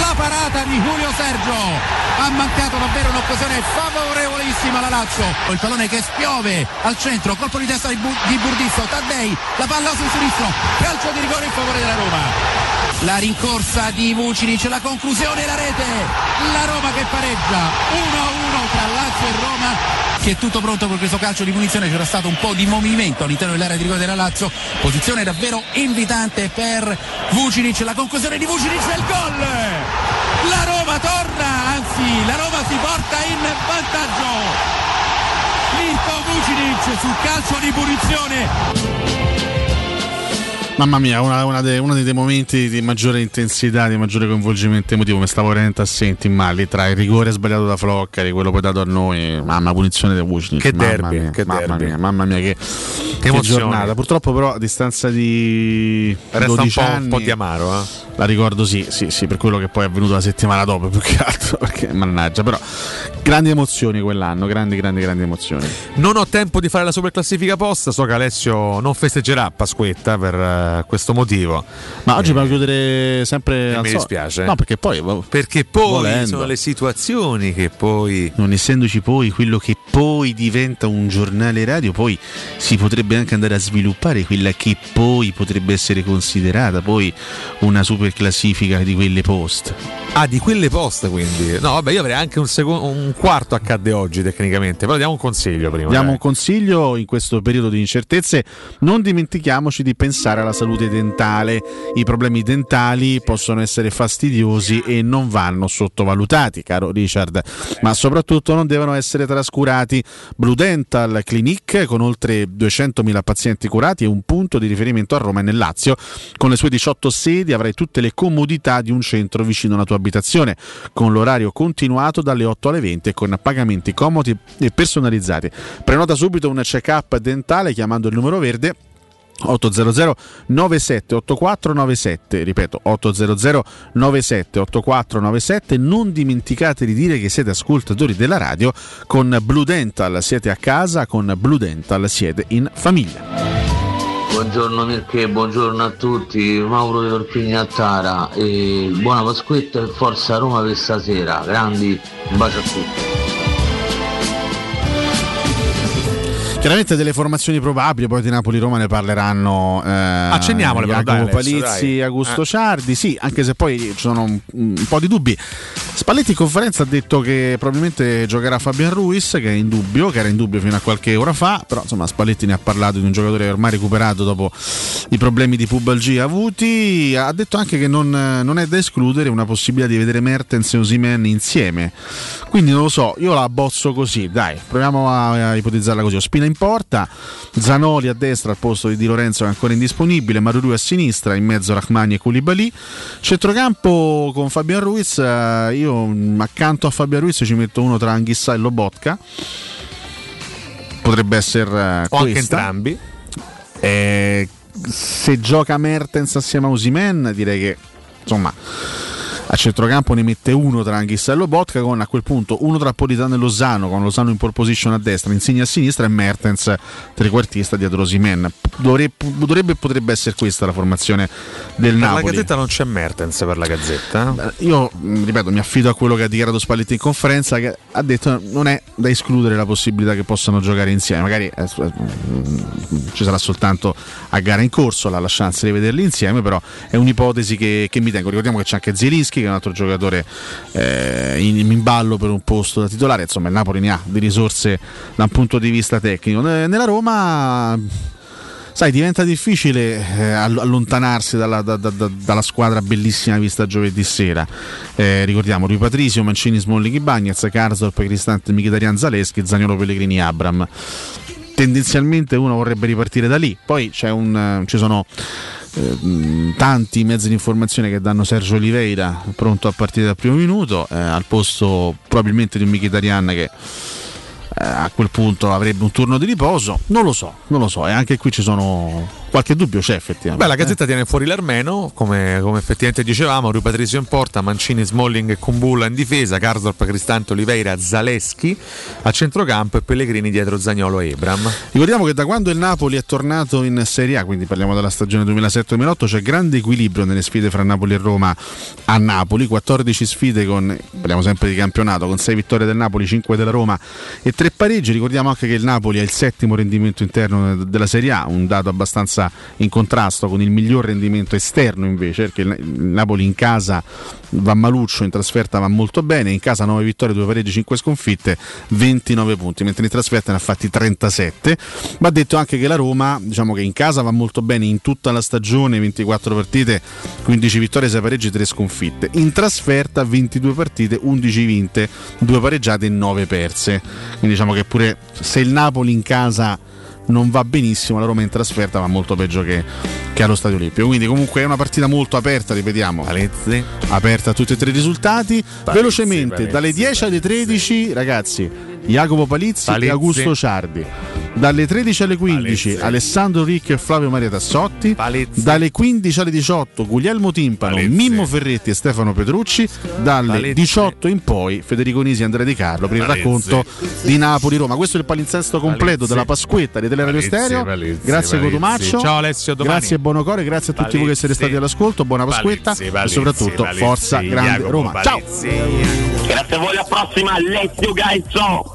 S52: La parata di Julio Sergio. Ha mancato davvero un'occasione favorevolissima alla Lazio. Il pallone che spiove al centro. Colpo di testa di Burdisso. Taddei. La palla sul sinistro. Calcio di rigore in favore della Roma. La rincorsa di Vucinic, la conclusione la rete. La Roma che pareggia 1-1 tra Lazio e Roma. Che è tutto pronto per questo calcio di punizione. C'era stato un po' di movimento all'interno dell'area di rigore della Lazio. Posizione davvero invitante per Vucinic. La conclusione di Vucinic il gol. La Roma torna, anzi la Roma si porta in vantaggio. Mirko Vucinic sul calcio di punizione.
S5: Mamma mia, una- una de- uno dei momenti di maggiore intensità, di maggiore coinvolgimento emotivo. Mi stavo veramente assenti in male tra il rigore sbagliato da Floccari, quello poi dato a noi. Mamma, punizione del Vucinic.
S6: Che
S5: mamma
S6: derby,
S5: mia,
S6: che
S5: mamma
S6: derby.
S5: mia, mamma mia, che, che
S6: emozione.
S5: giornata. Purtroppo, però, a distanza di
S6: Resta un
S5: 12
S6: po', un
S5: anni,
S6: po' di amaro, eh.
S5: La ricordo sì, sì, sì, per quello che poi è avvenuto la settimana dopo, (laughs) più che altro, perché mannaggia, però grandi emozioni quell'anno, grandi, grandi, grandi emozioni.
S6: Non ho tempo di fare la superclassifica post, so che Alessio non festeggerà Pasquetta per eh, questo motivo.
S5: Ma oggi dobbiamo chiudere sempre
S6: E
S5: al
S6: mi
S5: so-
S6: dispiace.
S5: No, perché poi
S6: Perché poi
S5: volendo.
S6: sono le situazioni che poi
S5: non essendoci poi quello che poi diventa un giornale radio, poi si potrebbe anche andare a sviluppare quella che poi potrebbe essere considerata poi una super classifica di quelle post.
S6: Ah, di quelle post quindi. No, vabbè, io avrei anche un, secondo, un quarto accadde oggi tecnicamente, però diamo un consiglio prima.
S5: Diamo
S6: dai.
S5: un consiglio in questo periodo di incertezze, non dimentichiamoci di pensare alla salute dentale. I problemi dentali possono essere fastidiosi e non vanno sottovalutati, caro Richard, ma soprattutto non devono essere trascurati. Blue Dental Clinic con oltre 200.000 pazienti curati è un punto di riferimento a Roma e nel Lazio. Con le sue 18 sedi avrai tutte le comodità di un centro vicino alla tua abitazione, con l'orario continuato dalle 8 alle 20 e con pagamenti comodi e personalizzati. Prenota subito un check-up dentale chiamando il numero verde 800 978497 ripeto 800 978497 non dimenticate di dire che siete ascoltatori della radio. Con Blue Dental siete a casa con Blue Dental siete in famiglia.
S53: Buongiorno Mirche, buongiorno a tutti, Mauro di Torpigni a Tara. E buona Pasquetta e forza Roma per stasera, grandi, un bacio a tutti.
S5: Chiaramente delle formazioni probabili, poi di Napoli-Roma ne parleranno eh,
S6: Accenniamole però,
S5: Jacopo
S6: dai,
S5: Palizzi,
S6: dai.
S5: Augusto
S6: Eh.
S5: Ciardi, sì, anche se poi ci sono un, un po' di dubbi. Spalletti in conferenza ha detto che probabilmente giocherà Fabian Ruiz, che è in dubbio, che era in dubbio fino a qualche ora fa, però insomma Spalletti ne ha parlato di un giocatore ormai recuperato dopo i problemi di pubalgia avuti. Ha detto anche che non, non è da escludere una possibilità di vedere Mertens e Osimen insieme. Quindi non lo so, io la bozzo così, dai, proviamo a, a ipotizzarla così. Ospina in porta, Zanoli a destra al posto di Di Lorenzo che è ancora indisponibile, Maruru a sinistra, in mezzo Rachmani e Koulibaly. Centrocampo con Fabian Ruiz, eh, io mh, accanto a Fabian Ruiz ci metto uno tra Anghissà e Lobotka. Potrebbe essere eh,
S6: O anche entrambi.
S5: Eh, se gioca Mertens assieme a Usimen, direi che insomma a centrocampo ne mette uno tra Anghissa e Lobotka con a quel punto uno tra Politano e Lozano con Lozano in pole position a destra, Insigne a sinistra e Mertens trequartista dietro Osimen dovrebbe, dovrebbe e potrebbe essere questa la formazione del
S6: Per la
S5: Napoli.
S6: Gazzetta non c'è Mertens per la Gazzetta.
S5: io mh, ripeto mi affido a quello che ha dichiarato Spalletti in conferenza che ha detto non è da escludere la possibilità che possano giocare insieme. Magari eh, mh, ci sarà soltanto a gara in corso la, la chance di vederli insieme però è un'ipotesi che, che mi tengo. Ricordiamo che c'è anche Zielinski che è un altro giocatore eh, in, in ballo per un posto da titolare insomma il Napoli ne ha di risorse da un punto di vista tecnico Ne- nella Roma sai, diventa difficile eh, all- allontanarsi dalla, da- da- da- dalla squadra bellissima vista giovedì sera. Eh, ricordiamo Rui Patrizio, Mancini, Smalling, Bagnez, Karsdorp, Cristante, Mkhitaryan, Zaleschi, Zagnolo, Pellegrini, Abram. Tendenzialmente uno vorrebbe ripartire da lì. Poi un, ci sono eh, mh, tanti mezzi di informazione che danno Sergio Oliveira pronto a partire dal primo minuto eh, al posto probabilmente di un Mkhitaryan che eh, a quel punto avrebbe un turno di riposo. Non lo so, non lo so. E anche qui ci sono. Qualche dubbio c'è effettivamente.
S6: Beh, la Gazzetta tiene fuori l'armeno, come, come effettivamente dicevamo, Rui Patrizio in porta, Mancini, Smalling e Kumbulla in difesa, Karsdorp, Cristante, Oliveira, Zaleschi a centrocampo e Pellegrini dietro Zagnolo e Ebram.
S5: Ricordiamo che da quando il Napoli è tornato in Serie A, quindi parliamo della stagione 2007-2008, c'è grande equilibrio nelle sfide fra Napoli e Roma a Napoli, 14 sfide con, parliamo sempre di campionato, con 6 vittorie del Napoli, 5 della Roma e 3 pareggi. Ricordiamo anche che il Napoli ha il settimo rendimento interno della Serie A, un dato abbastanza in contrasto con il miglior rendimento esterno invece, perché il Napoli in casa va maluccio, in trasferta va molto bene, in casa 9 vittorie, 2 pareggi, 5 sconfitte, 29 punti, mentre in trasferta ne ha fatti 37. Va detto anche che la Roma, diciamo che in casa va molto bene in tutta la stagione, 24 partite, 15 vittorie, 6 pareggi, 3 sconfitte. In trasferta 22 partite, 11 vinte, 2 pareggiate e 9 perse. Quindi diciamo che pure se il Napoli in casa non va benissimo, la Roma in trasferta va molto peggio che, che allo Stadio Olimpico. Quindi comunque è una partita molto aperta, ripetiamo. Aperta a tutti e tre i risultati. Velocemente,
S6: Palizzi,
S5: dalle 10 alle 13, ragazzi, Jacopo Palizzi,
S6: Palizzi.
S5: e Augusto Ciardi. Dalle 13 alle 15 Alessandro Ricchi e Flavio Maria Tassotti. Dalle 15 alle 18 Guglielmo Timpano, Mimmo Ferretti e Stefano Petrucci. Dalle
S6: Palizzi.
S5: 18 in poi Federico Nisi e Andrea Di Carlo per il
S6: Palizzi.
S5: racconto di Napoli-Roma. Questo è il palinsesto completo
S6: Palizzi.
S5: della Pasquetta di Teleradio
S6: Palizzi,
S5: Stereo.
S6: Palizzi,
S5: grazie
S6: Palizzi.
S5: Cotumaccio.
S6: Ciao Alessio, domani.
S5: Grazie Bonocore, grazie a tutti voi che siete stati all'ascolto. Buona Pasquetta
S6: Palizzi,
S5: e
S6: Palizzi,
S5: soprattutto
S6: Palizzi,
S5: forza grande
S6: Jacopo
S5: Roma. Ciao!
S54: Grazie a voi, alla prossima, Alessio Gaizzo.